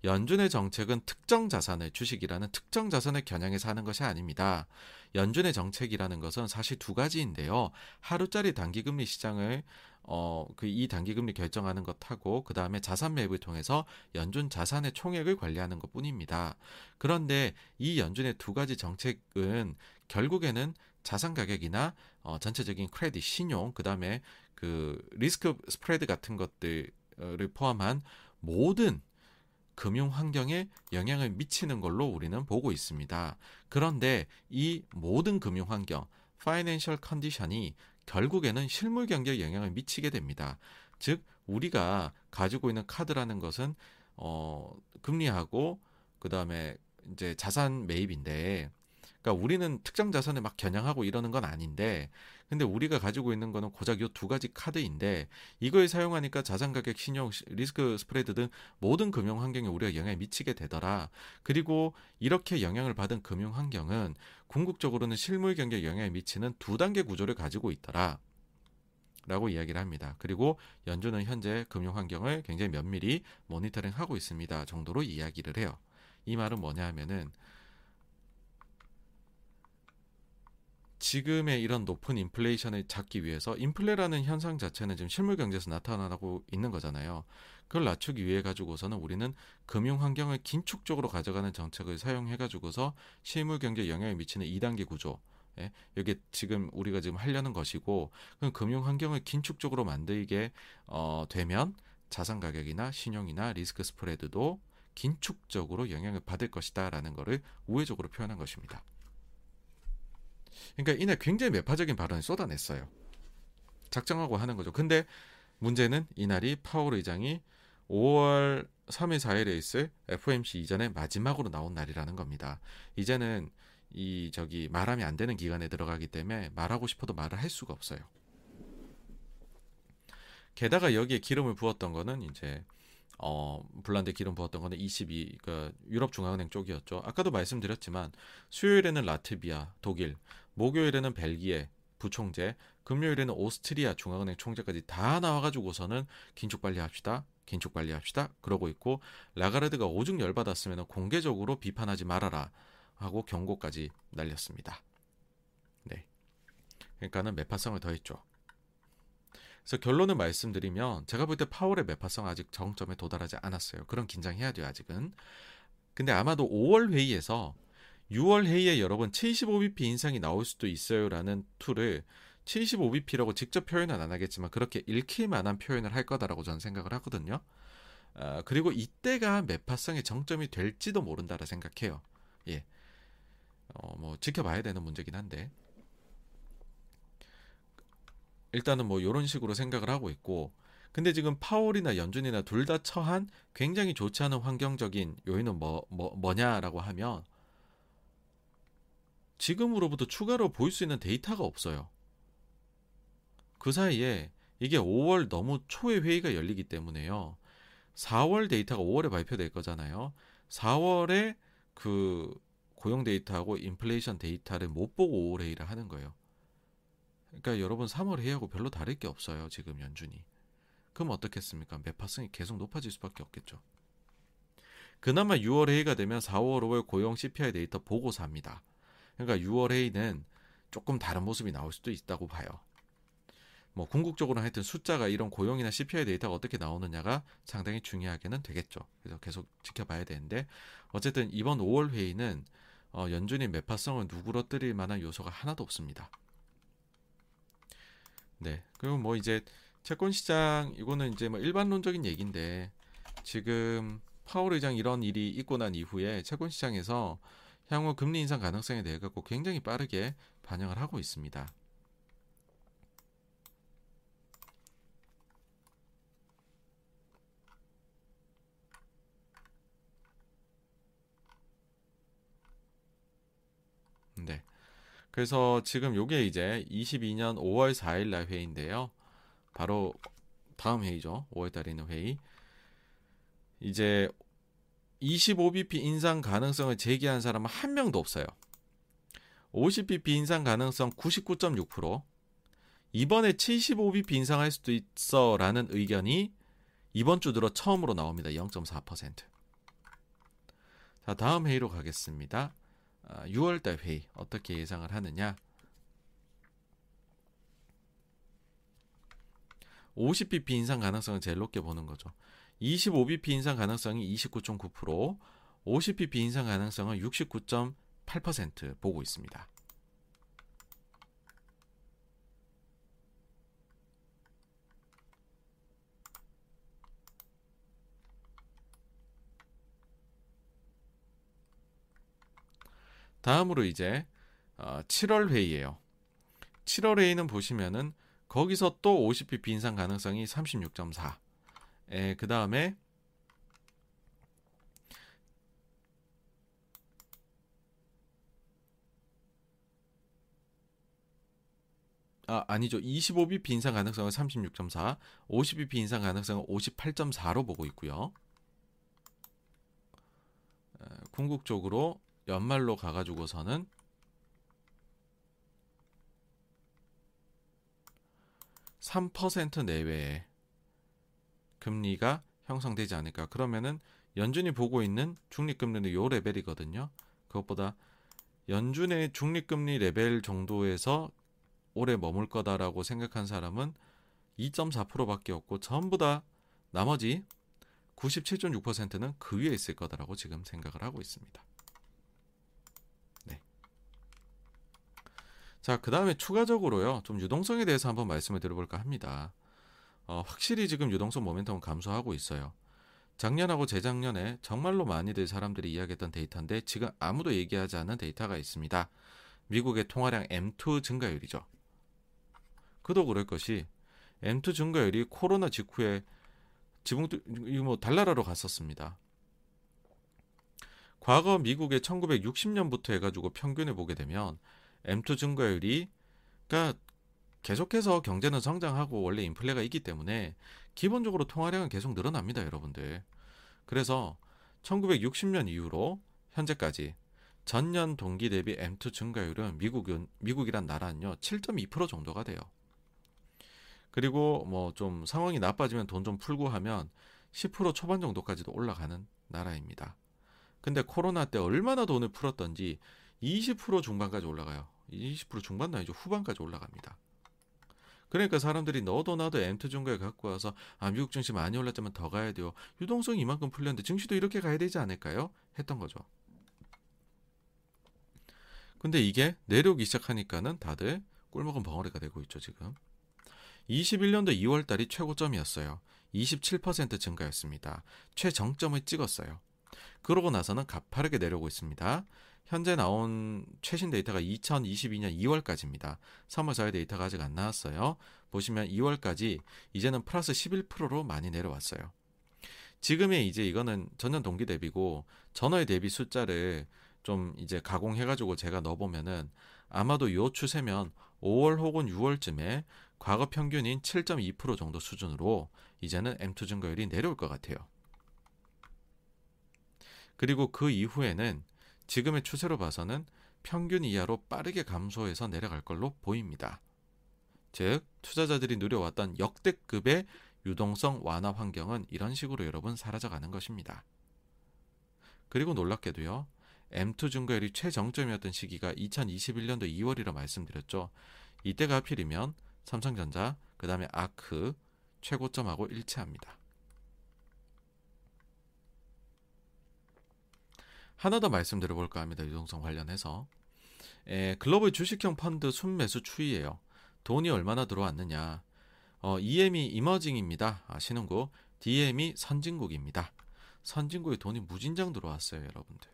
연준의 정책은 특정 자산을 주식이라는 특정 자산을 겨냥해서 하는 것이 아닙니다. 연준의 정책이라는 것은 사실 두 가지인데요. 하루짜리 단기금리 시장을 어, 그 이 단기 금리 결정하는 것하고 그 다음에 자산 매입을 통해서 연준 자산의 총액을 관리하는 것 뿐입니다. 그런데 이 연준의 두 가지 정책은 결국에는 자산 가격이나 어, 전체적인 크레딧, 신용, 그 다음에 그 리스크 스프레드 같은 것들을 포함한 모든 금융 환경에 영향을 미치는 걸로 우리는 보고 있습니다. 그런데 이 모든 금융 환경, 파이낸셜 컨디션이 결국에는 실물 경제에 영향을 미치게 됩니다. 즉 우리가 가지고 있는 카드라는 것은 어 금리하고 그다음에 이제 자산 매입인데 그러니까 우리는 특정 자산을 막 겨냥하고 이러는 건 아닌데 근데 우리가 가지고 있는 거는 고작 요 두 가지 카드인데 이걸 사용하니까 자산 가격, 신용, 리스크 스프레드 등 모든 금융 환경에 우리가 영향을 미치게 되더라. 그리고 이렇게 영향을 받은 금융 환경은 궁극적으로는 실물 경제에 영향을 미치는 두 단계 구조를 가지고 있더라. 라고 이야기를 합니다. 그리고 연준은 현재 금융 환경을 굉장히 면밀히 모니터링 하고 있습니다. 정도로 이야기를 해요. 이 말은 뭐냐 하면은 지금의 이런 높은 인플레이션을 잡기 위해서 인플레라는 현상 자체는 지금 실물 경제에서 나타나고 있는 거잖아요. 그걸 낮추기 위해 가지고서는 우리는 금융 환경을 긴축적으로 가져가는 정책을 사용해 가지고서 실물 경제에 영향을 미치는 2단계 구조 예, 이게 지금 우리가 지금 하려는 것이고 그럼 금융 환경을 긴축적으로 만들게 어, 되면 자산 가격이나 신용이나 리스크 스프레드도 긴축적으로 영향을 받을 것이다라는 것을 우회적으로 표현한 것입니다. 그러니까 이날 굉장히 매파적인 발언을 쏟아냈어요. 작정하고 하는 거죠. 근데 문제는 이날이 파월 의장이 5월 3일 4일에 있을 FOMC 이전에 마지막으로 나온 날이라는 겁니다. 이제는 이 저기 말하면 안 되는 기간에 들어가기 때문에 말하고 싶어도 말을 할 수가 없어요. 게다가 여기에 기름을 부었던 거는 이제 어, 불란데 기름 부었던 거는 22, 그 유럽 중앙은행 쪽이었죠. 아까도 말씀드렸지만 수요일에는 라트비아, 독일, 목요일에는 벨기에 부총재, 금요일에는 오스트리아 중앙은행 총재까지 다 나와가지고서는 긴축 관리합시다. 긴축 관리합시다. 그러고 있고 라가르드가 오죽 열받았으면 공개적으로 비판하지 말아라 하고 경고까지 날렸습니다. 네. 그러니까는 매파성을 더했죠. 그래서 결론을 말씀드리면 제가 볼 때 파월의 매파성 아직 정점에 도달하지 않았어요. 그런 긴장해야 돼요 아직은. 근데 아마도 5월 회의에서 6월 회의에 여러분 75bp 인상이 나올 수도 있어요라는 투를 75bp라고 직접 표현은 안 하겠지만 그렇게 읽힐 만한 표현을 할 거다라고 저는 생각을 하거든요. 아, 그리고 이때가 매파성의 정점이 될지도 모른다라 생각해요. 예. 어, 뭐 지켜봐야 되는 문제긴 한데. 일단은 뭐 이런 식으로 생각을 하고 있고 근데 지금 파월이나 연준이나 둘 다 처한 굉장히 좋지 않은 환경적인 요인은 뭐, 뭐 뭐냐라고 하면 지금으로부터 추가로 보일 수 있는 데이터가 없어요. 그 사이에 이게 5월 너무 초에 회의가 열리기 때문에요. 4월 데이터가 5월에 발표될 거잖아요. 4월에 그 고용 데이터하고 인플레이션 데이터를 못 보고 5월 회의를 하는 거예요. 그러니까 여러분 3월 회의하고 별로 다를 게 없어요. 지금 연준이. 그럼 어떻겠습니까? 매파성이 계속 높아질 수밖에 없겠죠. 그나마 6월 회의가 되면 4월, 5월 고용 CPI 데이터 보고서 합니다. 그러니까 6월 회의는 조금 다른 모습이 나올 수도 있다고 봐요. 뭐 궁극적으로 하여튼 숫자가 이런 고용이나 CPI 데이터가 어떻게 나오느냐가 상당히 중요하게는 되겠죠. 그래서 계속 지켜봐야 되는데 어쨌든 이번 5월 회의는 어, 연준이 매파성을 누그러뜨릴 만한 요소가 하나도 없습니다. 네. 그리고 뭐 이제 채권 시장 이거는 이제 뭐 일반론적인 얘기인데 지금 파월 의장 이런 일이 있고 난 이후에 채권 시장에서 향후 금리 인상 가능성에 대해 갖고 굉장히 빠르게 반영을 하고 있습니다. 네. 그래서 지금 요게 이제 22년 5월 4일 날 회의인데요. 바로 다음 회의죠. 5월 달에 있는 회의. 이제 25bp 인상 가능성을 제기한 사람은 한 명도 없어요. 50bp 인상 가능성 99.6%. 이번에 75bp 인상할 수도 있어라는 의견이 이번 주 들어 처음으로 나옵니다. 0.4%. 자, 다음 회의로 가겠습니다. 6월달 아, 회의 어떻게 예상을 하느냐? 50bp 인상 가능성을 제일 높게 보는 거죠. 25bp 인상 가능성이 29.9%, 50bp 인상 가능성은 69.8% 보고 있습니다. 다음으로 이제 7월 어, 회의예요. 7월 회의는 보시면은 거기서 또 50bp 인상 가능성이 36.4. 에, 그 다음에 아, 아니죠. 25bp 인상 가능성은 36.4, 50bp 인상 가능성은 58.4로 보고 있고요. 궁극적으로 연말로 가가지고서는 3% 내외의 금리가 형성되지 않을까. 그러면은 연준이 보고 있는 중립금리는 요 레벨이거든요. 그것보다 연준의 중립금리 레벨 정도에서 오래 머물 거다라고 생각한 사람은 2.4%밖에 없고 전부 다 나머지 97.6%는 그 위에 있을 거다라고 지금 생각을 하고 있습니다. 자, 그 다음에 추가적으로요, 좀 유동성에 대해서 한번 말씀을 드려볼까 합니다. 어, 확실히 지금 유동성 모멘텀은 감소하고 있어요. 작년하고 재작년에 정말로 많이들 사람들이 이야기했던 데이터인데 지금 아무도 얘기하지 않는 데이터가 있습니다. 미국의 통화량 M2 증가율이죠. 그도 그럴 것이 M2 증가율이 코로나 직후에 지붕 뭐 달나라로 갔었습니다. 과거 미국의 1960년부터 해가지고 평균을 보게 되면 M2 증가율이 그러니까 계속해서 경제는 성장하고 원래 인플레가 있기 때문에 기본적으로 통화량은 계속 늘어납니다, 여러분들. 그래서 1960년 이후로 현재까지 전년 동기 대비 M2 증가율은 미국은 미국이란 나라는요 7.2% 정도가 돼요. 그리고 뭐 좀 상황이 나빠지면 돈 좀 풀고 하면 10% 초반 정도까지도 올라가는 나라입니다. 근데 코로나 때 얼마나 돈을 풀었던지 20% 중반까지 올라가요. 20% 중반도 아니죠. 후반까지 올라갑니다. 그러니까 사람들이 너도 나도 M2 증가에 갖고 와서 아 미국 증시 많이 올랐지만 더 가야 돼요. 유동성이 이만큼 풀렸는데 증시도 이렇게 가야 되지 않을까요? 했던 거죠. 근데 이게 내려오기 시작하니까는 다들 꿀먹은 벙어리가 되고 있죠, 지금. 21년도 2월 달이 최고점이었어요. 27% 증가였습니다. 최정점을 찍었어요. 그러고 나서는 가파르게 내려오고 있습니다. 현재 나온 최신 데이터가 2022년 2월까지입니다. 3월 4일 데이터가 아직 안 나왔어요. 보시면 2월까지 이제는 플러스 11%로 많이 내려왔어요. 지금의 이제 이거는 전년 동기 대비고 전월 대비 숫자를 좀 이제 가공해가지고 제가 넣어보면은 아마도 요 추세면 5월 혹은 6월쯤에 과거 평균인 7.2% 정도 수준으로 이제는 M2 증가율이 내려올 것 같아요. 그리고 그 이후에는 지금의 추세로 봐서는 평균 이하로 빠르게 감소해서 내려갈 걸로 보입니다. 즉, 투자자들이 누려왔던 역대급의 유동성 완화 환경은 이런 식으로 여러분 사라져가는 것입니다. 그리고 놀랍게도요, M2 증가율이 최정점이었던 시기가 2021년도 2월이라 말씀드렸죠. 이때가 하필이면 삼성전자, 그 다음에 아크 최고점하고 일치합니다. 하나 더 말씀드려 볼까 합니다. 유동성 관련해서. 에, 글로벌 주식형 펀드 순매수 추이예요. 돈이 얼마나 들어왔느냐. 어, EM이 이머징입니다. 아시는 거. DM이 선진국입니다. 선진국에 돈이 무진장 들어왔어요, 여러분들.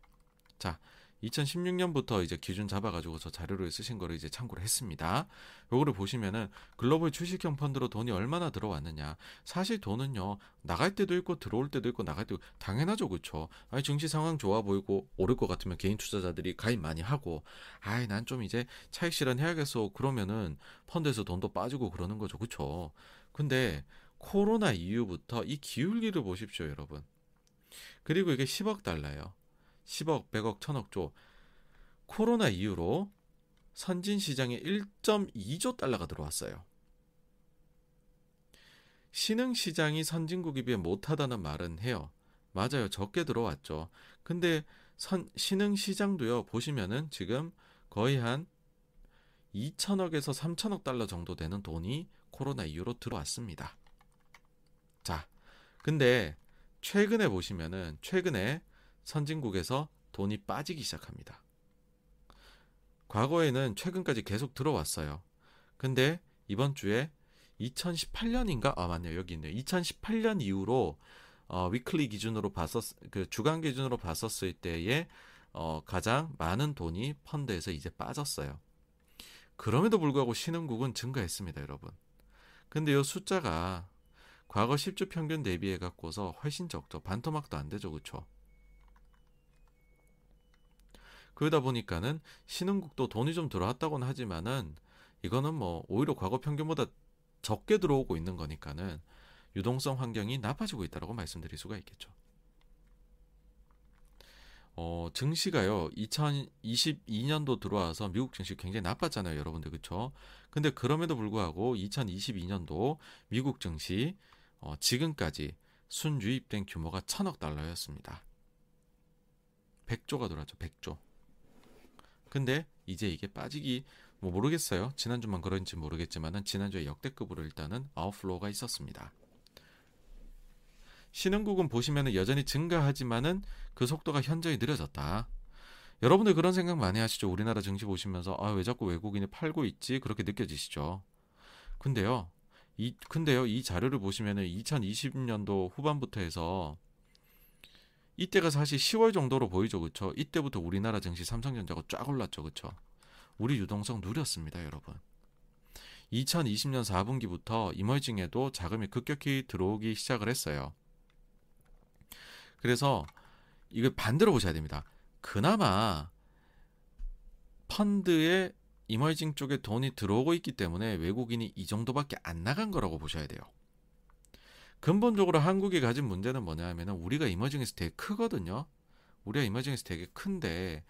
자, 2016년부터 이제 기준 잡아가지고 저 자료를 쓰신 거를 이제 참고를 했습니다. 요거를 보시면은 글로벌 주식형 펀드로 돈이 얼마나 들어왔느냐. 사실 돈은요, 나갈 때도 있고 들어올 때도 있고 나갈 때도 당연하죠. 그쵸? 아니, 증시 상황 좋아 보이고 오를 것 같으면 개인 투자자들이 가입 많이 하고, 아이, 난 좀 이제 차익 실현 해야겠어. 그러면은 펀드에서 돈도 빠지고 그러는 거죠. 그쵸? 근데 코로나 이후부터 이 기울기를 보십시오, 여러분. 그리고 이게 10억 달러예요. 10억, 100억, 1000억 조. 코로나 이후로 선진 시장에 1.2조 달러가 들어왔어요. 신흥 시장이 선진국에 비해 못하다는 말은 해요. 맞아요. 적게 들어왔죠. 근데 선, 신흥 시장도요. 보시면은 지금 거의 한 2천억에서 3천억 달러 정도 되는 돈이 코로나 이후로 들어왔습니다. 자, 근데 최근에 보시면은 최근에 선진국에서 돈이 빠지기 시작합니다. 과거에는 최근까지 계속 들어왔어요. 근데 이번 주에 2018년인가 아 맞네요 여기 있네요. 2018년 이후로 어, 위클리 기준으로 봤었 그 주간 기준으로 봤었을 때에 어, 가장 많은 돈이 펀드에서 이제 빠졌어요. 그럼에도 불구하고 신흥국은 증가했습니다, 여러분. 근데 이 숫자가 과거 10주 평균 대비해 갖고서 훨씬 적죠. 반토막도 안 되죠, 그렇죠? 그러다 보니까는 신흥국도 돈이 좀 들어왔다고는 하지만은 이거는 뭐 오히려 과거 평균보다 적게 들어오고 있는 거니까는 유동성 환경이 나빠지고 있다라고 말씀드릴 수가 있겠죠. 어, 증시가요. 2022년도 들어와서 미국 증시 굉장히 나빴잖아요, 여러분들. 그렇죠? 근데 그럼에도 불구하고 2022년도 미국 증시 어, 지금까지 순유입된 규모가 천억 달러였습니다. 100조가 들어왔죠. 100조. 근데 이제 이게 빠지기 뭐 모르겠어요. 지난주만 그런지 모르겠지만은 지난주에 역대급으로 일단은 아웃플로우가 있었습니다. 신흥국은 보시면은 여전히 증가하지만은 그 속도가 현저히 느려졌다. 여러분들 그런 생각 많이 하시죠? 우리나라 증시 보시면서 아 왜 자꾸 외국인이 팔고 있지? 그렇게 느껴지시죠? 근데요. 이 근데요. 이 자료를 보시면은 2020년도 후반부터 해서 이때가 사실 10월 정도로 보이죠, 그렇죠? 이때부터 우리나라 증시 삼성전자가 쫙 올랐죠, 그렇죠? 우리 유동성 누렸습니다, 여러분. 2020년 4분기부터 이머징에도 자금이 급격히 들어오기 시작을 했어요. 그래서 이걸 반대로 보셔야 됩니다. 그나마 펀드에 이머징 쪽에 돈이 들어오고 있기 때문에 외국인이 이 정도밖에 안 나간 거라고 보셔야 돼요. 근본적으로 한국이 가진 문제는 뭐냐 하면은 우리가 이머징에서 되게 크거든요. 우리가 이머징에서 되게 큰데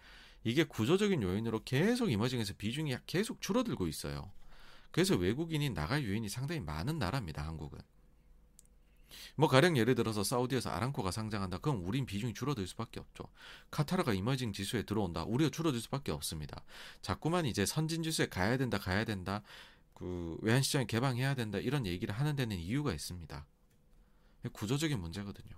이게 구조적인 요인으로 계속 이머징에서 비중이 계속 줄어들고 있어요. 그래서 외국인이 나갈 요인이 상당히 많은 나라입니다. 한국은. 뭐 가령 예를 들어서 사우디에서 아람코가 상장한다. 그럼 우린 비중이 줄어들 수밖에 없죠. 카타르가 이머징 지수에 들어온다. 우리가 줄어들 수밖에 없습니다. 자꾸만 이제 선진 지수에 가야 된다, 가야 된다. 그 외환 시장이 개방해야 된다. 이런 얘기를 하는 데는 이유가 있습니다. 구조적인 문제거든요.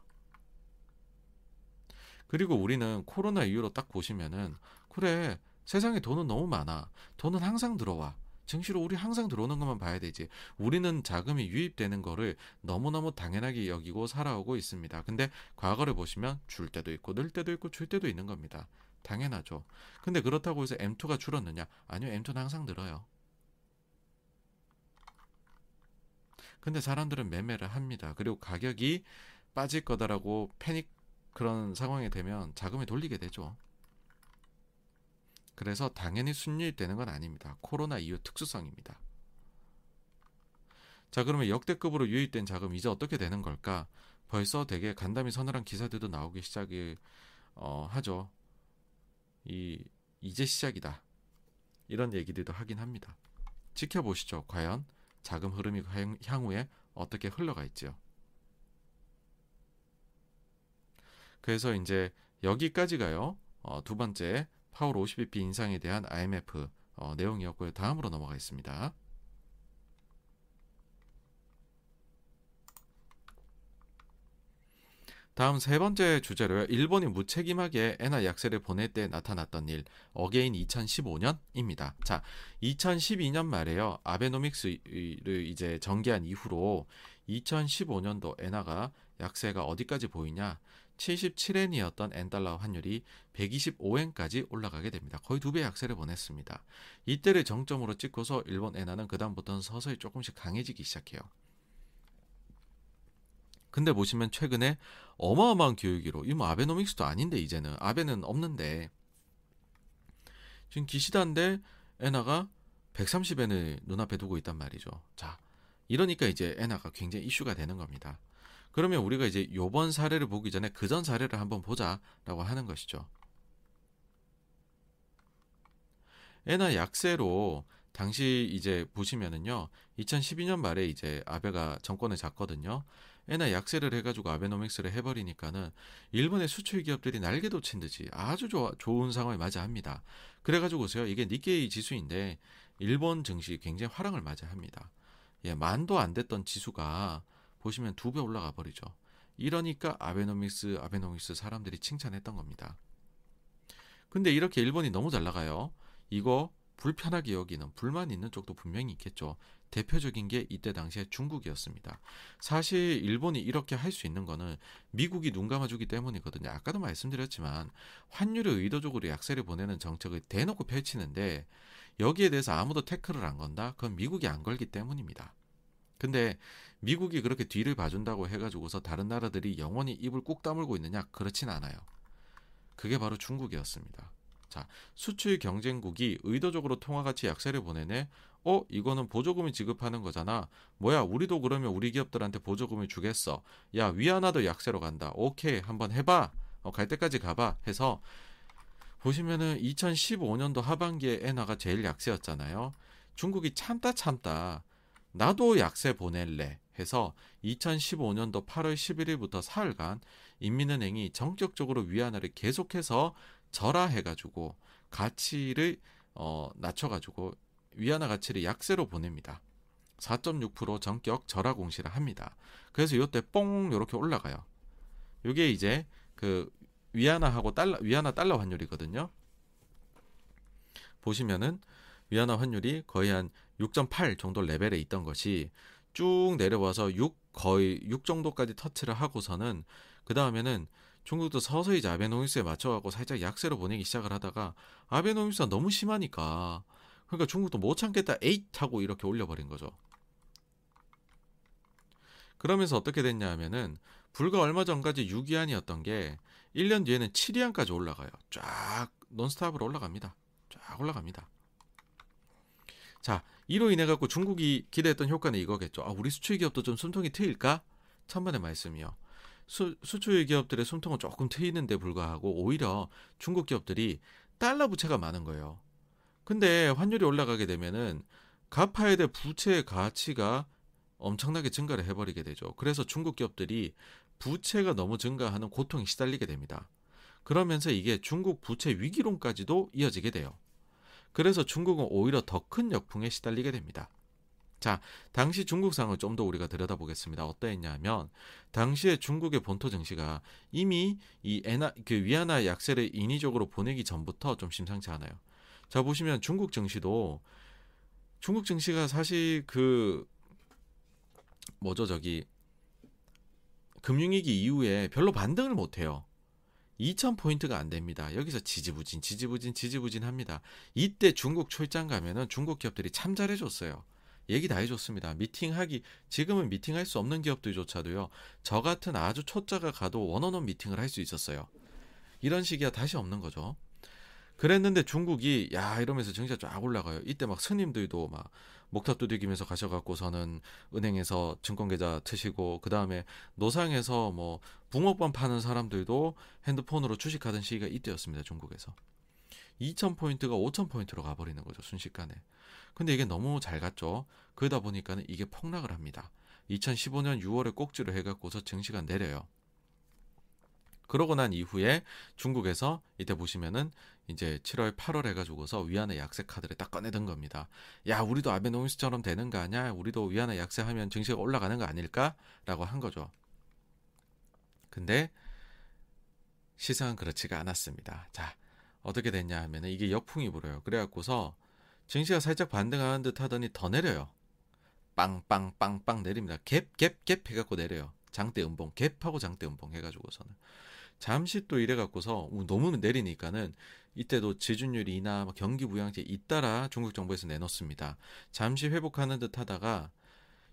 그리고 우리는 코로나 이후로 딱 보시면은 그래 세상에 돈은 너무 많아. 돈은 항상 들어와. 증시로 우리 항상 들어오는 것만 봐야 되지. 우리는 자금이 유입되는 거를 너무너무 당연하게 여기고 살아오고 있습니다. 근데 과거를 보시면 줄 때도 있고 늘 때도 있고 줄 때도 있는 겁니다. 당연하죠. 근데 그렇다고 해서 M2가 줄었느냐? 아니요. M2는 항상 늘어요. 근데 사람들은 매매를 합니다. 그리고 가격이 빠질 거다라고 패닉 그런 상황이 되면 자금을 돌리게 되죠. 그래서 당연히 순유입되는 건 아닙니다. 코로나 이후 특수성입니다. 자, 그러면 역대급으로 유입된 자금 이제 어떻게 되는 걸까? 벌써 되게 간담이 서늘한 기사들도 나오기 시작이 어, 하죠. 이 이제 시작이다. 이런 얘기들도 하긴 합니다. 지켜보시죠. 과연 자금 흐름이 향후에 어떻게 흘러가 있지요. 그래서 이제 여기까지가요. 어, 두 번째 파월 50bp 인상에 대한 IMF 어, 내용이었고요. 다음으로 넘어가겠습니다. 다음 세 번째 주제로요. 일본이 무책임하게 엔화 약세를 보낼 때 나타났던 일, again 2015년입니다. 자, 2012년 말에요. 아베노믹스를 이제 전개한 이후로 2015년도 엔화가 약세가 어디까지 보이냐? 77엔이었던 엔달러 환율이 125엔까지 올라가게 됩니다. 거의 두 배 약세를 보냈습니다. 이때를 정점으로 찍고서 일본 엔화는 그다음부터는 서서히 조금씩 강해지기 시작해요. 근데 보시면 최근에 어마어마한 교육이로 이뭐 아베노믹스도 아닌데 이제는 아베는 없는데 지금 기시다인데 엔화가 130엔을 눈앞에 두고 있단 말이죠. 자, 이러니까 이제 엔화가 굉장히 이슈가 되는 겁니다. 그러면 우리가 이제 요번 사례를 보기 전에 그 전 사례를 한번 보자라고 하는 것이죠. 엔화 약세로 당시 이제 보시면은요. 2012년 말에 이제 아베가 정권을 잡거든요. 엔화 약세를 해가지고 아베노믹스를 해버리니까는 일본의 수출 기업들이 날개도 친 듯이 아주 좋아, 좋은 상황을 맞이합니다. 그래가지고서요. 이게 니케이 지수인데 일본 증시 굉장히 화랑을 맞이합니다. 예, 만도 안 됐던 지수가 보시면 두 배 올라가 버리죠. 이러니까 아베노믹스 아베노믹스 사람들이 칭찬했던 겁니다. 근데 이렇게 일본이 너무 잘 나가요. 이거 불편하게 여기는 불만 있는 쪽도 분명히 있겠죠. 대표적인 게 이때 당시에 중국이었습니다. 사실 일본이 이렇게 할 수 있는 거는 미국이 눈 감아주기 때문이거든요. 아까도 말씀드렸지만 환율을 의도적으로 약세를 보내는 정책을 대놓고 펼치는데 여기에 대해서 아무도 태클을 안 건다? 그건 미국이 안 걸기 때문입니다. 근데 미국이 그렇게 뒤를 봐준다고 해가지고서 다른 나라들이 영원히 입을 꾹 다물고 있느냐? 그렇진 않아요. 그게 바로 중국이었습니다. 자, 수출 경쟁국이 의도적으로 통화 가치 약세를 보내네? 어, 이거는 보조금을 지급하는 거잖아. 뭐야, 우리도 그러면 우리 기업들한테 보조금을 주겠어. 야, 위안화도 약세로 간다. 오케이, 한번 해봐. 어, 갈 때까지 가봐. 해서 보시면은 2015년도 하반기에 엔화가 제일 약세였잖아요. 중국이 참다 참다 나도 약세 보낼래 해서 2015년도 8월 11일부터 사흘간 인민은행이 전격적으로 위안화를 계속해서 절하해가지고 가치를 어, 낮춰가지고 위안화 가치를 약세로 보냅니다. 4.6% 전격 절하 공시를 합니다. 그래서 이때 뽕 이렇게 올라가요. 이게 이제 그 위안화하고 달러 위안화 달러 환율이거든요. 보시면은 위안화 환율이 거의 한 6.8 정도 레벨에 있던 것이 쭉 내려와서 6 거의 6 정도까지 터치를 하고서는 그 다음에는 중국도 서서히 이제 아베노믹스에 맞춰갖고 살짝 약세로 보내기 시작을 하다가 아베노믹스가 너무 심하니까 그러니까 중국도 못 참겠다 에잇 하고 이렇게 올려버린 거죠. 그러면서 어떻게 됐냐 하면은 불과 얼마 전까지 6위안이었던 게 1년 뒤에는 7위안까지 올라가요. 쫙 논스탑으로 올라갑니다. 쫙 올라갑니다. 자, 이로 인해 갖고 중국이 기대했던 효과는 이거겠죠. 아, 우리 수출 기업도 좀 숨통이 트일까? 천만의 말씀이요. 수, 수출 기업들의 숨통은 조금 트이는데 불구하고 오히려 중국 기업들이 달러 부채가 많은 거예요. 근데 환율이 올라가게 되면은 갚아야 될 부채의 가치가 엄청나게 증가를 해버리게 되죠. 그래서 중국 기업들이 부채가 너무 증가하는 고통에 시달리게 됩니다. 그러면서 이게 중국 부채 위기론까지도 이어지게 돼요. 그래서 중국은 오히려 더 큰 역풍에 시달리게 됩니다. 자, 당시 중국 상을 좀 더 우리가 들여다보겠습니다. 어떠했냐면 당시에 중국의 본토 증시가 이미 이 에나 그 위안화 약세를 인위적으로 보내기 전부터 좀 심상치 않아요. 자, 보시면 중국 증시도 중국 증시가 사실 그 뭐죠, 저기 금융위기 이후에 별로 반등을 못 해요. 2,000포인트가 안 됩니다. 여기서 지지부진, 지지부진, 지지부진 합니다. 이때 중국 출장 가면은 중국 기업들이 참 잘해줬어요. 얘기 다 해줬습니다. 미팅하기, 지금은 미팅할 수 없는 기업들조차도요, 저 같은 아주 초짜가 가도 원어원 미팅을 할 수 있었어요. 이런 식이야 다시 없는 거죠. 그랬는데 중국이, 야, 이러면서 증시가 쫙 올라가요. 이때 막 스님들도 막 목탑 두들기면서 가셔갖고서는 은행에서 증권계좌 트시고 그 다음에 노상에서 뭐 붕어빵 파는 사람들도 핸드폰으로 주식하던 시기가 이때였습니다. 중국에서 2,000 포인트가 5,000 포인트로 가버리는 거죠. 순식간에. 근데 이게 너무 잘 갔죠. 그러다 보니까는 이게 폭락을 합니다. 2015년 6월에 꼭지를 해갖고서 증시가 내려요. 그러고 난 이후에 중국에서 이때 보시면은 이제 7월, 8월 해가지고서 위안화 약세 카드를 딱 꺼내던 겁니다. 야, 우리도 아베노미스처럼 되는 거 아니야? 우리도 위안화 약세하면 증시가 올라가는 거 아닐까? 라고 한 거죠. 근데 시상은 그렇지가 않았습니다. 자, 어떻게 됐냐 하면은 이게 역풍이 불어요. 그래갖고서 증시가 살짝 반등하는 듯 하더니 더 내려요. 빵빵빵빵 내립니다. 갭, 갭, 갭 해갖고 내려요. 장대 음봉, 갭하고 장대 음봉 해가지고서는. 잠시 또 이래 갖고서 너무 내리니까는 이때도 지준율 이나 뭐 경기 부양제 잇따라 중국 정부에서 내놓습니다. 잠시 회복하는 듯 하다가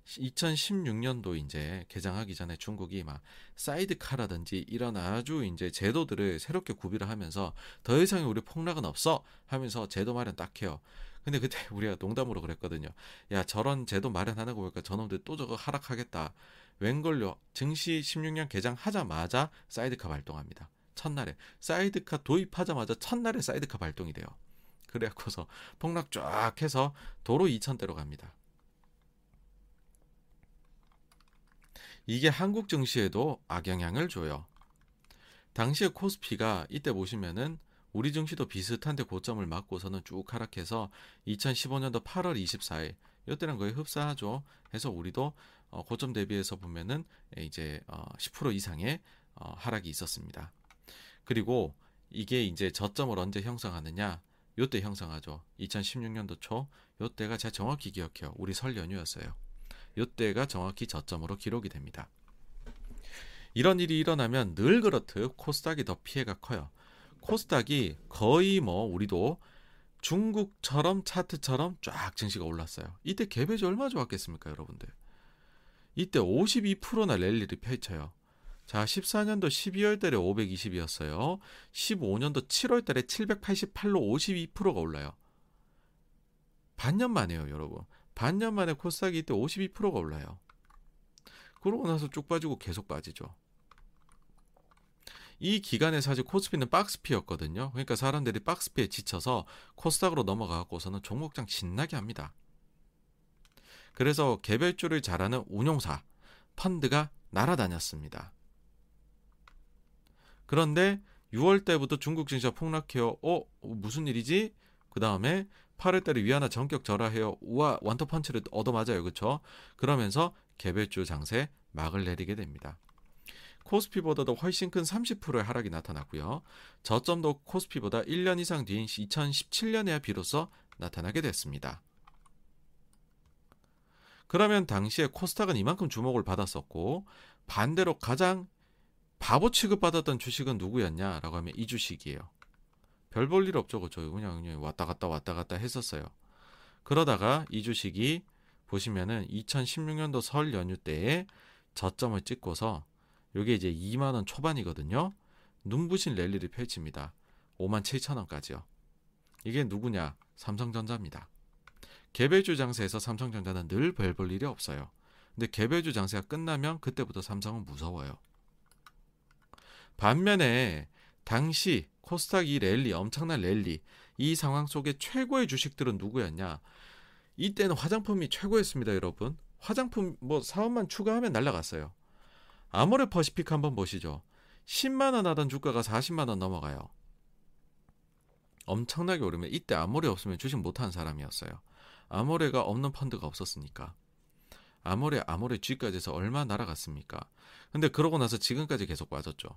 2016년도 이제 개장하기 전에 중국이 막 사이드카라든지 이런 아주 이제 제도들을 새롭게 구비를 하면서 더 이상 우리 폭락은 없어 하면서 제도 마련 딱 해요. 근데 그때 우리가 농담으로 그랬거든요. 야 저런 제도 마련하는 거 보니까 저놈들 또 저거 하락하겠다. 웬걸요? 증시 16년 개장하자마자 사이드카 발동합니다. 첫날에 사이드카 도입하자마자 첫날에 사이드카 발동이 돼요. 그래갖고서 폭락 쫙 해서 도로 2천대로 갑니다. 이게 한국 증시에도 악영향을 줘요. 당시에 코스피가 이때 보시면은 우리 증시도 비슷한데 고점을 맞고서는 쭉 하락해서 2015년도 8월 24일 이때랑 거의 흡사하죠. 해서 우리도 어, 고점 대비해서 보면은 이제 10% 어, 이상의 어, 하락이 있었습니다. 그리고 이게 이제 저점을 언제 형성하느냐? 요때 형성하죠. 2016년도 초 요때가 제가 정확히 기억해요. 우리 설 연휴였어요. 요때가 정확히 저점으로 기록이 됩니다. 이런 일이 일어나면 늘 그렇듯 코스닥이 더 피해가 커요. 코스닥이 거의 뭐 우리도 중국처럼 차트처럼 쫙 증시가 올랐어요. 이때 개배지 얼마 좋았겠습니까, 여러분들? 이때 52%나 랠리를 펼쳐요. 자, 14년도 12월 달에 520이었어요. 15년도 7월 달에 788로 52%가 올라요. 반년 만에요, 여러분. 반년 만에 코스닥이 이때 52%가 올라요. 그러고 나서 쭉 빠지고 계속 빠지죠. 이 기간에 사실 코스피는 박스피였거든요. 그러니까 사람들이 박스피에 지쳐서 코스닥으로 넘어가고서는 종목장 신나게 합니다. 그래서 개별주를 잘하는 운용사, 펀드가 날아다녔습니다. 그런데 6월 때부터 중국 증시가 폭락해요. 어, 무슨 일이지? 그 다음에 8월 달에 위안화 전격 절하해요. 우와, 원터 펀치를 얻어맞아요. 그렇죠? 그러면서 개별주 장세 막을 내리게 됩니다. 코스피보다 도 훨씬 큰 30%의 하락이 나타났고요. 저점도 코스피보다 1년 이상 뒤인 2017년에야 비로소 나타나게 됐습니다. 그러면 당시에 코스닥은 이만큼 주목을 받았었고 반대로 가장 바보 취급받았던 주식은 누구였냐라고 하면 이 주식이에요. 별 볼 일 없죠, 그죠? 그냥, 그냥 왔다 갔다 왔다 갔다 했었어요. 그러다가 이 주식이 보시면은 2016년도 설 연휴 때에 저점을 찍고서 요게 이제 2만 원 초반이거든요. 눈부신 랠리를 펼칩니다. 5만 7천 원까지요. 이게 누구냐? 삼성전자입니다. 개별주 장세에서 삼성전자는 늘 별 볼 일이 없어요. 근데 개별주 장세가 끝나면 그때부터 삼성은 무서워요. 반면에 당시 코스닥 이 랠리 엄청난 랠리 이 상황 속에 최고의 주식들은 누구였냐? 이때는 화장품이 최고였습니다, 여러분. 화장품 뭐 사업만 추가하면 날라갔어요. 아모레 퍼시픽 한번 보시죠. 10만 원 하던 주가가 40만 원 넘어가요. 엄청나게 오르면 이때 아모레 없으면 주식 못하는 사람이었어요. 아모레가 없는 펀드가 없었으니까. 아모레 아모레 G까지 해서 얼마 날아갔습니까? 근데 그러고 나서 지금까지 계속 빠졌죠.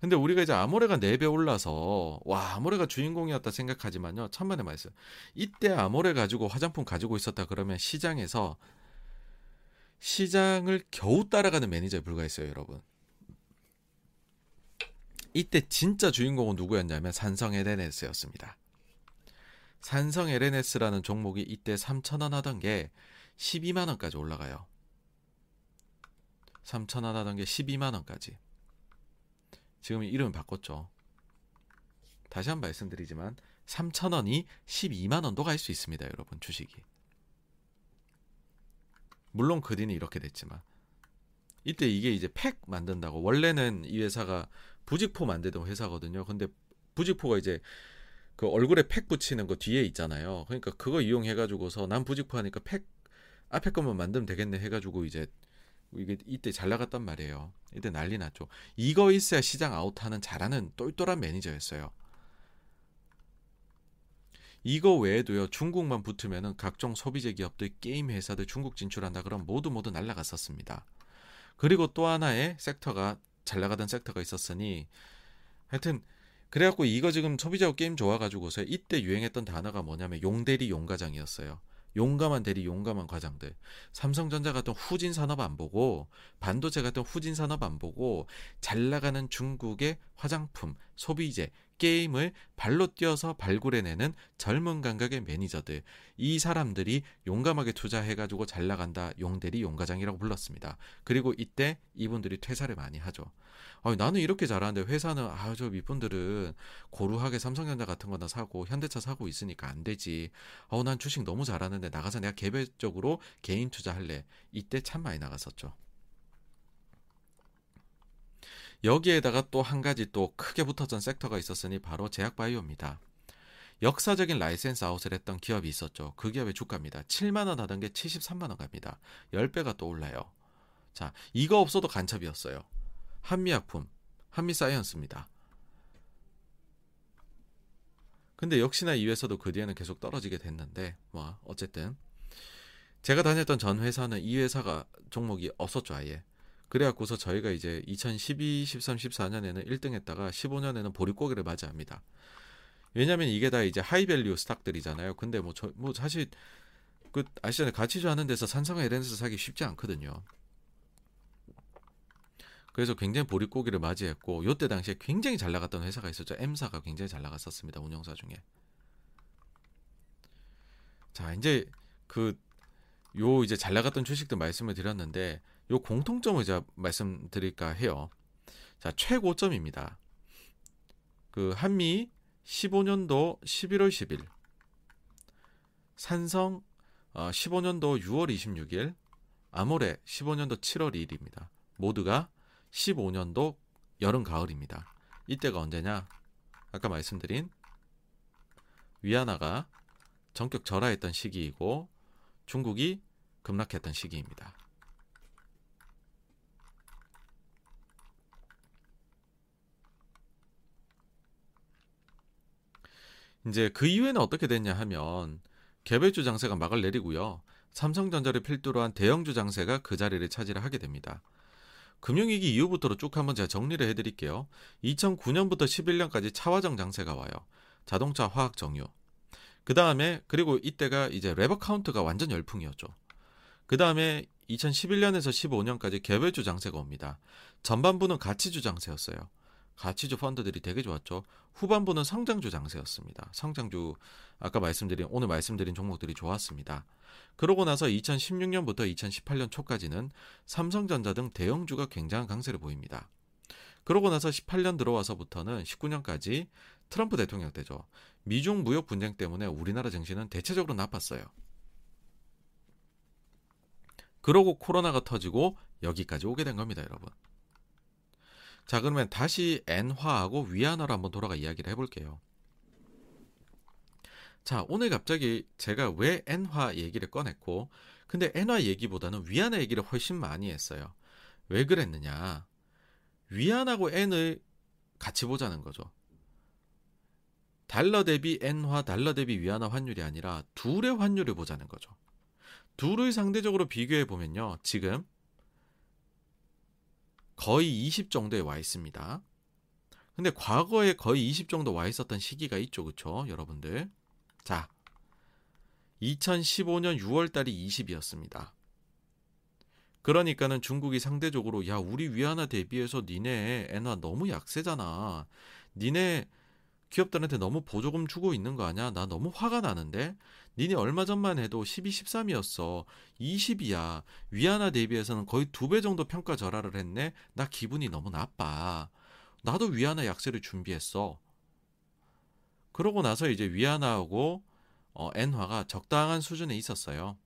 근데 우리가 이제 아모레가 4배 올라서 와 아모레가 주인공이었다 생각하지만요 천만의 말씀 이때 아모레 가지고 화장품 가지고 있었다 그러면 시장에서 시장을 겨우 따라가는 매니저에 불과했어요, 여러분. 이때 진짜 주인공은 누구였냐면 산성 LNS였습니다. 산성 LNS라는 종목이 이때 3천원 하던 게 12만원까지 올라가요. 3천원 하던 게 12만원까지. 지금 이름을 바꿨죠. 다시 한 번 말씀드리지만 3천원이 12만원도 갈 수 있습니다, 여러분, 주식이. 물론 그 뒤는 이렇게 됐지만 이때 이게 이제 팩 만든다고 원래는 이 회사가 부직포 만들던 회사거든요. 근데 부직포가 이제 그 얼굴에 팩 붙이는 거 뒤에 있잖아요. 그러니까 그거 이용해 가지고서 난 부직포 하니까 팩 앞에 것만 만들면 되겠네 해 가지고 이제 이게 이때 잘 나갔단 말이에요. 이때 난리 났죠. 이거 있어야 시장 아웃하는 잘하는 똘똘한 매니저였어요. 이거 외에도요 중국만 붙으면은 각종 소비재 기업들 게임 회사들 중국 진출한다 그럼 모두 모두 날라갔었습니다. 그리고 또 하나의 섹터가 잘 나가던 섹터가 있었으니 하여튼 그래갖고 이거 지금 소비자 게임 좋아가지고서 이때 유행했던 단어가 뭐냐면 용대리 용가장이었어요. 용감한 대리, 용감한 과장들. 삼성전자 같은 후진 산업 안 보고 반도체 같은 후진 산업 안 보고 잘 나가는 중국의 화장품, 소비재, 게임을 발로 뛰어서 발굴해내는 젊은 감각의 매니저들. 이 사람들이 용감하게 투자해가지고 잘 나간다. 용대리, 용과장이라고 불렀습니다. 그리고 이때 이분들이 퇴사를 많이 하죠. 아, 나는 이렇게 잘하는데 회사는 아저 이분들은 고루하게 삼성전자 같은 거나 사고 현대차 사고 있으니까 안 되지. 어, 난 주식 너무 잘하는데 나가서 내가 개별적으로 개인 투자할래. 이때 참 많이 나갔었죠. 여기에다가 또 한 가지 또 크게 붙었던 섹터가 있었으니 바로 제약바이오입니다. 역사적인 license out을 했던 기업이 있었죠. 그 기업의 주가입니다. 7만 원 하던 게 73만 원 갑니다. 10배가 또 올라요. 자, 이거 없어도 간첩이었어요. 한미약품, 한미사이언스입니다. 근데 역시나 이 회사도 그 뒤에는 계속 떨어지게 됐는데 뭐 어쨌든 제가 다녔던 전 회사는 이 회사가 종목이 없었죠 아예 그래갖고서 저희가 이제 2012, 13, 14년에는 1등 했다가 15년에는 보릿고개를 맞이합니다. 왜냐면 이게 다 이제 하이밸류 스탁들이잖아요. 근데 뭐, 저, 뭐 사실 그 아시잖아요. 가치주 하는 데서 산성과 에렌스 사기 쉽지 않거든요. 그래서 굉장히 보릿고기를 맞이했고 요때 당시에 굉장히 잘 나갔던 회사가 있었죠. M사가 굉장히 잘 나갔었습니다. 운영사 중에. 자, 이제 그 요 이제 잘 나갔던 주식들 말씀을 드렸는데 요 공통점을 제가 말씀드릴까 해요. 자, 최고점입니다. 그 한미 15년도 11월 10일, 산성 15년도 6월 26일, 아모레 15년도 7월 2일입니다. 모두가 15년도 여름 가을입니다. 이때가 언제냐? 아까 말씀드린 위안화가 전격 절하했던 시기이고 중국이 급락했던 시기입니다. 이제 그 이후에는 어떻게 됐냐 하면 개별주 장세가 막을 내리고요. 삼성전자를 필두로 한 대형주 장세가 그 자리를 차지를 하게 됩니다. 금융위기 이후부터로 쭉 한번 제가 정리를 해드릴게요. 2009년부터 11년까지 차화정 장세가 와요. 자동차, 화학, 정유. 그 다음에 그리고 이때가 이제 wrap account가 완전 열풍이었죠. 그 다음에 2011년에서 15년까지 개별주 장세가 옵니다. 전반부는 가치주 장세였어요. 가치주 펀드들이 되게 좋았죠. 후반부는 성장주 장세였습니다. 성장주 아까 말씀드린 오늘 말씀드린 종목들이 좋았습니다. 그러고 나서 2016년부터 2018년 초까지는 삼성전자 등 대형주가 굉장한 강세를 보입니다. 그러고 나서 18년 들어와서부터는 19년까지 트럼프 대통령 때죠. 미중 무역 분쟁 때문에 우리나라 증시는 대체적으로 나빴어요. 그러고 코로나가 터지고 여기까지 오게 된 겁니다, 여러분. 자, 그러면 다시 엔화하고 위안화로 한번 돌아가 이야기를 해볼게요. 자, 오늘 갑자기 제가 왜 엔화 얘기를 꺼냈고, 근데 엔화 얘기보다는 위안화 얘기를 훨씬 많이 했어요. 왜 그랬느냐? 위안하고 엔을 같이 보자는 거죠. 달러 대비 엔화, 달러 대비 위안화 환율이 아니라 둘의 환율을 보자는 거죠. 둘을 상대적으로 비교해 보면요. 지금 거의 20 정도에 와 있습니다. 근데 과거에 거의 20 정도 와 있었던 시기가 있죠. 그쵸? 여러분들. 자. 2015년 6월 달이 20이었습니다. 그러니까는 중국이 상대적으로 야, 우리 위안화 대비해서 니네 엔화 너무 약세잖아. 니네 기업들한테 너무 보조금 주고 있는 거 아니야? 나 너무 화가 나는데? 니네 얼마 전만 해도 12, 13이었어. 20이야. 위안화 대비해서는 거의 두 배 정도 평가 절하를 했네. 나 기분이 너무 나빠. 나도 위안화 약세를 준비했어. 그러고 나서 이제 위안화하고 어, 엔화가 적당한 수준에 있었어요.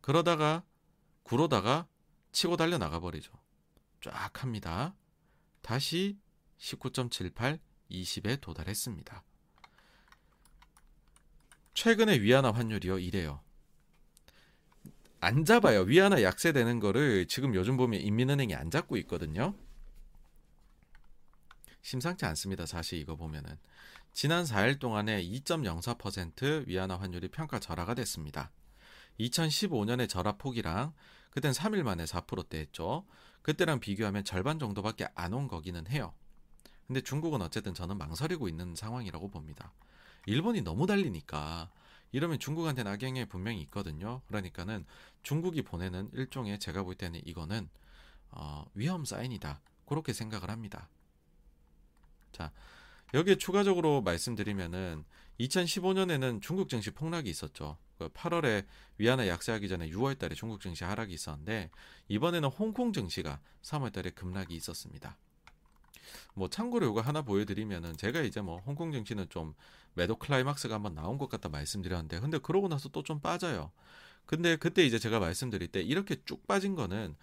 그러다가 구로다가 치고 달려 나가버리죠. 쫙 합니다. 다시 19.78, 20에 도달했습니다. 최근에 위안화 환율이요 이래요. 안 잡아요. 위안화 약세되는 거를 지금 요즘 보면 인민은행이 안 잡고 있거든요. 심상치 않습니다. 사실 이거 보면은 지난 4일 동안에 2.04% 위안화 환율이 평가 절하가 됐습니다. 2015년의 절하 폭이랑 그땐 3일 만에 4%대였죠. 그때랑 비교하면 절반 정도밖에 안 온 거기는 해요. 근데 중국은 어쨌든 저는 망설이고 있는 상황이라고 봅니다. 일본이 너무 달리니까 이러면 중국한테는 악영향이 분명히 있거든요. 그러니까는 중국이 보내는 일종의 제가 볼 때는 이거는 어, 위험 사인이다. 그렇게 생각을 합니다. 자, 여기에 추가적으로 말씀드리면은 2015년에는 중국 증시 폭락이 있었죠. 8월에 그 위안화 약세하기 전에 6월 달에 중국 증시 하락이 있었는데 이번에는 홍콩 증시가 3월 달에 급락이 있었습니다. 뭐 참고로 이거 하나 보여드리면은 제가 이제 뭐 홍콩 증시는 좀 매도 클라이막스가 한번 나온 것 같다 말씀드렸는데 근데 그러고 나서 또 좀 빠져요. 근데 그때 이제 제가 말씀드릴 때 이렇게 쭉 빠진 거는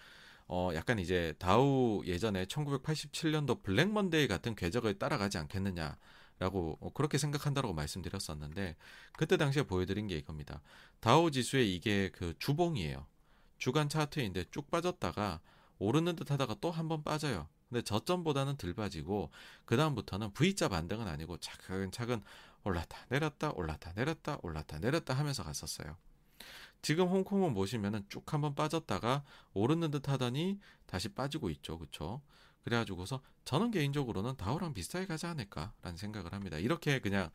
어 약간 이제 다우 예전에 1987년도 블랙 먼데이 같은 궤적을 따라가지 않겠느냐. 라고 어, 그렇게 생각한다고 말씀드렸었는데 그때 당시에 보여드린 게 이겁니다. 다우 지수의 이게 그 주봉이에요. 주간 차트인데 쭉 빠졌다가 오르는 듯 하다가 또 한 번 빠져요. 근데 저점보다는 덜 빠지고 그 다음부터는 V자 반등은 아니고 차근차근 올랐다 내렸다 올랐다 내렸다 올랐다 내렸다 하면서 갔었어요. 지금 홍콩은 보시면은 쭉 한번 빠졌다가 오르는 듯 하더니 다시 빠지고 있죠. 그쵸? 그래가지고서 저는 개인적으로는 다우랑 비슷하게 가지 않을까라는 생각을 합니다. 이렇게 그냥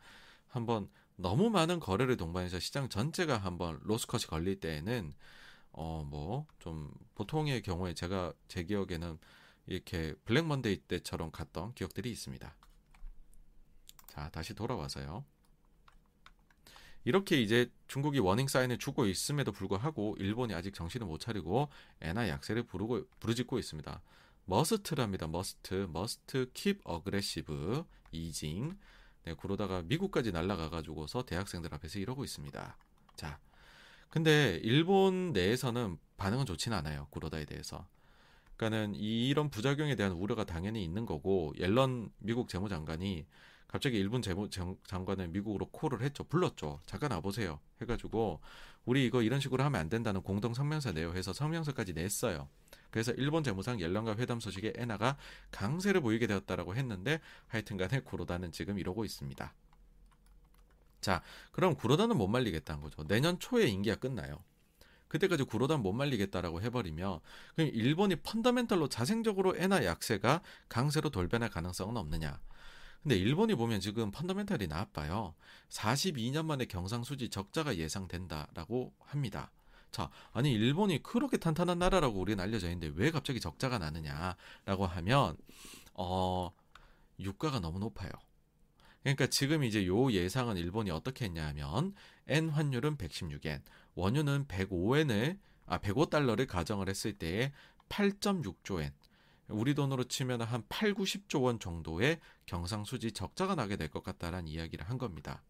한번 너무 많은 거래를 동반해서 시장 전체가 한번 로스컷이 걸릴 때에는 어 뭐 좀 보통의 경우에 제가 제 기억에는 이렇게 블랙 먼데이 때처럼 갔던 기억들이 있습니다. 자 다시 돌아와서요. 이렇게 이제 중국이 warning sign을 주고 있음에도 불구하고 일본이 아직 정신을 못 차리고 엔화 약세를 부르고 부르짖고 있습니다. must랍니다. Must. Must keep aggressive easing. 네, 그러다가 미국까지 날아가 가지고서 대학생들 앞에서 이러고 있습니다. 자. 근데 일본 내에서는 반응은 좋지는 않아요. 구로다에 대해서. 그러니까는 이런 부작용에 대한 우려가 당연히 있는 거고 옐런 미국 재무장관이 갑자기 일본 재무 장관을 미국으로 콜을 했죠. 불렀죠. 잠깐 와보세요. 해가지고 우리 이거 이런 식으로 하면 안 된다는 공동 성명서 내요 해서 성명서까지 냈어요. 그래서 일본 재무상 옐런과 회담 소식에 에나가 강세를 보이게 되었다라고 했는데 하여튼간에 구로다는 지금 이러고 있습니다. 자, 그럼 구로다는 못 말리겠다는 거죠. 내년 초에 임기가 끝나요. 그때까지 구로다는 못 말리겠다라고 해버리면 그럼 일본이 펀더멘털로 자생적으로 에나 약세가 강세로 돌변할 가능성은 없느냐? 근데 일본이 보면 지금 펀더멘털이 나빠요. 42년 만에 경상수지 적자가 예상된다라고 합니다. 자, 아니 일본이 그렇게 탄탄한 나라라고 우리는 알려져 있는데 왜 갑자기 적자가 나느냐라고 하면 어 유가가 너무 높아요. 그러니까 지금 이제 요 예상은 일본이 어떻게 했냐면 엔 환율은 116엔, 원유는 105엔을 아 105달러를 가정을 했을 때에 8.6조 엔. 우리 돈으로 치면 한 8, 90조 원 정도의 경상수지 적자가 나게 될 것 같다라는 이야기를 한 겁니다.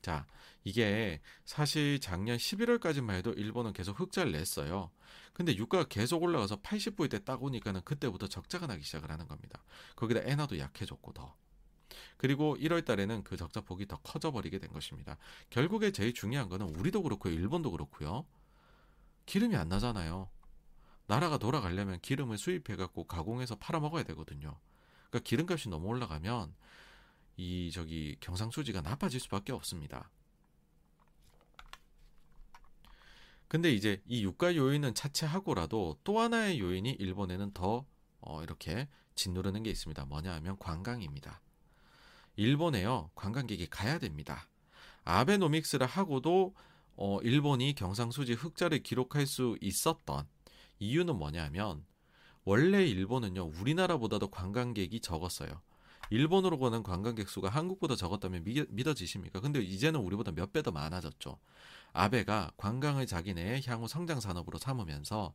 자, 이게 사실 작년 11월까지만 해도 일본은 계속 흑자를 냈어요. 근데 유가가 계속 올라가서 80불 때 딱 오니까는 그때부터 적자가 나기 시작을 하는 겁니다. 거기다 엔화도 약해졌고 더. 그리고 1월 달에는 그 적자 폭이 더 커져 버리게 된 것입니다. 결국에 제일 중요한 거는 우리도 그렇고 일본도 그렇고요. 기름이 안 나잖아요. 나라가 돌아가려면 기름을 수입해 갖고 가공해서 팔아 먹어야 되거든요. 그러니까 기름값이 너무 올라가면 이 저기 경상수지가 나빠질 수밖에 없습니다. 근데 이제 이 유가 요인은 차치하고라도 또 하나의 요인이 일본에는 더 어, 이렇게 짓누르는 게 있습니다. 뭐냐 하면 관광입니다. 일본에요. 관광객이 가야 됩니다. 아베노믹스를 하고도 어, 일본이 경상수지 흑자를 기록할 수 있었던 이유는 뭐냐면 원래 일본은요 우리나라보다도 관광객이 적었어요. 일본으로 가는 관광객 수가 한국보다 적었다면 믿어지십니까? 근데 이제는 우리보다 몇 배 더 많아졌죠. 아베가 관광을 자기네 향후 성장 산업으로 삼으면서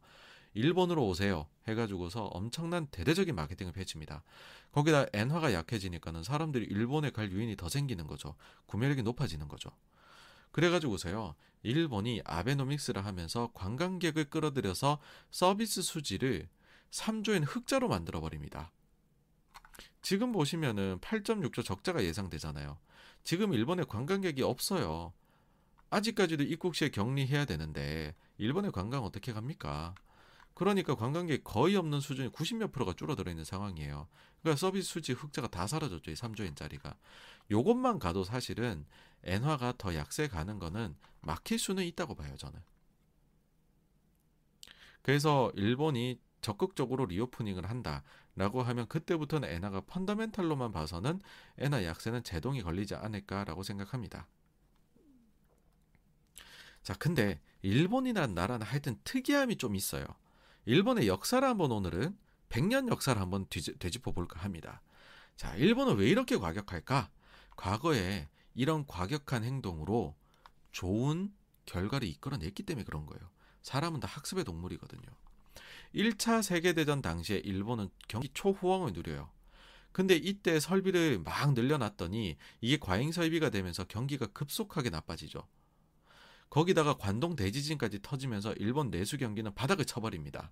일본으로 오세요 해가지고서 엄청난 대대적인 마케팅을 펼칩니다. 거기다 엔화가 약해지니까는 사람들이 일본에 갈 유인이 더 생기는 거죠. 구매력이 높아지는 거죠. 그래가지고서요, 일본이 아베노믹스를 하면서 관광객을 끌어들여서 서비스 수지를 3조엔 흑자로 만들어버립니다. 지금 보시면은 8.6조 적자가 예상되잖아요. 지금 일본에 관광객이 없어요. 아직까지도 입국 시에 격리해야 되는데 일본의 관광 어떻게 갑니까? 그러니까 관광객 거의 없는 수준이 90몇 프로가 줄어들어 있는 상황이에요. 그러니까 서비스 수지 흑자가 다 사라졌죠. 이 3조엔짜리가. 요것만 가도 사실은 엔화가 더 약세 가는 거는 막힐 수는 있다고 봐요, 저는. 그래서 일본이 적극적으로 리오프닝을 한다라고 하면 그때부터는 엔화가 펀더멘탈로만 봐서는 엔화 약세는 제동이 걸리지 않을까라고 생각합니다. 자, 근데 일본이라는 나라는 하여튼 특이함이 좀 있어요. 일본의 역사를 한번 오늘은 100년 역사를 한번 되짚어 볼까 합니다. 자, 일본은 왜 이렇게 과격할까? 과거에 이런 과격한 행동으로 좋은 결과를 이끌어냈기 때문에 그런 거예요. 사람은 다 학습의 동물이거든요. 1차 세계대전 당시에 일본은 경기 초호황을 누려요. 근데 이때 설비를 막 늘려놨더니 이게 과잉 설비가 되면서 경기가 급속하게 나빠지죠. 거기다가 관동 대지진까지 터지면서 일본 내수 경기는 바닥을 쳐버립니다.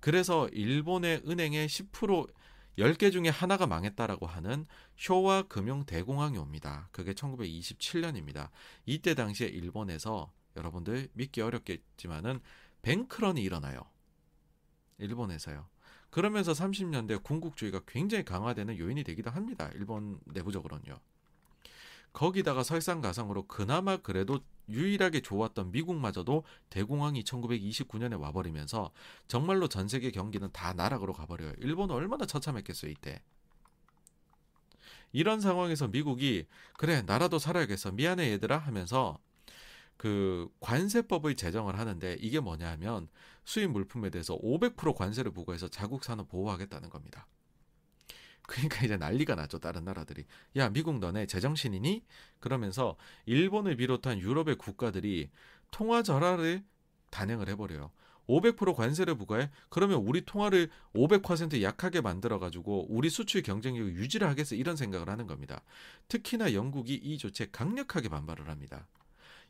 그래서 일본의 은행의 10% 10개 중에 하나가 망했다라고 하는 쇼와 금융 대공황이 옵니다. 그게 1927년입니다. 이때 당시에 일본에서 여러분들 믿기 어렵겠지만은 뱅크런이 일어나요. 일본에서요. 그러면서 30년대 군국주의가 굉장히 강화되는 요인이 되기도 합니다. 일본 내부적으로는요. 거기다가 설상가상으로 그나마 그래도 유일하게 좋았던 미국마저도 대공황이 1929년에 와버리면서 정말로 전 세계 경기는 다 나락으로 가버려요. 일본은 얼마나 처참했겠어요 이때. 이런 상황에서 미국이 그래 나라도 살아야겠어 미안해 얘들아 하면서 그 관세법을 제정을 하는데 이게 뭐냐 하면 수입 물품에 대해서 500% 관세를 부과해서 자국 산업 보호하겠다는 겁니다. 그러니까 이제 난리가 나죠. 다른 나라들이. 야, 미국 너네 제정신이니? 그러면서 일본을 비롯한 유럽의 국가들이 통화 절하를 단행을 해버려요. 500% 관세를 부과해? 그러면 우리 통화를 500% 약하게 만들어가지고 우리 수출 경쟁력을 유지를 하겠어? 이런 생각을 하는 겁니다. 특히나 영국이 이 조치에 강력하게 반발을 합니다.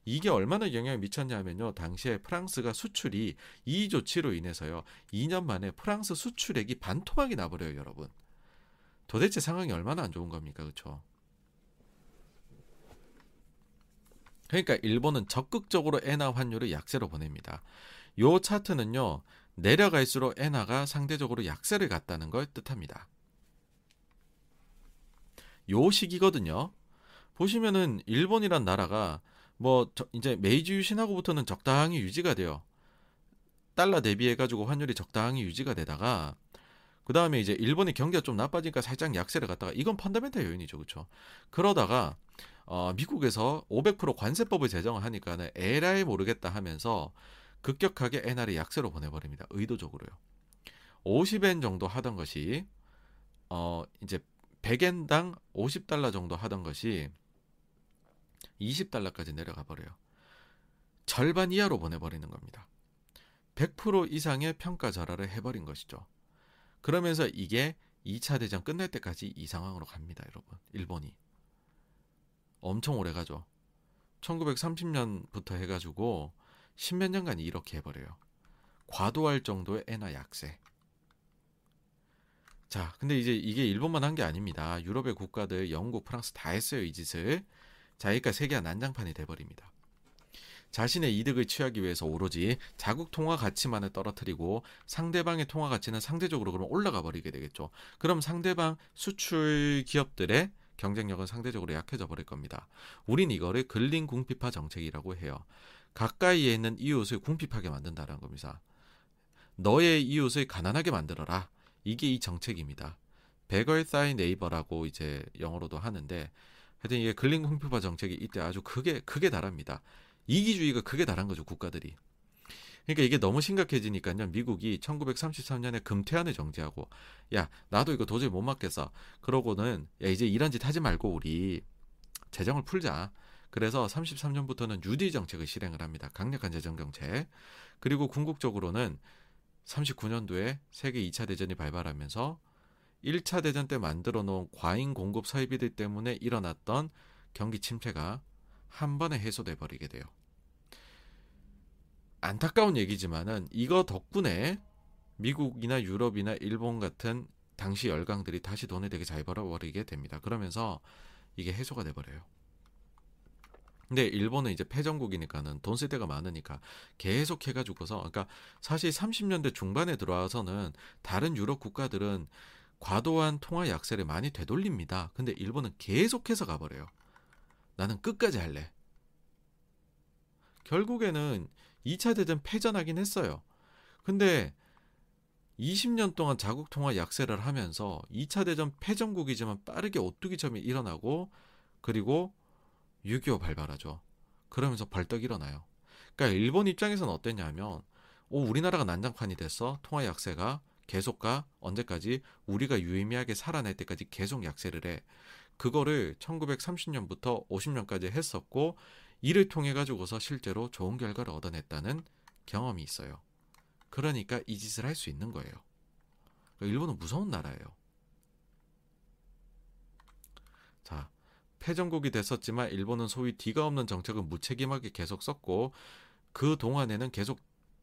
이게 얼마나 영향을 미쳤냐면요. 당시에 프랑스가 수출이 이 조치로 인해서요. 2년 만에 프랑스 수출액이 반토막이 나버려요, 여러분. 도대체 상황이 얼마나 안 좋은 겁니까? 그렇죠? 그러니까 일본은 적극적으로 엔화 환율을 약세로 보냅니다. 요 차트는요. 내려갈수록 엔화가 상대적으로 약세를 갔다는 걸 뜻합니다. 요 시기거든요. 보시면은 일본이란 나라가 뭐 이제 메이지 유신하고부터는 적당히 유지가 돼요. 달러 대비해 가지고 환율이 적당히 유지가 되다가 그 다음에 이제 일본의 경기가 좀 나빠지니까 살짝 약세를 갔다가 이건 펀더멘탈 요인이죠, 그렇죠? 그러다가 어, 미국에서 500% 관세법을 제정을 하니까는 에라이 모르겠다 하면서 급격하게 엔화를 약세로 보내버립니다. 의도적으로요. 50엔 정도 하던 것이 어 이제 100엔당 50달러 정도 하던 것이 20달러까지 내려가 버려요. 절반 이하로 보내버리는 겁니다. 100% 이상의 평가 절하를 해버린 것이죠. 그러면서 이게 2차 대전 끝날 때까지 이 상황으로 갑니다, 여러분. 일본이. 엄청 오래 가죠. 1930년부터 해가지고 십몇 년간 이렇게 해버려요. 과도할 정도의 엔화 약세. 자, 근데 이제 이게 일본만 한 게 아닙니다. 유럽의 국가들, 영국, 프랑스 다 했어요, 이 짓을. 자, 그러니까 세계가 난장판이 돼버립니다. 자신의 이득을 취하기 위해서 오로지 자국 통화 가치만을 떨어뜨리고 상대방의 통화 가치는 상대적으로 그럼 올라가 버리게 되겠죠. 그럼 상대방 수출 기업들의 경쟁력은 상대적으로 약해져 버릴 겁니다. 우린 이거를 근린 궁핍화 정책이라고 해요. 가까이에 있는 이웃을 궁핍하게 만든다는 겁니다. 너의 이웃을 가난하게 만들어라. 이게 이 정책입니다. 베걸 사이 네이버라고 이제 영어로도 하는데 하여튼 이게 근린 궁핍화 정책이 이때 아주 크게 크게 달합니다. 이기주의가 크게 달한 거죠 국가들이. 그러니까 이게 너무 심각해지니까요. 미국이 1933년에 금태안을 정지하고 야 나도 이거 도저히 못 맞겠어. 그러고는 야 이제 이런 짓 하지 말고 우리 재정을 풀자. 그래서 33년부터는 뉴딜 정책을 실행을 합니다. 강력한 재정 정책. 그리고 궁극적으로는 39년도에 세계 2차 대전이 발발하면서 1차 대전 때 만들어 놓은 과잉 공급 설비들 때문에 일어났던 경기 침체가 한 번에 해소돼 버리게 돼요. 안타까운 얘기지만은 이거 덕분에 미국이나 유럽이나 일본 같은 당시 열강들이 다시 돈을 되게 잘 벌어버리게 됩니다. 그러면서 이게 해소가 돼버려요. 근데 일본은 이제 패전국이니까는 돈 쓸 데가 많으니까 계속 해가지고서 그러니까 사실 30년대 중반에 들어와서는 다른 유럽 국가들은 과도한 통화 약세를 많이 되돌립니다. 근데 일본은 계속해서 가버려요. 나는 끝까지 할래. 결국에는 2차 대전 패전하긴 했어요. 근데 20년 동안 자국 통화 약세를 하면서 2차 대전 패전국이지만 빠르게 오뚜기점이 일어나고 그리고 6.25 발발하죠. 그러면서 벌떡 일어나요. 그러니까 일본 입장에서는 어땠냐면 오 우리나라가 난장판이 됐어 통화 약세가 계속 가 언제까지 우리가 유의미하게 살아날 때까지 계속 약세를 해 그거를 1930년부터 50년까지 했었고 이를 통해 가지고서 실제로 좋은 결과를 얻어냈다는 경험이 있어요. 그러니까 이 짓을 할 수 있는 거예요. 일본은 무서운 나라예요. 자, 패전국이 됐었지만 일본은 소위 뒤가 없는 정책을 무책임하게 계속 썼고 그 동안에는 계속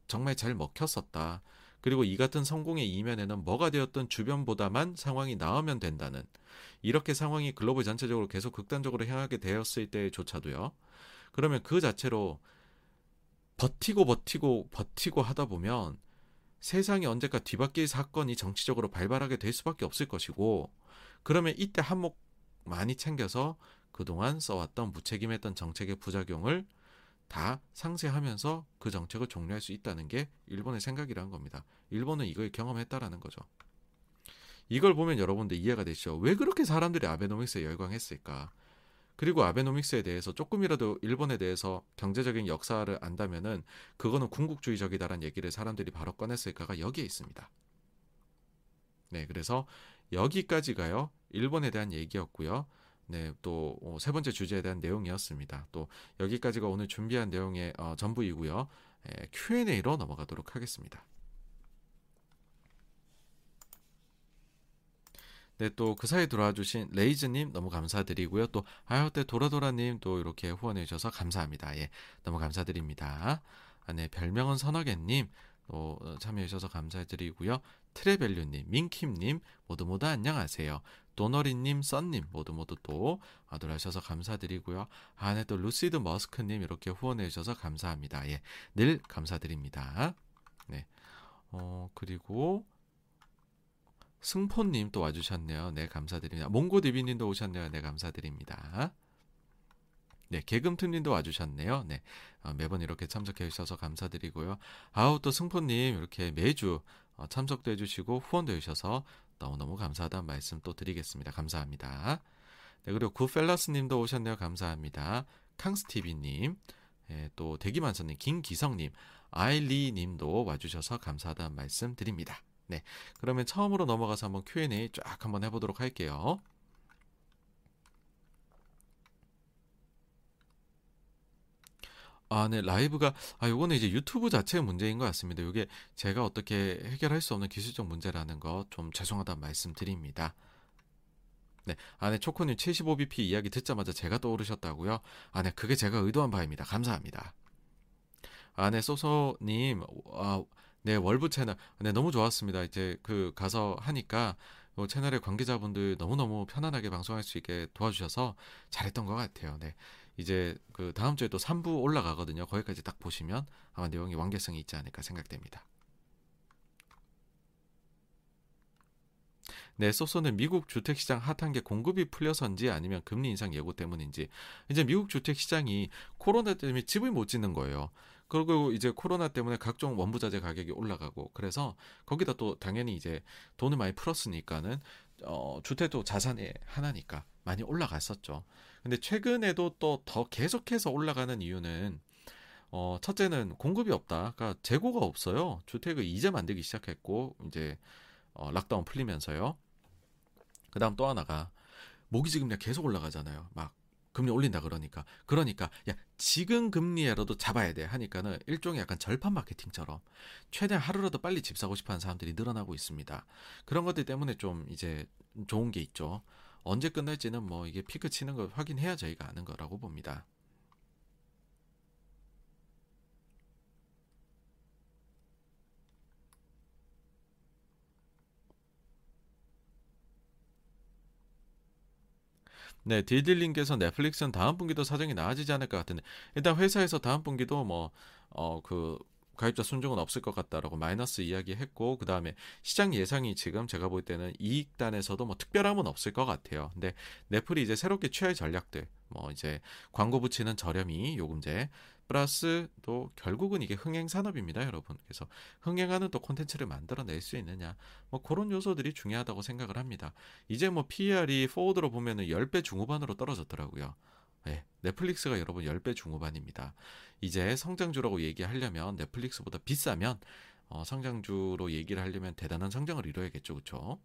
정말 잘 먹혔었다. 그리고 이 같은 성공의 이면에는 뭐가 되었든 주변보다만 상황이 나으면 된다는 이렇게 상황이 글로벌 전체적으로 계속 극단적으로 향하게 되었을 때조차도요. 그러면 그 자체로 버티고 버티고 버티고 하다 보면 세상이 언제까 뒤바뀔 사건이 정치적으로 발발하게 될 수밖에 없을 것이고 그러면 이때 한몫 많이 챙겨서 그동안 써왔던 무책임했던 정책의 부작용을 다 상쇄하면서 그 정책을 종료할 수 있다는 게 일본의 생각이라는 겁니다. 일본은 이걸 경험했다라는 거죠. 이걸 보면 여러분들 이해가 되시죠? 왜 그렇게 사람들이 아베노믹스에 열광했을까? 그리고 아베노믹스에 대해서 조금이라도 일본에 대해서 경제적인 역사를 안다면은 그거는 궁극주의적이다라는 얘기를 사람들이 바로 꺼냈을까가 여기에 있습니다. 네, 그래서 여기까지가요. 일본에 대한 얘기였고요. 네, 또 세 번째 주제에 대한 내용이었습니다. 또 여기까지가 오늘 준비한 내용의 어, 전부이고요. 에, Q&A로 넘어가도록 하겠습니다. 네, 또 그 사이에 들어와 주신 레이즈님 너무 감사드리고요. 또 아요때 도라도라님 또 이렇게 후원해 주셔서 감사합니다. 예, 너무 감사드립니다. 아, 네, 별명은 선어개님 또 참여해 주셔서 감사드리고요. 트레벨류님, 민킴님 모두 모두 안녕하세요. 도너리님, 썬님 모두 모두 또 아들하셔서 감사드리고요. 아, 네, 또 루시드 머스크님 이렇게 후원해 주셔서 감사합니다. 예, 늘 감사드립니다. 네, 어 그리고 승포님 또 와주셨네요. 네, 감사드립니다. 몽고디비님도 오셨네요. 네, 감사드립니다. 네, 개금투님도 와주셨네요. 네, 어, 매번 이렇게 참석해 주셔서 감사드리고요. 아우 또 승포님 이렇게 매주 어, 참석도 해주시고 후원도 해주셔서 너무너무 감사하다는 말씀 또 드리겠습니다. 감사합니다. 네, 그리고 구펠러스님도 오셨네요. 감사합니다. 캉스티비님, 예, 또 대기만선님, 김기성님, 아일리님도 와주셔서 감사하다는 말씀 드립니다. 네. 그러면 처음으로 넘어가서 한번 Q&A 쫙 한번 해보도록 할게요. 아, 네, 라이브가, 아, 요거는 이제 유튜브 자체의 문제인 것 같습니다. 이게 제가 어떻게 해결할 수 없는 기술적 문제라는 거 좀 죄송하다는 말씀 드립니다. 네, 아, 네, 초코님 75bp 이야기 듣자마자 제가 떠오르셨다고요? 아, 네, 그게 제가 의도한 바입니다. 감사합니다. 아, 네, 소소님, 아, 네, 월브 채널. 네, 너무 좋았습니다. 이제 그 가서 하니까 뭐 채널의 관계자분들 너무너무 편안하게 방송할 수 있게 도와주셔서 잘했던 것 같아요. 네. 이제 그 다음 주에 또 3부 올라가거든요. 거기까지 딱 보시면 아마 내용이 완결성이 있지 않을까 생각됩니다. 네, 소소는 미국 주택 시장 핫한 게 공급이 풀려서인지 아니면 금리 인상 예고 때문인지 이제 미국 주택 시장이 코로나 때문에 집을 못 짓는 거예요. 그리고 이제 코로나 때문에 각종 원부자재 가격이 올라가고 그래서 거기다 또 당연히 이제 돈을 많이 풀었으니까는 어 주택도 자산의 하나니까 많이 올라갔었죠. 근데 최근에도 또 더 계속해서 올라가는 이유는 어 첫째는 공급이 없다. 그러니까 재고가 없어요. 주택을 이제 만들기 시작했고 이제 어 락다운 풀리면서요. 그다음 또 하나가 모기지 금리 계속 올라가잖아요. 막 금리 올린다 그러니까 그러니까 야 지금 금리라도 잡아야 돼 하니까는 일종의 약간 절판 마케팅처럼 최대한 하루라도 빨리 집 사고 싶어하는 사람들이 늘어나고 있습니다. 그런 것들 때문에 좀 이제 좋은 게 있죠. 언제 끝날지는 뭐 이게 피크 치는 걸 확인해야 저희가 아는 거라고 봅니다. 네, 딜딜님께서 넷플릭스는 다음 분기도 사정이 나아지지 않을 것 같은데 일단 회사에서 다음 분기도 뭐 어 그 가입자 순종은 없을 것 같다라고 마이너스 이야기했고 그 다음에 시장 예상이 지금 제가 볼 때는 이익단에서도 뭐 특별함은 없을 것 같아요. 근데 넷플이 이제 새롭게 취할 전략들 뭐 이제 광고 붙이는 저렴이 요금제 플러스 또 결국은 이게 흥행 산업입니다, 여러분. 그래서 흥행하는 또 콘텐츠를 만들어낼 수 있느냐, 뭐 그런 요소들이 중요하다고 생각을 합니다. 이제 뭐 PER이 포워드로 보면은 10배 중후반으로 떨어졌더라고요. 네, 넷플릭스가 여러분 10배 중후반입니다. 이제 성장주라고 얘기하려면 넷플릭스보다 비싸면 어, 성장주로 얘기를 하려면 대단한 성장을 이뤄야겠죠. 그렇죠?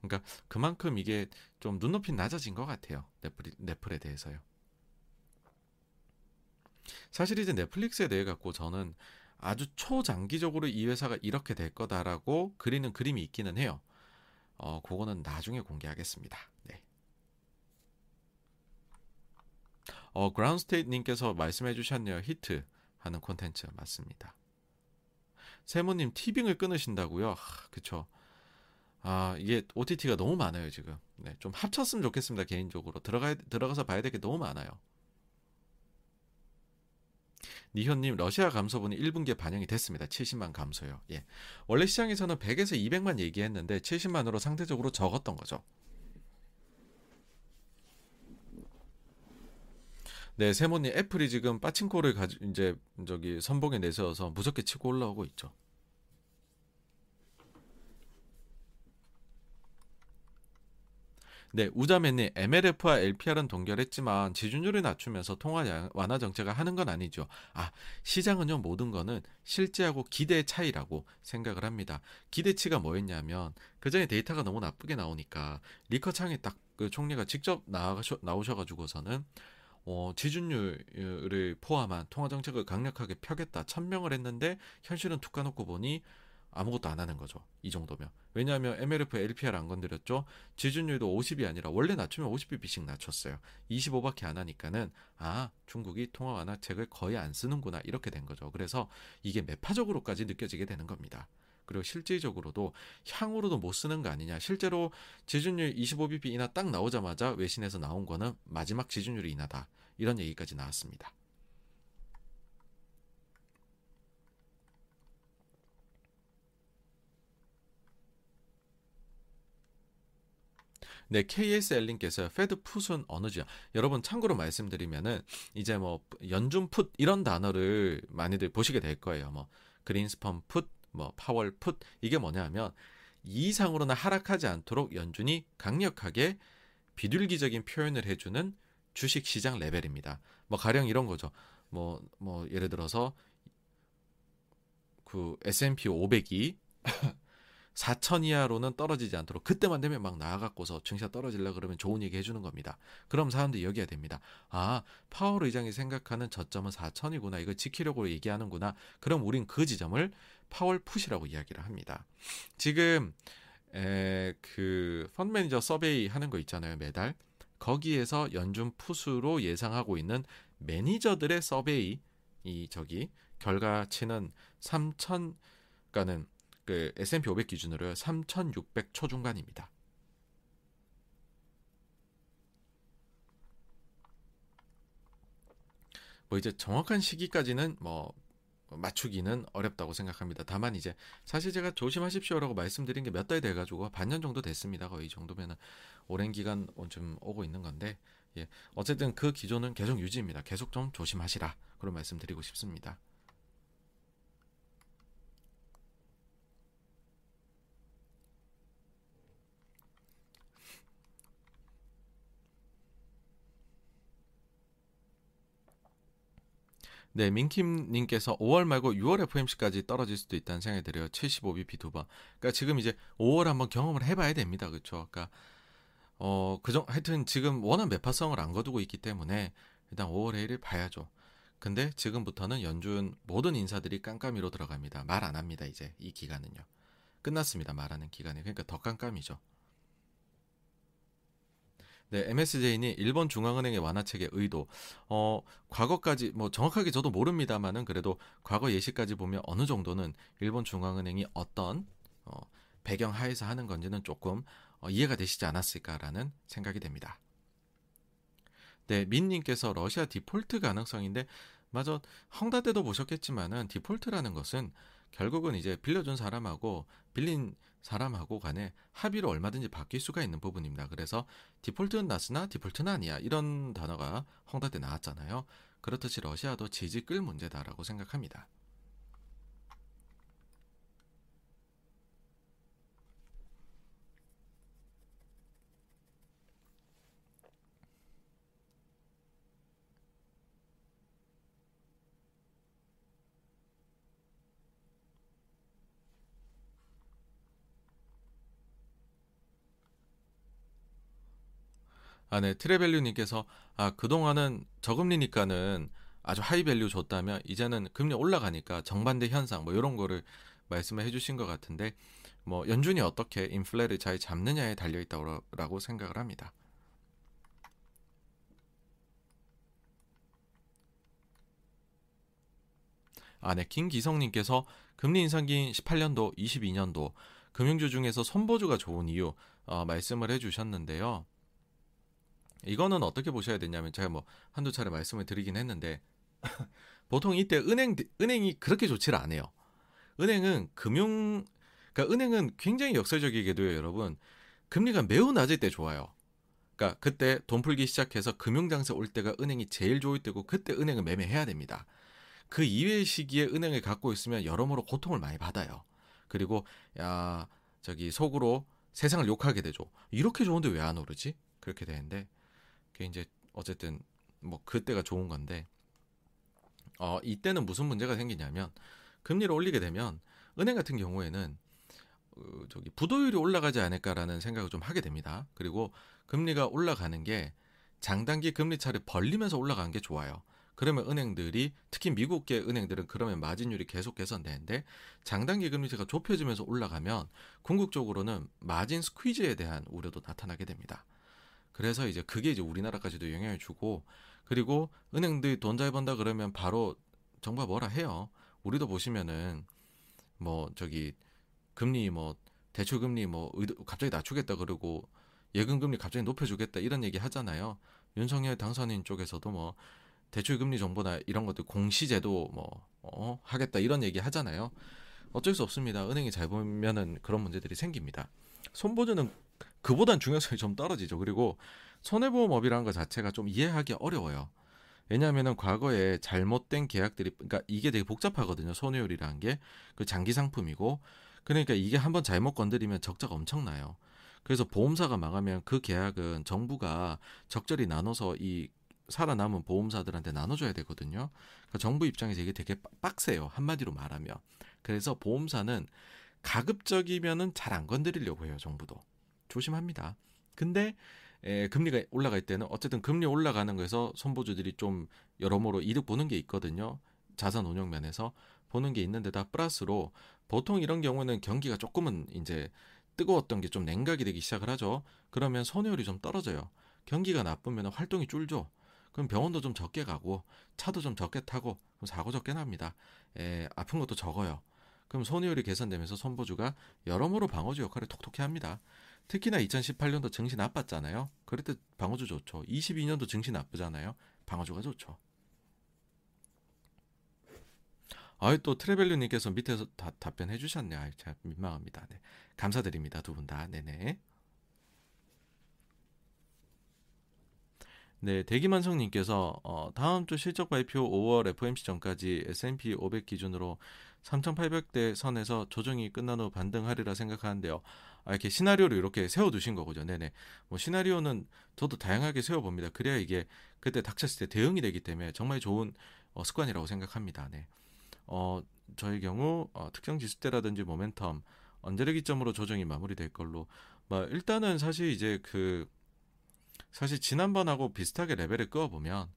그러니까 그만큼 이게 좀 눈높이 낮아진 것 같아요. 넷플, 넷플에 대해서요. 사실 이제 넷플릭스에 대해 갖고 저는 아주 초장기적으로 이 회사가 이렇게 될 거다라고 그리는 그림이 있기는 해요. 어, 그거는 나중에 공개하겠습니다. 네. 어, 그라운스테이트님께서 말씀해 주셨네요. 히트 하는 콘텐츠 맞습니다. 세모님 티빙을 끊으신다고요? 하, 그쵸. 아, 이게 OTT가 너무 많아요, 지금. 네, 좀 합쳤으면 좋겠습니다, 개인적으로. 들어가, 들어가서 봐야 될 게 너무 많아요. 니현님, 러시아 감소분이 1분기에 반영이 됐습니다. 70만 감소요. 예. 원래 시장에서는 100에서 200만 얘기했는데 70만으로 상대적으로 적었던 거죠. 네, 세모님 애플이 지금 빠친코를 가지 이제 저기 선봉에 내세워서 무섭게 치고 올라오고 있죠. 네, 우자매님 MLF와 LPR은 동결했지만 지준율을 낮추면서 통화 완화 정책을 하는 건 아니죠. 아, 시장은요 모든 거는 실제하고 기대의 차이라고 생각을 합니다. 기대치가 뭐였냐면 그 전에 데이터가 너무 나쁘게 나오니까 리커 창에 딱 그 총리가 직접 나가셔, 나오셔가지고서는 어, 지준율을 포함한 통화 정책을 강력하게 펴겠다 천명을 했는데 현실은 툭 까놓고 보니 아무것도 안 하는 거죠. 이 정도면. 왜냐하면 MLF, LPR 안 건드렸죠. 지준율도 50이 아니라 원래 낮추면 50bp씩 낮췄어요. 25밖에 안 하니까는 아 중국이 통화 완화책을 거의 안 쓰는구나 이렇게 된 거죠. 그래서 이게 매파적으로까지 느껴지게 되는 겁니다. 그리고 실질적으로도 향후로도 못 쓰는 거 아니냐. 실제로 지준율 25bp 인하 딱 나오자마자 외신에서 나온 거는 마지막 지준율이 인하다. 이런 얘기까지 나왔습니다. 네, KSL님께서 Fed put은 어느 지역? 여러분 참고로 말씀드리면은 이제 뭐 연준 put 이런 단어를 많이들 보시게 될 거예요. 뭐 그린스펀 put, 뭐 파월 put 이게 뭐냐면 이상으로는 하락하지 않도록 연준이 강력하게 비둘기적인 표현을 해주는 주식 시장 레벨입니다. 뭐 가령 이런 거죠. 뭐뭐 뭐 예를 들어서 그 S&P 500이 4천 이하로는 떨어지지 않도록 그때만 되면 막 나와갖고서 증시가 떨어질라 그러면 좋은 얘기 해주는 겁니다. 그럼 사람들이 여기게 됩니다. 아 파월 의장이 생각하는 저점은 4천이구나 이걸 지키려고 얘기하는구나. 그럼 우린 그 지점을 파월 put이라고 이야기를 합니다. 지금 에, 그 펀드 매니저 survey 하는 거 있잖아요 매달 거기에서 연준 put으로 예상하고 있는 매니저들의 survey 이 저기 결과치는 3천 그러니까는 그 S&P 500 기준으로 3,600 초중반입니다. 뭐 이제 정확한 시기까지는 뭐 맞추기는 어렵다고 생각합니다. 다만 이제 사실 제가 조심하십시오라고 말씀드린 게 몇 달 돼가지고 반년 정도 됐습니다. 거의 정도면은 오랜 기간 좀 오고 있는 건데 예 어쨌든 그 기조는 계속 유지입니다. 계속 좀 조심하시라 그런 말씀드리고 싶습니다. 네, 민킴님께서 5월 말고 6월 FMC까지 떨어질 수도 있다는 생각이 들어요. 75bp 두 번. 그러니까 지금 이제 5월 한번 경험을 해봐야 됩니다. 그렇죠? 그러니까 어 그정 하여튼 지금 워낙 매파성을 안 거두고 있기 때문에 일단 5월 회의를 봐야죠. 근데 지금부터는 연준 모든 인사들이 깜깜이로 들어갑니다. 말 안 합니다. 이제 이 기간은요. 끝났습니다. 말하는 기간이. 그러니까 더 깜깜이죠. 네, MSJ니 일본 중앙은행의 완화책의 의도. 어, 과거까지 뭐 정확하게 저도 모릅니다만은 그래도 과거 예시까지 보면 어느 정도는 일본 중앙은행이 어떤 어, 배경 하에서 하는 건지는 조금 어, 이해가 되시지 않았을까라는 생각이 됩니다. 네, 민님께서 러시아 디폴트 가능성인데 맞아 헝다 때도 보셨겠지만은 디폴트라는 것은 결국은 이제 빌려준 사람하고 빌린 사람하고 간에 합의로 얼마든지 바뀔 수가 있는 부분입니다. 그래서 디폴트는 났으나 디폴트는 아니야. 이런 단어가 헝다 때 나왔잖아요. 그렇듯이 러시아도 질질 끌 문제다라고 생각합니다. 아, 네. 트레밸류님께서 아 그동안은 저금리니까는 아주 하이밸류 줬다면 이제는 금리 올라가니까 정반대 현상 뭐 이런 거를 말씀을 해주신 것 같은데 뭐 연준이 어떻게 인플레를 잘 잡느냐에 달려 있다고 생각을 합니다. 아, 네. 김기성님께서 금리 인상기인 18년도, 22년도 금융주 중에서 손보주가 좋은 이유 어, 말씀을 해주셨는데요. 이거는 어떻게 보셔야 되냐면 제가 뭐 한두 차례 말씀을 드리긴 했는데 보통 이때 은행 은행이 그렇게 좋지를 않아요. 은행은 금융 그러니까 은행은 굉장히 역설적이게도요, 여러분. 금리가 매우 낮을 때 좋아요. 그러니까 그때 돈 풀기 시작해서 금융 장세 올 때가 은행이 제일 좋을 때고 그때 은행을 매매해야 됩니다. 그 이외의 시기에 은행을 갖고 있으면 여러모로 고통을 많이 받아요. 그리고 야 저기 속으로 세상을 욕하게 되죠. 이렇게 좋은데 왜 안 오르지? 그렇게 되는데 그게 이제 어쨌든 뭐 그때가 좋은 건데 어 이때는 무슨 문제가 생기냐면 금리를 올리게 되면 은행 같은 경우에는 어, 저기 부도율이 올라가지 않을까라는 생각을 좀 하게 됩니다. 그리고 금리가 올라가는 게 장단기 금리 차를 벌리면서 올라가는 게 좋아요. 그러면 은행들이 특히 미국계 은행들은 그러면 마진율이 계속 개선되는데 장단기 금리차가 좁혀지면서 올라가면 궁극적으로는 마진 스퀴즈에 대한 우려도 나타나게 됩니다. 그래서 이제 그게 이제 우리나라까지도 영향을 주고 그리고 은행들이 돈 잘 번다 그러면 바로 정부가 뭐라 해요. 우리도 보시면은 뭐 저기 금리 뭐 대출 금리 뭐 갑자기 낮추겠다 그러고 예금 금리 갑자기 높여주겠다 이런 얘기 하잖아요. 윤석열 당선인 쪽에서도 뭐 대출 금리 정보나 이런 것들 공시제도 뭐 어, 하겠다 이런 얘기 하잖아요. 어쩔 수 없습니다. 은행이 잘 보면은 그런 문제들이 생깁니다. 손보조는 그보단 중요성이 좀 떨어지죠. 그리고 손해보험업이라는 것 자체가 좀 이해하기 어려워요. 왜냐하면은 과거에 잘못된 계약들이 그러니까 이게 되게 복잡하거든요. 손해율이라는 게 그 장기 상품이고 그러니까 이게 한번 잘못 건드리면 적자가 엄청나요. 그래서 보험사가 망하면 그 계약은 정부가 적절히 나눠서 이 살아남은 보험사들한테 나눠줘야 되거든요. 그러니까 정부 입장에서 이게 되게 빡세요. 한마디로 말하면. 그래서 보험사는 가급적이면은 잘 안 건드리려고 해요. 정부도 조심합니다. 근데 에, 금리가 올라갈 때는 어쨌든 금리 올라가는 거에서 손보주들이 좀 여러모로 이득 보는 게 있거든요. 자산 운용 면에서 보는 게 있는데다 플러스로 보통 이런 경우는 경기가 조금은 이제 뜨거웠던 게 좀 냉각이 되기 시작을 하죠. 그러면 손해율이 좀 떨어져요. 경기가 나쁘면 활동이 줄죠. 그럼 병원도 좀 적게 가고 차도 좀 적게 타고 그럼 사고 적게 납니다. 에, 아픈 것도 적어요. 그럼 손해율이 개선되면서 손보주가 여러모로 방어주 역할을 톡톡히 합니다. 특히나 2018년도 증시 나빴잖아요. 그럴 때 방어주 좋죠. 22년도 증시 나쁘잖아요. 방어주가 좋죠. 아이 또 트레벨류님께서 밑에서 다, 답변해 주셨네요. 아이, 참 민망합니다. 네. 감사드립니다. 두 분 다. 네네. 네, 대기만성님께서 어, 다음 주 실적 발표 5월 FMC 전까지 S&P 500 기준으로 3,800대 선에서 조정이 끝난 후 반등하리라 생각하는데요. 아, 이렇게 시나리오를 이렇게 세워두신 거군요. 네네. 뭐 시나리오는 저도 다양하게 세워봅니다. 그래야 이게 그때 닥쳤을 때 대응이 되기 때문에 정말 좋은 어, 습관이라고 생각합니다. 네. 어, 저희 경우 어, 특정 지수대라든지 모멘텀 언제를 기점으로 조정이 마무리될 걸로. 뭐 일단은 사실 이제 그 사실 지난번하고 비슷하게 레벨을 끄어보면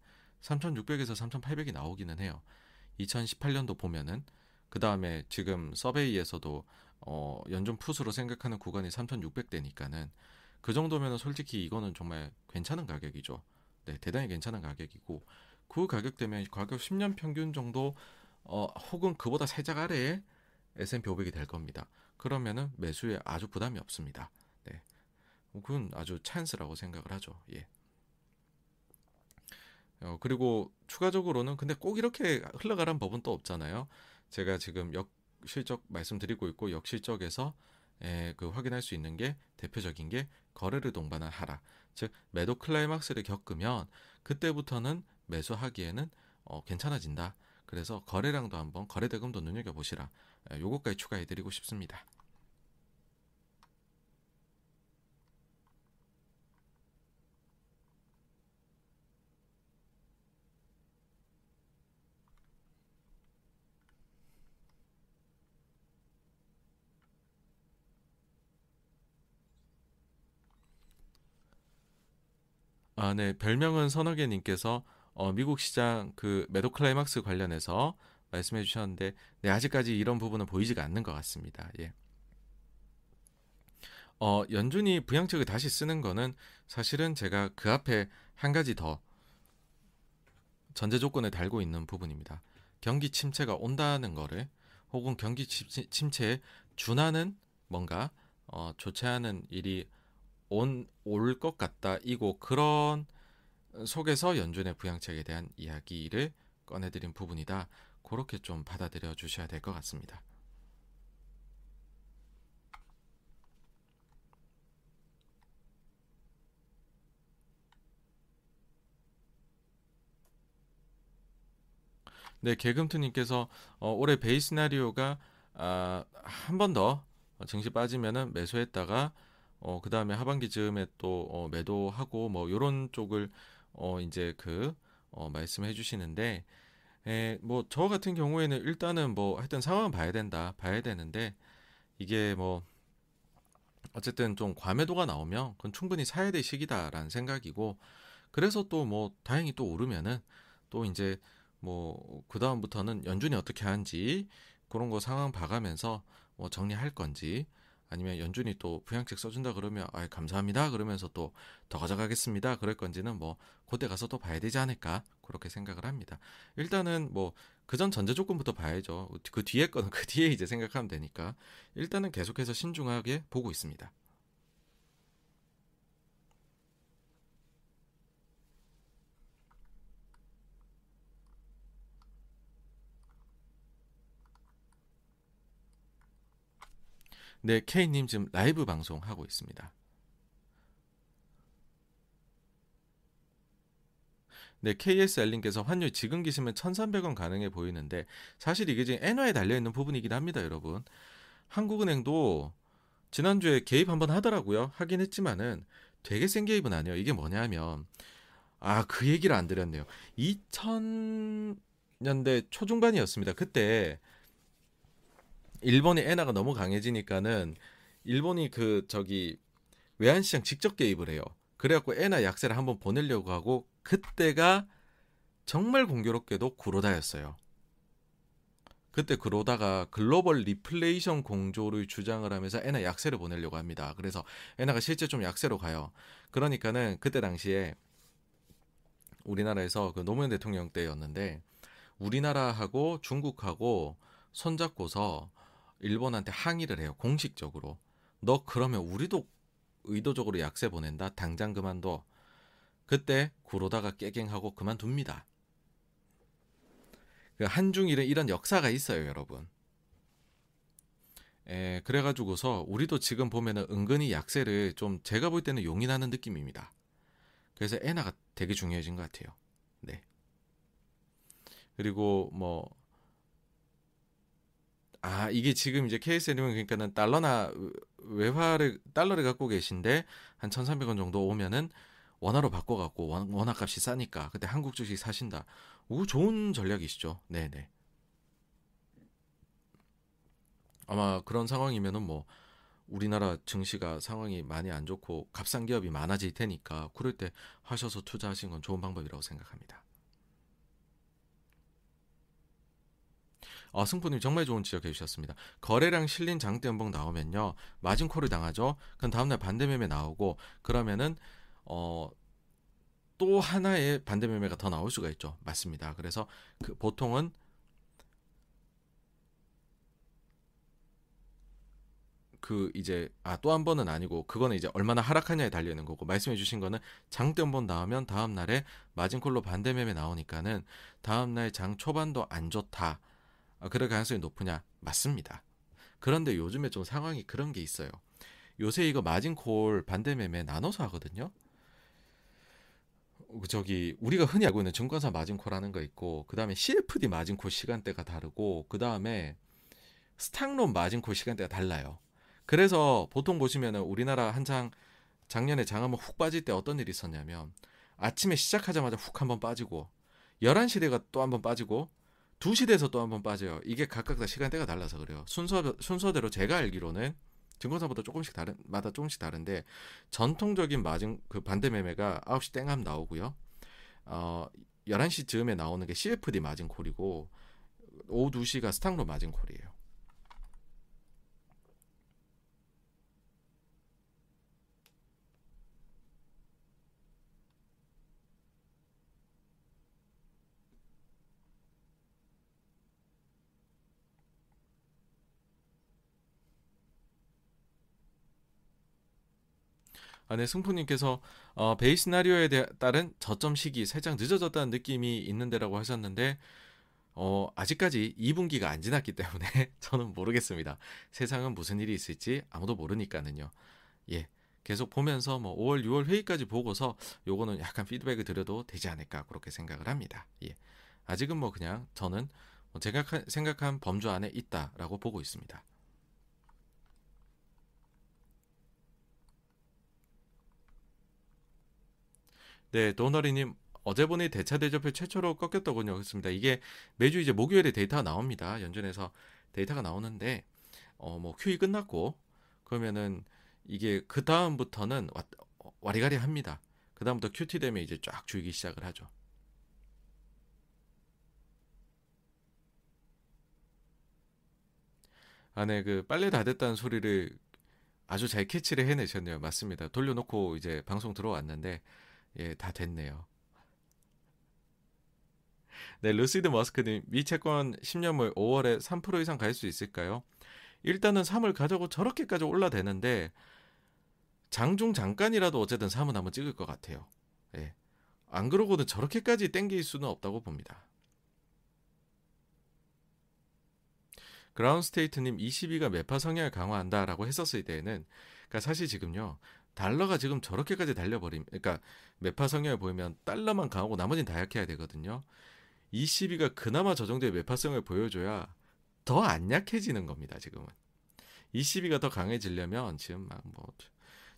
3600에서 3800이 나오기는 해요. 2018년도 보면은 그 다음에 지금 서베이에서도 어, 연준 풋으로 생각하는 구간이 3600대니까는 그 정도면은 솔직히 이거는 정말 괜찮은 가격이죠. 네, 대단히 괜찮은 가격이고 그 가격 되면 가격 10년 평균 정도 어, 혹은 그보다 살짝 아래에 S&P 500이 될 겁니다. 그러면은 매수에 아주 부담이 없습니다. 네. 그건 아주 찬스라고 생각을 하죠. 예. 어, 그리고 추가적으로는 근데 꼭 이렇게 흘러가란 법은 또 없잖아요. 제가 지금 역 실적 말씀드리고 있고 역실적에서 에, 그 확인할 수 있는 게 대표적인 게 거래를 동반한 하락. 즉 매도 클라이막스를 겪으면 그때부터는 매수하기에는 어, 괜찮아진다. 그래서 거래량도 한번 거래 대금도 눈여겨 보시라. 요것까지 추가해 드리고 싶습니다. 아, 네. 별명은 선어개 님께서 어, 미국 시장 그 매도 클라이막스 관련해서 말씀해 주셨는데 네, 아직까지 이런 부분은 보이지가 않는 것 같습니다. 예. 어, 연준이 부양책을 다시 쓰는 거는 사실은 제가 그 앞에 한 가지 더 전제 조건에 달고 있는 부분입니다. 경기 침체가 온다는 거를 혹은 경기 침체에 준하는 뭔가 어, 않은 일이 온 올 것 같다 이고 그런 속에서 연준의 부양책에 대한 이야기를 꺼내드린 부분이다. 그렇게 좀 받아들여 주셔야 될 것 같습니다. 네, 개금투님께서 어, 올해 베이 스나리오가 아, 한 번 더 증시 빠지면은 매수했다가 어, 그 다음에 하반기 즈음에 또 어, 매도하고 뭐 요런 쪽을 어, 이제 그 어, 말씀해 주시는데 에, 뭐 저 같은 경우에는 일단은 뭐 하여튼 상황 봐야 된다 봐야 되는데 이게 뭐 어쨌든 좀 과매도가 나오면 그건 충분히 사야 될 시기다라는 생각이고 그래서 또 뭐 다행히 또 오르면은 또 이제 뭐 그다음부터는 연준이 어떻게 하는지 그런 거 상황 봐가면서 뭐 정리할 건지 아니면 연준이 또 부양책 써준다 그러면 아 감사합니다 그러면서 또 더 가져가겠습니다 그럴 건지는 뭐 그때 가서 또 봐야 되지 않을까 그렇게 생각을 합니다. 일단은 뭐 그전 전제 조건부터 봐야죠. 그 뒤에 거는 그 뒤에 이제 생각하면 되니까 일단은 계속해서 신중하게 보고 있습니다. 네, K님 지금 라이브 방송 하고 있습니다. 네, KSL님께서 환율 지금 기시면 1,300원 가능해 보이는데 사실 이게 지금 엔화에 달려 있는 부분이긴 합니다, 여러분. 한국은행도 지난주에 개입 한번 하더라고요. 하긴 했지만은 되게 센 개입은 아니에요. 이게 뭐냐면 아, 그 얘기를 안 드렸네요. 2000년대 초중반이었습니다. 그때 일본의 엔화가 너무 강해지니까는 일본이 그 저기 외환시장 직접 개입을 해요. 그래갖고 엔화 약세를 한번 보내려고 하고 그때가 정말 공교롭게도 구로다였어요. 그때 구로다가 글로벌 리플레이션 공조를 주장을 하면서 엔화 약세를 보내려고 합니다. 그래서 엔화가 실제 좀 약세로 가요. 그러니까는 그때 당시에 우리나라에서 그 노무현 대통령 때였는데 우리나라하고 중국하고 손잡고서 일본한테 항의를 해요. 공식적으로. 너 그러면 우리도 의도적으로 약세 보낸다. 당장 그만둬. 그때 구로다가 깨갱하고 그만둡니다. 그 한중일에 이런 역사가 있어요, 여러분. 에, 그래가지고서 우리도 지금 보면은 은근히 약세를 좀 제가 볼 때는 용인하는 느낌입니다. 그래서 엔화가 되게 중요해진 것 같아요. 네. 그리고 뭐 아, 이게 지금 이제 KSL은 그러니까는 달러나 외화를 달러를 갖고 계신데 한 1,300원 정도 오면은 원화로 바꿔 갖고 원화 값이 싸니까 그때 한국 주식 사신다. 오, 좋은 전략이시죠. 네, 네. 아마 그런 상황이면은 뭐 우리나라 증시가 상황이 많이 안 좋고 값싼 기업이 많아질 테니까 그럴 때 하셔서 투자하신 건 좋은 방법이라고 생각합니다. 어, 승부님 정말 좋은 지적해 주셨습니다. 거래량 실린 장대 연봉 나오면요 마진콜을 당하죠. 그럼 다음날 반대 매매 나오고 그러면은 어. 또 하나의 반대 매매가 더 나올 수가 있죠. 맞습니다. 그래서 그 보통은 그 이제 아 또 한 번은 아니고 그거는 이제 얼마나 하락하냐에 달려 있는 거고 말씀해 주신 거는 장대 한번 나오면 다음 날에 마진콜로 반대 매매 나오니까는 다음 날 장 초반도 안 좋다. 아, 그럴 가능성이 높으냐? 맞습니다. 그런데 요즘에 좀 상황이 그런 게 있어요. 요새 이거 마진콜 반대 매매 나눠서 하거든요. 저기 우리가 흔히 알고 있는 증권사 마진콜하는 거 있고 그 다음에 CFD 마진콜 시간대가 다르고 그 다음에 스탁론 마진콜 시간대가 달라요. 그래서 보통 보시면은 우리나라 한창 작년에 장 한번 훅 빠질 때 어떤 일이 있었냐면 아침에 시작하자마자 훅 한번 빠지고 11시 대가 또 한번 빠지고 2시 돼서 또 한 번 빠져요. 이게 각각 다 시간대가 달라서 그래요. 순서 순서대로 제가 알기로는 증권사보다 조금씩 다른 마다 조금씩 다른데 전통적인 마진 그 반대 매매가 9시 땡하면 나오고요. 어 11시 즈음에 나오는 게 CFD 마진 콜이고 오후 2시가 스탕로 마진 콜이에요. 아, 네, 승프님께서 어, 베이스 시나리오에 따른 저점 시기 살짝 늦어졌다는 느낌이 있는데라고 하셨는데 어, 아직까지 2분기가 안 지났기 때문에 저는 모르겠습니다. 세상은 무슨 일이 있을지 아무도 모르니까는요. 예. 계속 보면서 뭐 5월, 6월 회의까지 보고서 요거는 약간 피드백을 드려도 되지 않을까 그렇게 생각을 합니다. 예. 아직은 뭐 그냥 저는 뭐 제가 생각한 범주 안에 있다라고 보고 있습니다. 네, 도너리님 어제 보니 대차 대조표 최초로 꺾였더군요. 그렇습니다. 이게 매주 이제 목요일에 데이터가 나옵니다. 연준에서 데이터가 나오는데 어 뭐 QE 끝났고 그러면은 이게 그 다음부터는 와리가리 합니다. 그 다음부터 QT 되면 이제 쫙 줄기 시작을 하죠. 안에 그 빨래 다 됐다는 소리를 아주 잘 캐치를 해내셨네요. 맞습니다. 돌려놓고 이제 방송 들어왔는데 예, 다 됐네요. 네, 루시드 머스크님, 미 채권 10년물 5월에 3% 이상 갈 수 있을까요? 일단은 3을 가져고 저렇게까지 올라대는데 장중 잠깐이라도 어쨌든 3은 한번 찍을 것 같아요. 예. 안 그러고는 저렇게까지 땡길 수는 없다고 봅니다. 그라운 스테이트님 22가 매파 성향을 강화한다라고 했었을 때에는 그러니까 사실 지금요 달러가 지금 저렇게까지 달려버림 그러니까 매파 성향을 보이면 달러만 강하고 나머지는 다 약해야 되거든요. 22가 그나마 저 정도의 매파성을 보여줘야 더 안 약해지는 겁니다. 지금은 22가 더 강해지려면 지금 막 뭐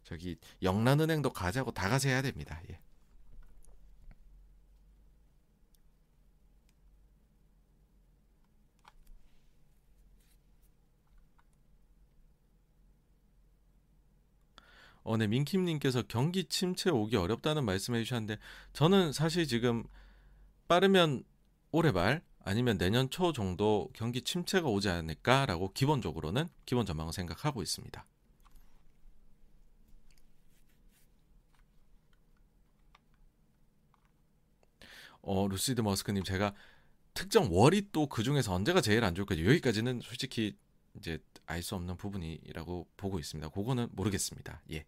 저기 영란은행도 가자고 다 가세해야 됩니다. 예. 어, 네, 민킴님께서 경기 침체 오기 어렵다는 말씀해 주셨는데, 저는 사실 지금 빠르면 올해 말 아니면 내년 초 정도 경기 침체가 오지 않을까라고 기본적으로는 기본 전망을 생각하고 있습니다. 어, 루시드 머스크님, 제가 특정 월이 또 그 중에서 언제가 제일 안 좋을까 여기까지는 솔직히 이제 알 수 없는 부분이라고 보고 있습니다. 그거는 모르겠습니다. 예.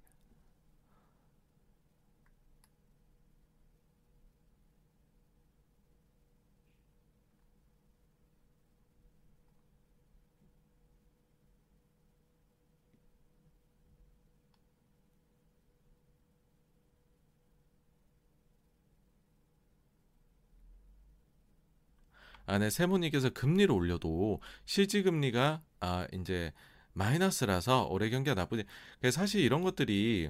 안에 세모님께서 금리를 올려도 실질 금리가 아 이제 마이너스라서 올해 경기가 나쁘지. 사실 이런 것들이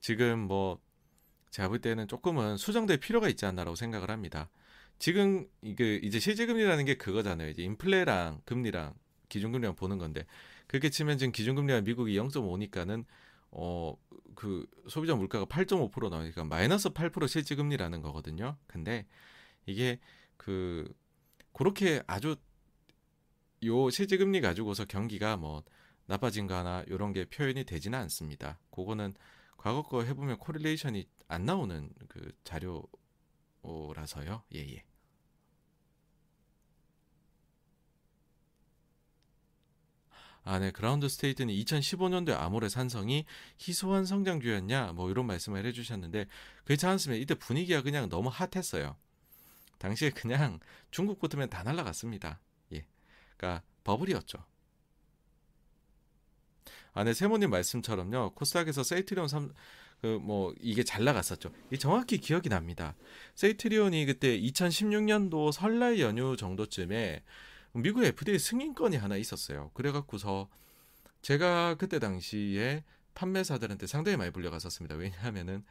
지금 뭐 제가 볼 때는 조금은 수정될 필요가 있지 않나라고 생각을 합니다. 지금 이게 이제 실질 금리라는 게 그거잖아요. 이제 인플레랑 금리랑 기준금리랑 보는 건데 그렇게 치면 지금 기준금리가 미국이 0.5니까는 어 그 소비자 물가가 8.5% 나오니까 마이너스 8% 실질 금리라는 거거든요. 근데 이게 그 그렇게 아주 요 실질 금리 가지고서 경기가 뭐 나빠진 거나 이런 게 표현이 되지는 않습니다. 그거는 과거 거 해보면 correlation이 안 나오는 그 자료라서요. 예, 예. 아, 네. 그라운드 스테이트님 2015년도에 아모레 산성이 희소한 성장주였냐? 뭐 이런 말씀을 해주셨는데 그렇지 않습니다. 이때 분위기가 그냥 너무 핫했어요. 당시에 그냥 중국 붙으면 다 날라갔습니다. 예. 그러니까 버블이었죠. 안에 세모님 말씀처럼요. 코스닥에서 세이트리온 3, 그, 뭐, 이게 잘 나갔었죠. 이 정확히 기억이 납니다. 세이트리온이 그때 2016년도 설날 연휴 정도쯤에 미국 FDA 승인권이 하나 있었어요. 그래갖고서 제가 그때 당시에 판매사들한테 상당히 많이 불려갔었습니다. 왜냐하면은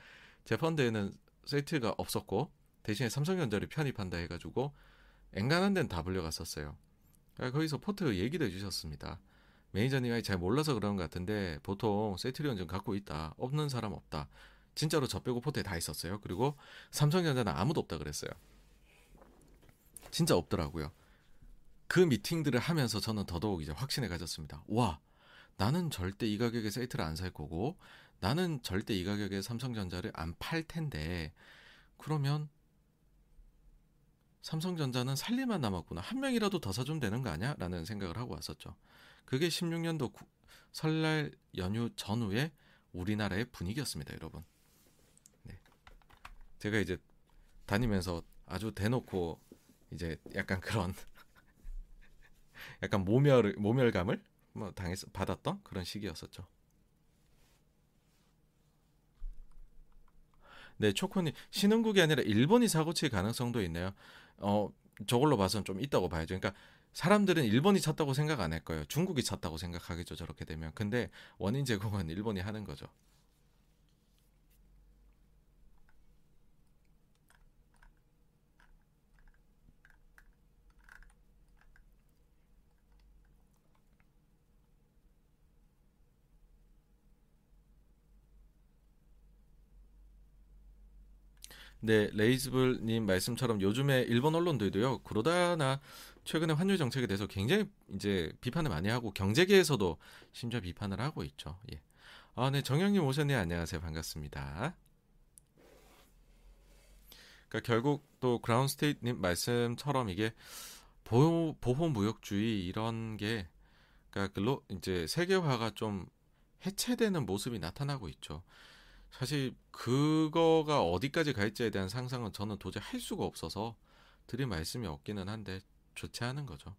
제 펀드에는 셀트가 없었고 대신에 삼성전자를 편입한다 해가지고 앵간한 데는 다 불려갔었어요. 그러니까 거기서 포트 얘기도 해주셨습니다. 매니저님이 잘 몰라서 그런 것 같은데 보통 셀트리온 좀 갖고 있다. 없는 사람 없다. 진짜로 저 빼고 포트에 다 있었어요. 그리고 삼성전자는 아무도 없다 그랬어요. 진짜 없더라고요. 그 미팅들을 하면서 저는 더더욱 이제 확신을 가졌습니다. 와, 나는 절대 이 가격에 세트를 안 살 거고 나는 절대 이 가격에 삼성전자를 안 팔 텐데 그러면 삼성전자는 살리만 남았구나. 한 명이라도 더 사주면 되는 거 아니야? 라는 생각을 하고 왔었죠. 그게 16년도 구, 설날 연휴 전후에 우리나라의 분위기였습니다, 여러분. 네. 제가 이제 다니면서 아주 대놓고 이제 약간 그런 약간 모멸 모멸감을 뭐 당해서 받았던 그런 시기였었죠. 네, 초코님 신흥국이 아니라 일본이 사고 칠 가능성도 있네요. 어, 저걸로 봐선 좀 있다고 봐야죠. 그러니까 사람들은 일본이 찼다고 생각 안 할 거예요. 중국이 찼다고 생각하겠죠. 저렇게 되면. 근데 원인 제공은 일본이 하는 거죠. 네, 레이즈블님 말씀처럼 요즘에 일본 언론들도요, 그러다나 최근에 환율 정책에 대해서 굉장히 이제 비판을 많이 하고 경제계에서도 심지어 비판을 하고 있죠. 예. 아, 네, 정영님 오셨네요. 안녕하세요. 반갑습니다. 그러니까 결국 또 그라운 스테이트님 말씀처럼 이게 보호, 보호 무역주의 이런 게 그러니까 글로 이제 세계화가 좀 해체되는 모습이 나타나고 있죠. 사실 그거가 어디까지 갈지에 대한 상상은 저는 도저히 할 수가 없어서 드릴 말씀이 없기는 한데 좋지 않은 거죠.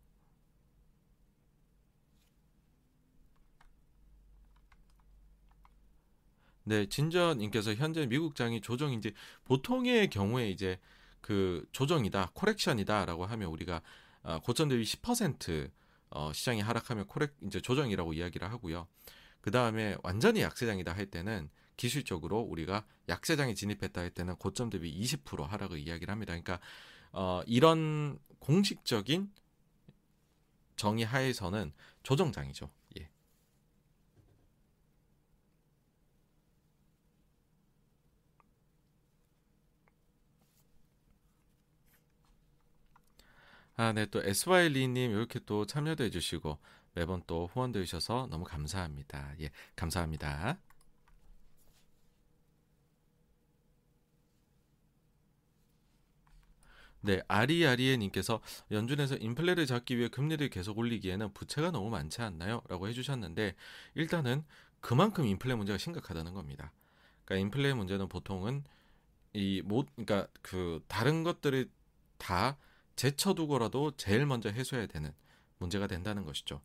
네, 진저님께서 현재 미국장이 조정인지 보통의 경우에 이제 그 조정이다, 코렉션이다라고 하면 우리가 어, 고점 대비 10% 어, 시장이 하락하면 코렉 이제 조정이라고 이야기를 하고요. 그 다음에 완전히 약세장이다 할 때는 기술적으로 우리가 약세장에 진입했다 할 때는 고점 대비 20% 하락을 이야기를 합니다. 그러니까 어, 이런 공식적인 정의 하에서는 조정장이죠. 예. 아, 네, 또 SY리님 이렇게 또 참여도 해주시고 매번 또 후원도 해주셔서 너무 감사합니다. 예, 감사합니다. 네, 아리아리에님께서 연준에서 인플레를 잡기 위해 금리를 계속 올리기에는 부채가 너무 많지 않나요? 라고 해주셨는데 일단은 그만큼 인플레 문제가 심각하다는 겁니다. 그러니까 인플레 문제는 보통은 이 못 그러니까 그 다른 것들을 다 제쳐두고라도 제일 먼저 해소해야 되는 문제가 된다는 것이죠.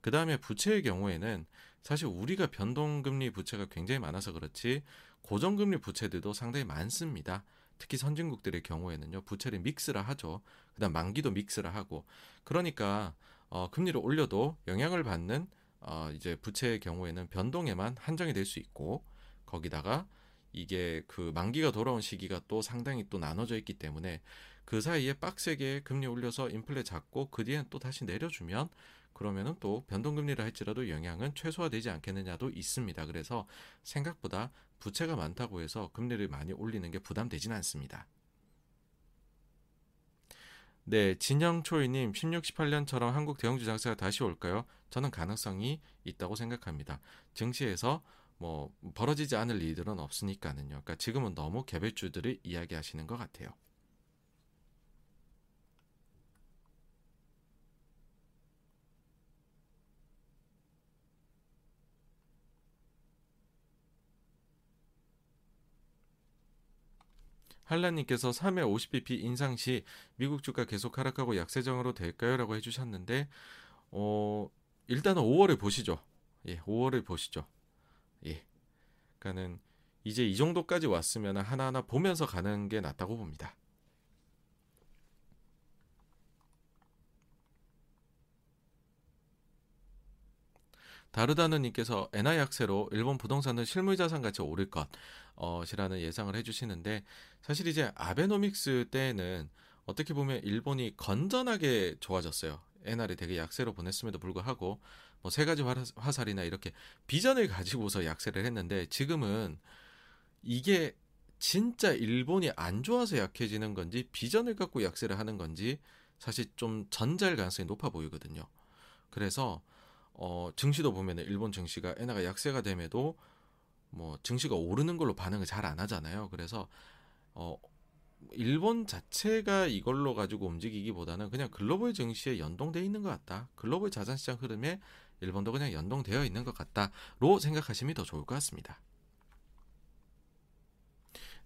그 다음에 부채의 경우에는 사실 우리가 변동금리 부채가 굉장히 많아서 그렇지 고정금리 부채들도 상당히 많습니다. 특히 선진국들의 경우에는요 부채를 믹스라 하죠. 그다음 만기도 믹스라 하고 그러니까 어, 금리를 올려도 영향을 받는 어, 이제 부채의 경우에는 변동에만 한정이 될 수 있고 거기다가 이게 그 만기가 돌아온 시기가 또 상당히 또 나눠져 있기 때문에 그 사이에 빡세게 금리 올려서 인플레 잡고 그 뒤엔 또 다시 내려주면 그러면은 또 변동금리를 할지라도 영향은 최소화되지 않겠느냐도 있습니다. 그래서 생각보다 부채가 많다고 해서 금리를 많이 올리는 게 부담되지는 않습니다. 네, 진영초이님 16, 18년처럼 한국 대형주 장세가 다시 올까요? 저는 가능성이 있다고 생각합니다. 증시에서 뭐 벌어지지 않을 일들은 없으니까는요. 그러니까 지금은 너무 개별주들을 이야기하시는 것 같아요. 한라님께서 3회 50bp 인상 시 미국 주가 계속 하락하고 약세정으로 될까요? 라고 해주셨는데, 어, 일단은 5월을 보시죠. 예, 5월을 보시죠. 예. 그러니까는 이제 이 정도까지 왔으면 하나하나 보면서 가는 게 낫다고 봅니다. 다르다는 님께서 엔화 약세로 일본 부동산은 실물자산 가치 오를 것이라는 예상을 해주시는데 사실 이제 아베노믹스 때는 어떻게 보면 일본이 건전하게 좋아졌어요. 엔화를 되게 약세로 보냈음에도 불구하고 뭐 세 가지 화살이나 이렇게 비전을 가지고서 약세를 했는데 지금은 이게 진짜 일본이 안 좋아서 약해지는 건지 비전을 갖고 약세를 하는 건지 사실 좀 전자일 가능성이 높아 보이거든요. 그래서 어 증시도 보면은 일본 증시가 엔화가 약세가 됨에도 뭐 증시가 오르는 걸로 반응을 잘 안 하잖아요. 그래서 어 일본 자체가 이걸로 가지고 움직이기보다는 그냥 글로벌 증시에 연동돼 있는 것 같다. 글로벌 자산시장 흐름에 일본도 그냥 연동되어 있는 것 같다로 생각하시면 더 좋을 것 같습니다.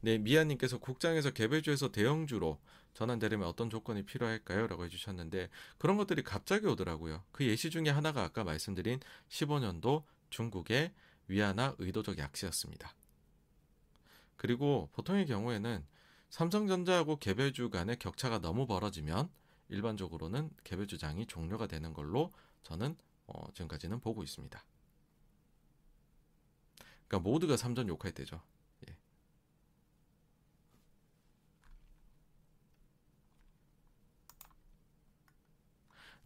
네, 미아님께서 국장에서 개별주에서 대형주로 전환되려면 어떤 조건이 필요할까요? 라고 해주셨는데 그런 것들이 갑자기 오더라고요. 그 예시 중에 하나가 아까 말씀드린 15년도 중국의 위안화 의도적 약세였습니다. 그리고 보통의 경우에는 삼성전자하고 개별주 간의 격차가 너무 벌어지면 일반적으로는 개별 주장이 종료가 되는 걸로 저는 어, 지금까지는 보고 있습니다. 그러니까 모두가 삼전 욕할 때죠. 예.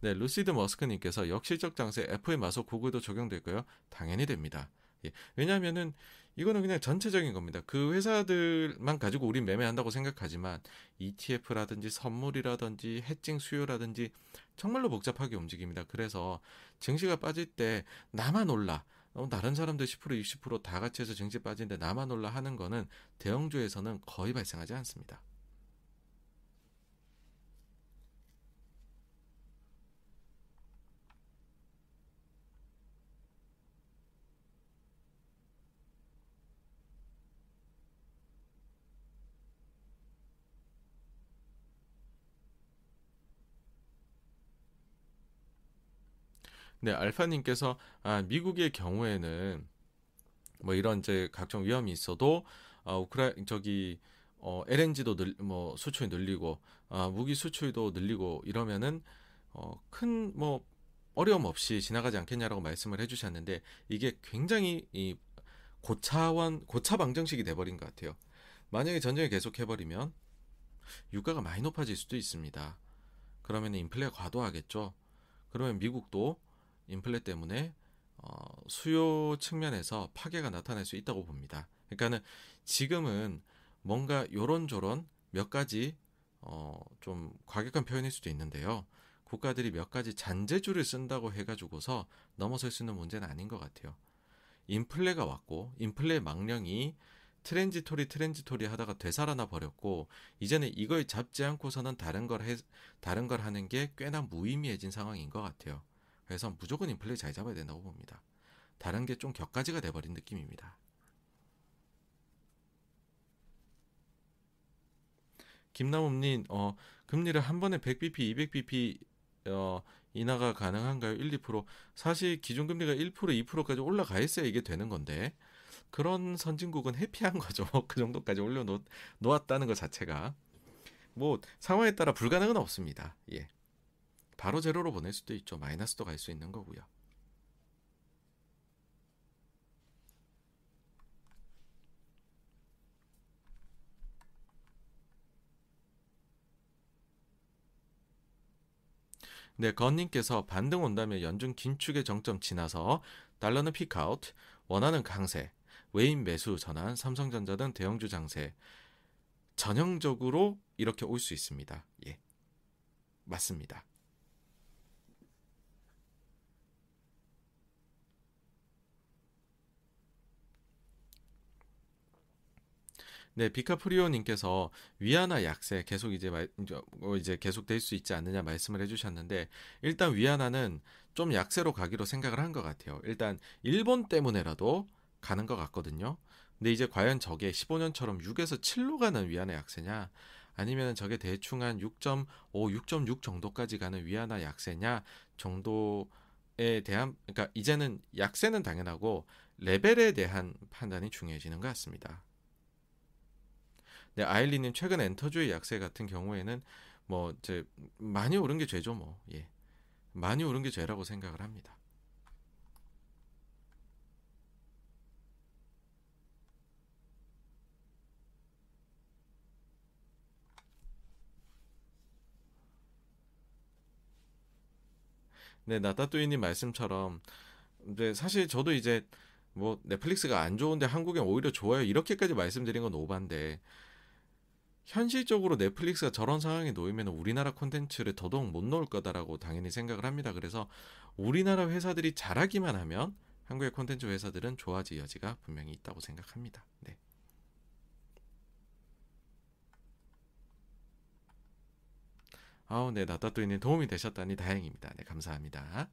네, 루시드 머스크님께서 역실적 장세 FA 마소 구글도 적용될까요? 당연히 됩니다. 예. 왜냐하면은 이거는 그냥 전체적인 겁니다. 그 회사들만 가지고 우린 매매한다고 생각하지만 ETF라든지 선물이라든지 해칭 수요라든지 정말로 복잡하게 움직입니다. 그래서 증시가 빠질 때 나만 올라 어, 다른 사람들 10% 20%다 같이 해서 증시 빠진데 나만 올라 하는 거는 대형주에서는 거의 발생하지 않습니다. 네, 알파님께서 아, 미국의 경우에는 뭐 이런 이제 각종 위험이 있어도 아, 우크라 저기 어, LNG도 늘, 뭐 수출이 늘리고 아, 무기 수출도 늘리고 이러면은 어, 큰 뭐 어려움 없이 지나가지 않겠냐라고 말씀을 해주셨는데 이게 굉장히 이 고차원 고차 방정식이 돼버린 것 같아요. 만약에 전쟁이 계속 해버리면 유가가 많이 높아질 수도 있습니다. 그러면 인플레가 과도하겠죠. 그러면 미국도 인플레 때문에 어, 수요 측면에서 파괴가 나타날 수 있다고 봅니다. 그러니까는 지금은 뭔가 요런저런 몇 가지 어, 좀 과격한 표현일 수도 있는데요. 국가들이 몇 가지 잔재주를 쓴다고 해가지고서 넘어설 수 있는 문제는 아닌 것 같아요. 인플레가 왔고 인플레 망령이 transitory transitory 하다가 되살아나 버렸고 이제는 이걸 잡지 않고서는 다른 걸 해, 다른 걸 하는 게 꽤나 무의미해진 상황인 것 같아요. 그래서 무조건 인플레 잘 잡아야 된다고 봅니다. 다른 게 좀 격가지가 돼버린 느낌입니다. 김남음님, 어, 금리를 한 번에 100bp, 200bp 어, 인하가 가능한가요? 1, 2%. 사실 기준금리가 1%, 2%까지 올라가 있어야 이게 되는 건데 그런 선진국은 해피한 거죠. 그 정도까지 올려놓았다는 것 자체가 뭐 상황에 따라 불가능은 없습니다. 예. 바로 제로로 보낼 수도 있죠. 마이너스도 갈 수 있는 거고요. 네, 건님께서 반등 온다면 연중 긴축의 정점 지나서 달러는 피크아웃, 원하는 강세, 외인 매수 전환, 삼성전자 등 대형주 장세 전형적으로 이렇게 올 수 있습니다. 예. 맞습니다. 네, 비카프리오님께서 위안화 약세 계속 이제 말, 어, 이제 계속 될 수 있지 않느냐 말씀을 해주셨는데 일단 위안화는 좀 약세로 가기로 생각을 한 것 같아요. 일단 일본 때문에라도 가는 것 같거든요. 근데 이제 과연 저게 15년처럼 6에서 7로 가는 위안화 약세냐? 아니면 저게 대충 한 6.5, 6.6 정도까지 가는 위안화 약세냐 정도에 대한 그러니까 이제는 약세는 당연하고 레벨에 대한 판단이 중요해지는 것 같습니다. 네, 아일리님 최근 엔터주의 약세 같은 경우에는 뭐 이제 많이 오른 게 죄죠, 뭐. 예. 많이 오른 게 죄라고 생각을 합니다. 네, 나따뚜이님 말씀처럼 이제 사실 저도 이제 뭐 넷플릭스가 안 좋은데 한국엔 오히려 좋아요 이렇게까지 말씀드린 건 오반데 현실적으로 넷플릭스가 저런 상황에 놓이면 우리나라 콘텐츠를 더더욱 못 넣을 거다라고 당연히 생각을 합니다. 그래서 우리나라 회사들이 잘하기만 하면 한국의 콘텐츠 회사들은 좋아질 여지가 분명히 있다고 생각합니다. 네. 아우, 네, 나따뚜이님 도움이 되셨다니 다행입니다. 네, 감사합니다.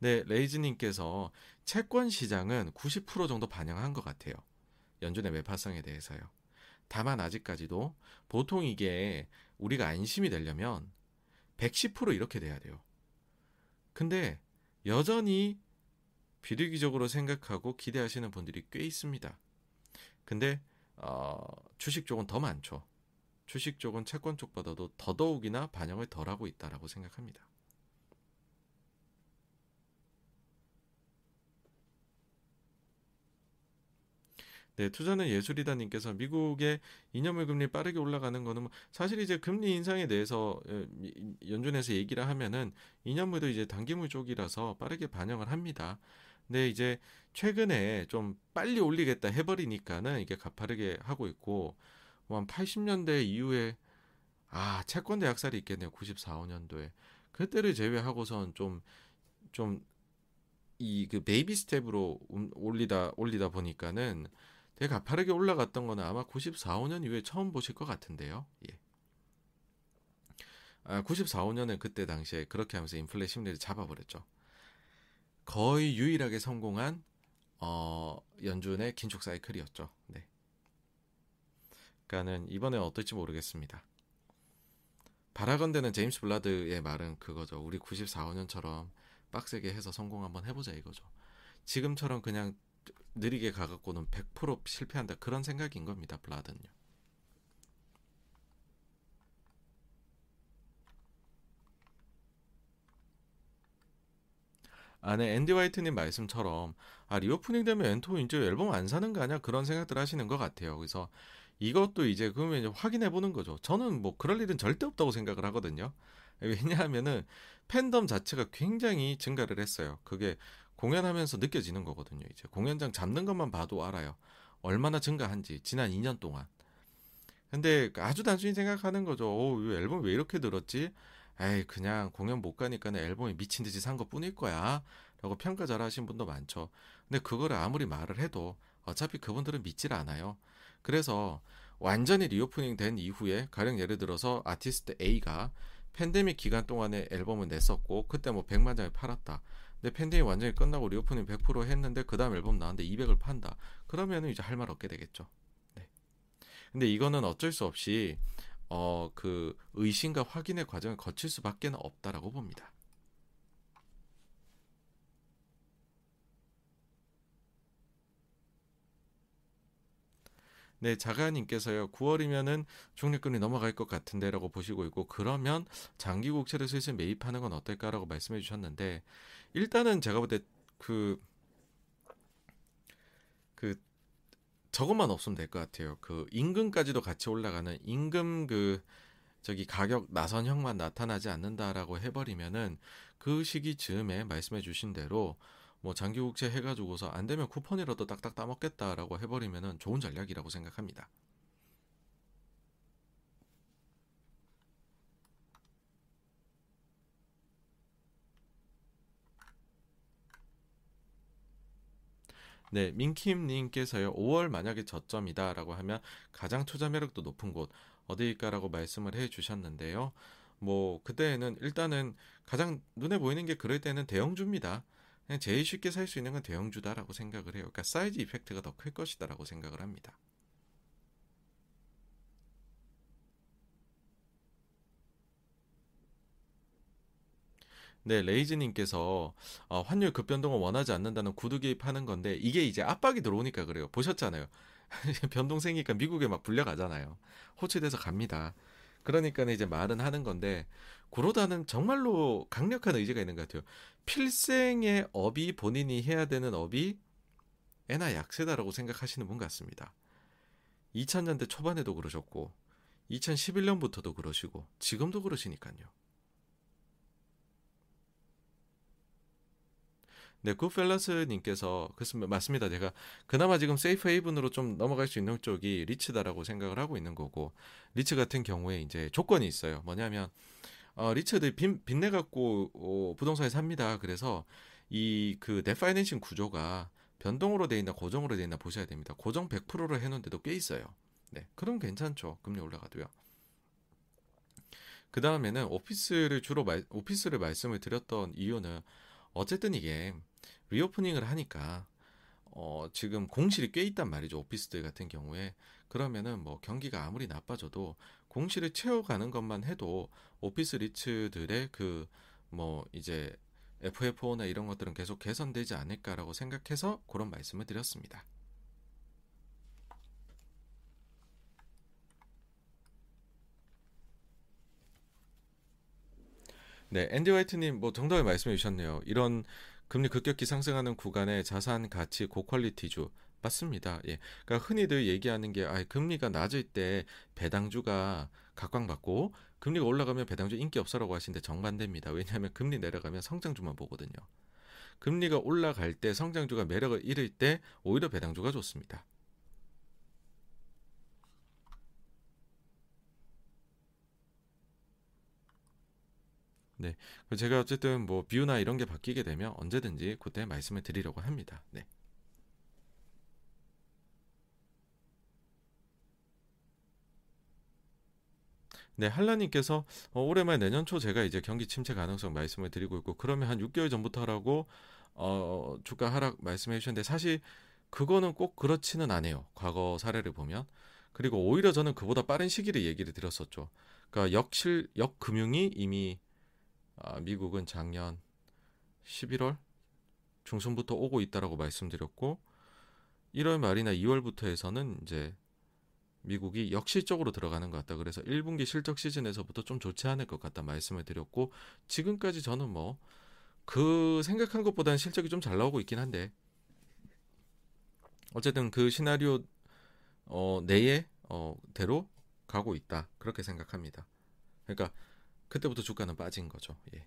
네, 레이즈님께서 채권 시장은 90% 정도 반영한 것 같아요. 연준의 매파성에 대해서요. 다만 아직까지도 보통 이게 우리가 안심이 되려면 110% 이렇게 돼야 돼요. 근데 여전히 비리기적으로 생각하고 기대하시는 분들이 꽤 있습니다. 근데 어, 주식 쪽은 더 많죠. 주식 쪽은 채권 쪽보다도 더더욱이나 반영을 덜하고 있다라고 생각합니다. 네, 투자는 예술이다 님께서 미국의 2년물 금리 빠르게 올라가는 거는 뭐 사실 이제 금리 인상에 대해서 예, 연준에서 얘기를 하면은 2년물도 이제 단기물 쪽이라서 빠르게 반영을 합니다. 근데 이제 최근에 좀 빨리 올리겠다 해버리니까는 이게 가파르게 하고 있고 뭐 한 80년대 이후에 아 채권 대학살이 있겠네요. 94, 5년도에 그때를 제외하고선 좀 좀 이 그 baby step으로 올리다 올리다 보니까는 되게 가파르게 올라갔던 거는 아마 94, 5년 이후에 처음 보실 것 같은데요. 예. 아, 94, 5년에 그때 당시에 그렇게 하면서 인플레 심리를 잡아버렸죠. 거의 유일하게 성공한 어, 연준의 긴축 사이클이었죠. 네. 그러니까는 이번에 어떨지 모르겠습니다. 바라건대는 제임스 블라드의 말은 그거죠. 우리 94, 5년처럼 빡세게 해서 성공 한번 해보자 이거죠. 지금처럼 그냥 느리게 가갖고는 100% 실패한다 그런 생각인 겁니다. 블라드는요. 안에 앤디 화이트님 말씀처럼 아 reopening 되면 엔터 이제 앨범 안 사는 거 아니야 그런 생각들 하시는 것 같아요. 그래서 이것도 이제 그러면 이제 확인해 보는 거죠. 저는 뭐 그럴 일은 절대 없다고 생각을 하거든요. 왜냐하면은 팬덤 자체가 굉장히 증가를 했어요. 그게 공연하면서 느껴지는 거거든요. 이제 공연장 잡는 것만 봐도 알아요. 얼마나 증가한지 지난 2년 동안. 근데 아주 단순히 생각하는 거죠. 오, 이 앨범 왜 이렇게 들었지? 에이, 그냥 공연 못 가니까 는 앨범이 미친 듯이 산 것 뿐일 거야. 라고 평가 잘 하신 분도 많죠. 근데 그거를 아무리 말을 해도 어차피 그분들은 믿질 않아요. 그래서 완전히 reopening 된 이후에 가령 예를 들어서 아티스트 A가 팬데믹 기간 동안에 앨범을 냈었고 그때 뭐 100만 장을 팔았다. 근데 팬데믹 완전히 끝나고 reopening 100% 했는데 그 다음 앨범 나왔는데 200을 판다. 그러면은 이제 할 말 없게 되겠죠. 네. 근데 이거는 어쩔 수 없이 어 그 의심과 확인의 과정을 거칠 수밖에 없다라고 봅니다. 네, 자가님께서요. 9월이면은 중립금리 넘어갈 것 같은데라고 보시고 있고 그러면 장기 국채를 슬슬 매입하는 건 어떨까라고 말씀해 주셨는데 일단은 제가 볼 때 그 그 저것만 없으면 될 것 같아요. 그 임금까지도 같이 올라가는 임금 그 저기 가격 나선형만 나타나지 않는다라고 해버리면은 그 시기 즈음에 말씀해 주신 대로 뭐 장기국채 해가지고서 안 되면 쿠폰이라도 딱딱 따먹겠다라고 해버리면은 좋은 전략이라고 생각합니다. 네, 민킴님께서요, 5월 만약에 저점이다라고 하면 가장 투자 매력도 높은 곳 어디일까라고 말씀을 해 주셨는데요. 뭐, 그때는 일단은 가장 눈에 보이는 게 그럴 때는 대형주입니다. 그냥 제일 쉽게 살 수 있는 건 대형주다라고 생각을 해요. 그러니까 사이즈 이펙트가 더 클 것이다라고 생각을 합니다. 네, 레이즈님께서 어, 환율 급변동을 원하지 않는다는 구두 개입하는 건데 이게 이제 압박이 들어오니까 그래요. 보셨잖아요. 변동 생기니까 미국에 막 불려가잖아요. 호출돼서 갑니다. 그러니까 이제 말은 하는 건데 구로다는 정말로 강력한 의지가 있는 것 같아요. 필생의 업이 본인이 해야 되는 업이 애나 약세다라고 생각하시는 분 같습니다. 2000년대 초반에도 그러셨고 2011년부터도 그러시고 지금도 그러시니까요. 네, 굿펠라스님께서 그렇습니다. 맞습니다. 제가 그나마 지금 safe haven으로 좀 넘어갈 수 있는 쪽이 리츠다라고 생각을 하고 있는 거고 리츠 같은 경우에 이제 조건이 있어요. 뭐냐면 어, 리츠들 빚, 빚내 갖고 어, 부동산에 삽니다. 그래서 이 그 debt financing 구조가 변동으로 돼 있나 고정으로 돼 있나 보셔야 됩니다. 고정 100%로 해놓은 데도 꽤 있어요. 네, 그럼 괜찮죠. 금리 올라가도요. 그 다음에는 오피스를 주로 말, 오피스를 말씀을 드렸던 이유는 어쨌든 이게 리오프닝을 하니까 어, 지금 공실이 꽤 있단 말이죠. 오피스들 같은 경우에 그러면은 뭐 경기가 아무리 나빠져도 공실을 채워가는 것만 해도 오피스 리츠들의 그 뭐 이제 FFO나 이런 것들은 계속 개선되지 않을까라고 생각해서 그런 말씀을 드렸습니다. 네, 앤디 화이트님 뭐 정답을 말씀해 주셨네요. 이런 금리 급격히 상승하는 구간에 자산 가치 고퀄리티주 맞습니다. 예, 그러니까 흔히들 얘기하는 게 아, 금리가 낮을 때 배당주가 각광받고 금리가 올라가면 배당주 인기 없어라고 하시는데 정반대입니다. 왜냐하면 금리 내려가면 성장주만 보거든요. 금리가 올라갈 때 성장주가 매력을 잃을 때 오히려 배당주가 좋습니다. 네. 제가 어쨌든 뭐 뷰나 이런 게 바뀌게 되면 언제든지 그때 말씀을 드리려고 합니다. 네. 네, 한라님께서 어, 올해 말 내년 초 제가 이제 경기 침체 가능성 말씀을 드리고 있고 그러면 한 6개월 전부터 하라고 어, 주가 하락 말씀해 주셨는데 사실 그거는 꼭 그렇지는 않아요. 과거 사례를 보면 그리고 오히려 저는 그보다 빠른 시기를 얘기를 드렸었죠. 그러니까 역실 역금융이 이미 아, 미국은 작년 11월 중순부터 오고 있다라고 말씀드렸고 1월 말이나 2월부터 해서는 이제 미국이 역실적으로 들어가는 것 같다. 그래서 1분기 실적 시즌에서부터 좀 좋지 않을 것 같다 말씀을 드렸고 지금까지 저는 뭐 그 생각한 것보다는 실적이 좀 잘 나오고 있긴 한데 어쨌든 그 시나리오 어, 내에 어, 대로 가고 있다 그렇게 생각합니다. 그러니까 그때부터 주가는 빠진 거죠. 예.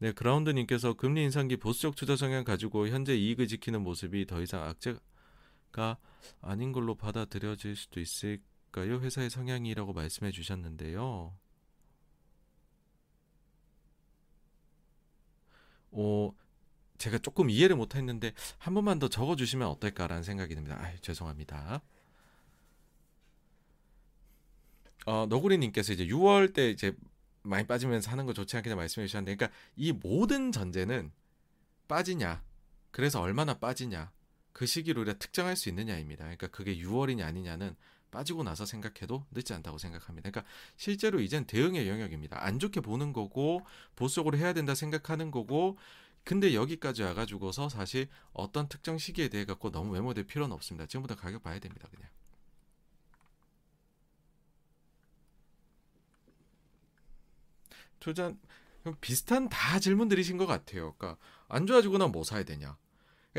네, 그라운드님께서 금리 인상기 보수적 투자 성향 가지고 현재 이익을 지키는 모습이 더 이상 악재가 아닌 걸로 받아들여질 수도 있을까요? 회사의 성향이라고 말씀해 주셨는데요. 어, 제가 조금 이해를 못했는데 한 번만 더 적어주시면 어떨까라는 생각이 듭니다. 아, 죄송합니다. 어, 너구리님께서 이제 6월 때 이제 많이 빠지면서 하는 거 좋지 않겠냐 말씀해 주셨는데, 그러니까 이 모든 전제는 빠지냐, 그래서 얼마나 빠지냐, 그 시기로 우리가 특정할 수 있느냐입니다. 그러니까 그게 6월이냐 아니냐는 빠지고 나서 생각해도 늦지 않다고 생각합니다. 그러니까 실제로 이젠 대응의 영역입니다. 안 좋게 보는 거고 보수적으로 해야 된다 생각하는 거고 근데 여기까지 와가지고서 사실 어떤 특정 시기에 대해 갖고 너무 외모될 필요는 없습니다. 지금부터 가격 봐야 됩니다. 그냥. 투자 비슷한 다 질문들이신 것 같아요. 그러니까 안 좋아지고 나면 뭐 사야 되냐.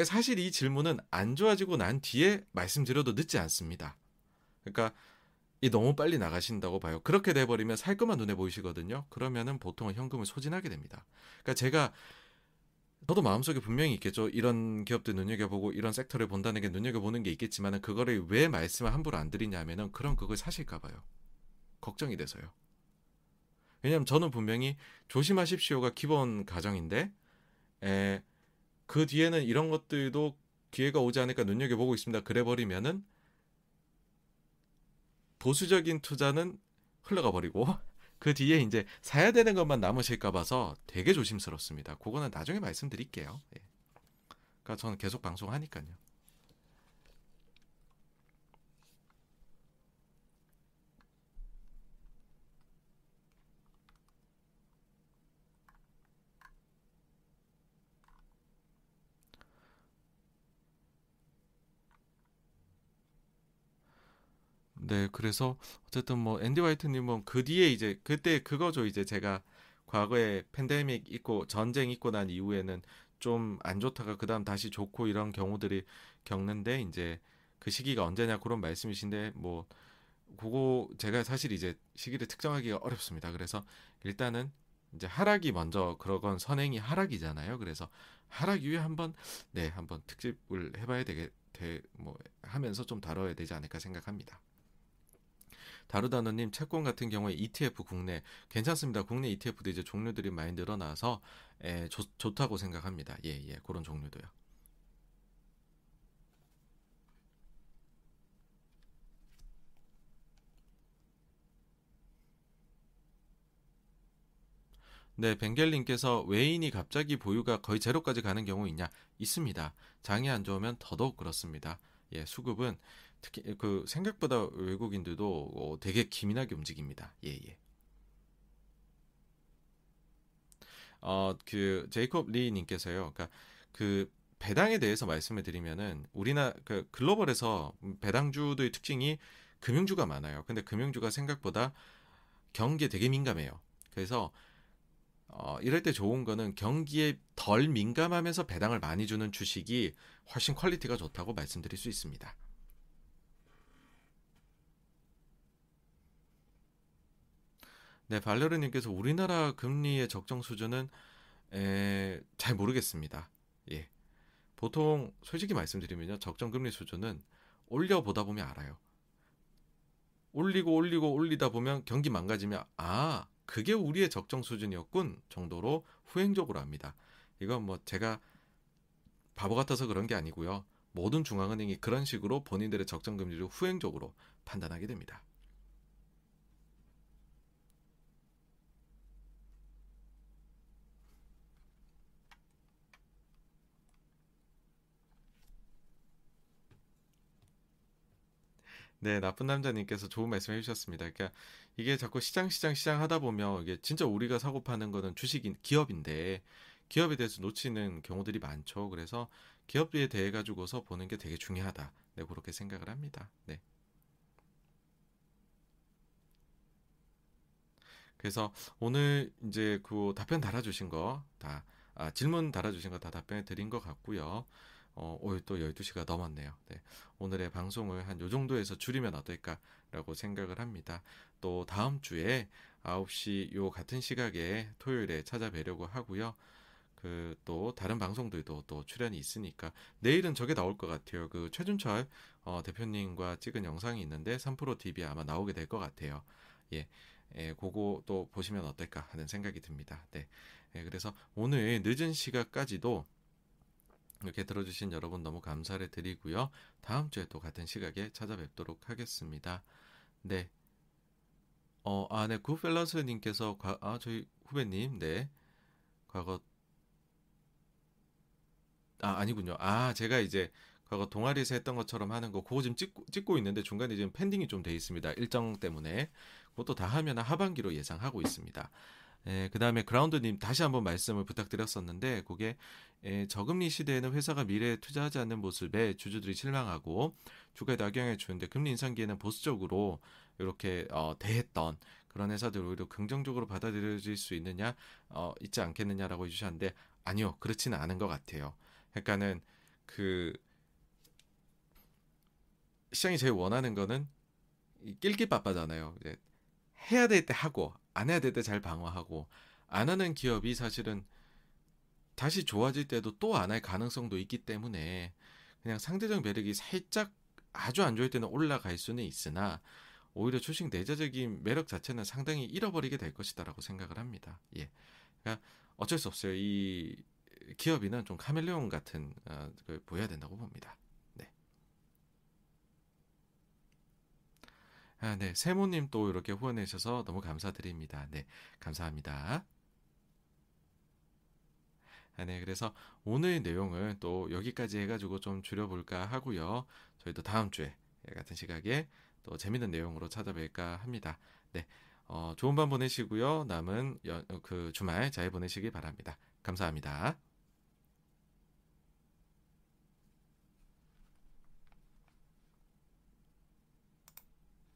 사실 이 질문은 안 좋아지고 난 뒤에 말씀드려도 늦지 않습니다. 그러니까 이 너무 빨리 나가신다고 봐요. 그렇게 돼버리면 살 것만 눈에 보이시거든요. 그러면은 보통은 현금을 소진하게 됩니다. 그러니까 제가 저도 마음속에 분명히 있겠죠. 이런 기업들 눈여겨보고 이런 섹터를 본다는 게 눈여겨보는 게 있겠지만 그거를 왜 말씀을 함부로 안 드리냐면은 그럼 그걸 사실까 봐요. 걱정이 돼서요. 왜냐면 저는 분명히 조심하십시오가 기본 가정인데 에, 그 뒤에는 이런 것들도 기회가 오지 않을까 눈여겨보고 있습니다. 그래 버리면은 보수적인 투자는 흘러가 버리고 그 뒤에 이제 사야 되는 것만 남으실까 봐서 되게 조심스럽습니다. 그거는 나중에 말씀드릴게요. 예. 그러니까 저는 계속 방송하니까요. 네, 그래서 어쨌든 뭐 앤디 화이트님은 그 뒤에 이제 그때 그거죠 이제 제가 과거에 팬데믹 있고 전쟁 있고 난 이후에는 좀 안 좋다가 그다음 다시 좋고 이런 경우들이 겪는데 이제 그 시기가 언제냐 그런 말씀이신데 뭐 그거 제가 사실 이제 시기를 특정하기가 어렵습니다. 그래서 일단은 이제 하락이 먼저 그러건 선행이 하락이잖아요. 그래서 하락 이후에 한번 네 한번 특집을 해봐야 되게 돼, 뭐 하면서 좀 다뤄야 되지 않을까 생각합니다. 다루다노님 채권 같은 경우에 ETF 국내 괜찮습니다. 국내 ETF도 이제 종류들이 많이 늘어나서 에, 좋, 좋다고 생각합니다. 예, 예, 그런 종류도요. 네, 벵겔님께서 외인이 갑자기 보유가 거의 제로까지 가는 경우 있냐? 있습니다. 장이 안 좋으면 더더욱 그렇습니다. 예, 수급은 특히 그 생각보다 외국인들도 어, 되게 기민하게 움직입니다. 예, 예. 어, 그 제이콥 리 님께서요. 그러니까 그 배당에 대해서 말씀을 드리면은 우리나 그 글로벌에서 배당주도의 특징이 금융주가 많아요. 근데 금융주가 생각보다 경기에 되게 민감해요. 그래서 어, 이럴 때 좋은 거는 경기에 덜 민감하면서 배당을 많이 주는 주식이 훨씬 quality가 좋다고 말씀드릴 수 있습니다. 네, 발레르님께서 우리나라 금리의 적정 수준은 에, 잘 모르겠습니다. 예. 보통 솔직히 말씀드리면요, 적정 금리 수준은 올려 보다 보면 알아요. 올리고 올리고 올리다 보면 경기 망가지면 아 그게 우리의 적정 수준이었군 정도로 후행적으로 합니다. 이건 뭐 제가 바보 같아서 그런 게 아니고요. 모든 중앙은행이 그런 식으로 본인들의 적정 금리를 후행적으로 판단하게 됩니다. 네, 나쁜 남자님께서 좋은 말씀 해주셨습니다. 그러니까 이게 자꾸 시장, 시장, 시장 하다 보면 이게 진짜 우리가 사고 파는 거는 주식인, 기업인데 기업에 대해서 놓치는 경우들이 많죠. 그래서 기업에 대해 가지고서 보는 게 되게 중요하다. 네, 그렇게 생각을 합니다. 네. 그래서 오늘 이제 그 답변 달아주신 거 다, 아, 질문 달아주신 거 다 답변해 드린 것 같고요. 어, 오늘 또 12시가 넘었네요. 네. 오늘의 방송을 한 요 정도에서 줄이면 어떨까라고 생각을 합니다. 또 다음 주에 9시 요 같은 시각에 토요일에 찾아뵈려고 하고요. 그 또 다른 방송들도 또 출연이 있으니까 내일은 저게 나올 것 같아요. 그 최준철 어, 대표님과 찍은 영상이 있는데 3프로 TV 아마 나오게 될 것 같아요. 예. 예, 그거 또 보시면 어떨까 하는 생각이 듭니다. 네. 예, 그래서 오늘 늦은 시각까지도 이렇게 들어주신 여러분 너무 감사를 드리고요. 다음 주에 또 같은 시각에 찾아뵙도록 하겠습니다. 네. 어, 아, 네, 구펠러스님께서, 아, 저희 후배님, 네. 과거, 아, 아니군요. 아, 제가 이제 과거 동아리에서 했던 것처럼 하는 거, 그거 지금 찍고, 찍고 있는데 중간에 지금 펜딩이 좀 돼 있습니다. 일정 때문에. 그것도 다 하면 하반기로 예상하고 있습니다. 예, 그 다음에 그라운드님 다시 한번 말씀을 부탁드렸었는데, 그게 예, 저금리 시대에는 회사가 미래에 투자하지 않는 모습에 주주들이 실망하고 주가에도 악영향을 주는데 금리 인상기에는 보수적으로 이렇게 어, 대했던 그런 회사들 오히려 긍정적으로 받아들여질 수 있느냐, 어, 있지 않겠느냐라고 해주셨는데, 아니요, 그렇지는 않은 것 같아요. 그러니까는 그 시장이 제일 원하는 거는 낄끼빠빠잖아요. 이제 해야 될 때 하고 안 해야 될 때 잘 방어하고 안 하는 기업이 사실은 다시 좋아질 때도 또 안 할 가능성도 있기 때문에 그냥 상대적 매력이 살짝 아주 안 좋을 때는 올라갈 수는 있으나 오히려 주식 내재적인 매력 자체는 상당히 잃어버리게 될 것이다라고 생각을 합니다. 예. 그러니까 어쩔 수 없어요. 이 기업이는 좀 카멜레온 같은 어, 그 보여야 된다고 봅니다. 네. 아, 네. 세모님 또 이렇게 후원해 주셔서 너무 감사드립니다. 네. 감사합니다. 아, 네. 그래서 오늘 내용을 또 여기까지 해가지고 좀 줄여볼까 하고요. 저희도 다음 주에 같은 시각에 또 재밌는 내용으로 찾아뵐까 합니다. 네. 어, 좋은 밤 보내시고요. 남은 여, 그 주말 잘 보내시기 바랍니다. 감사합니다.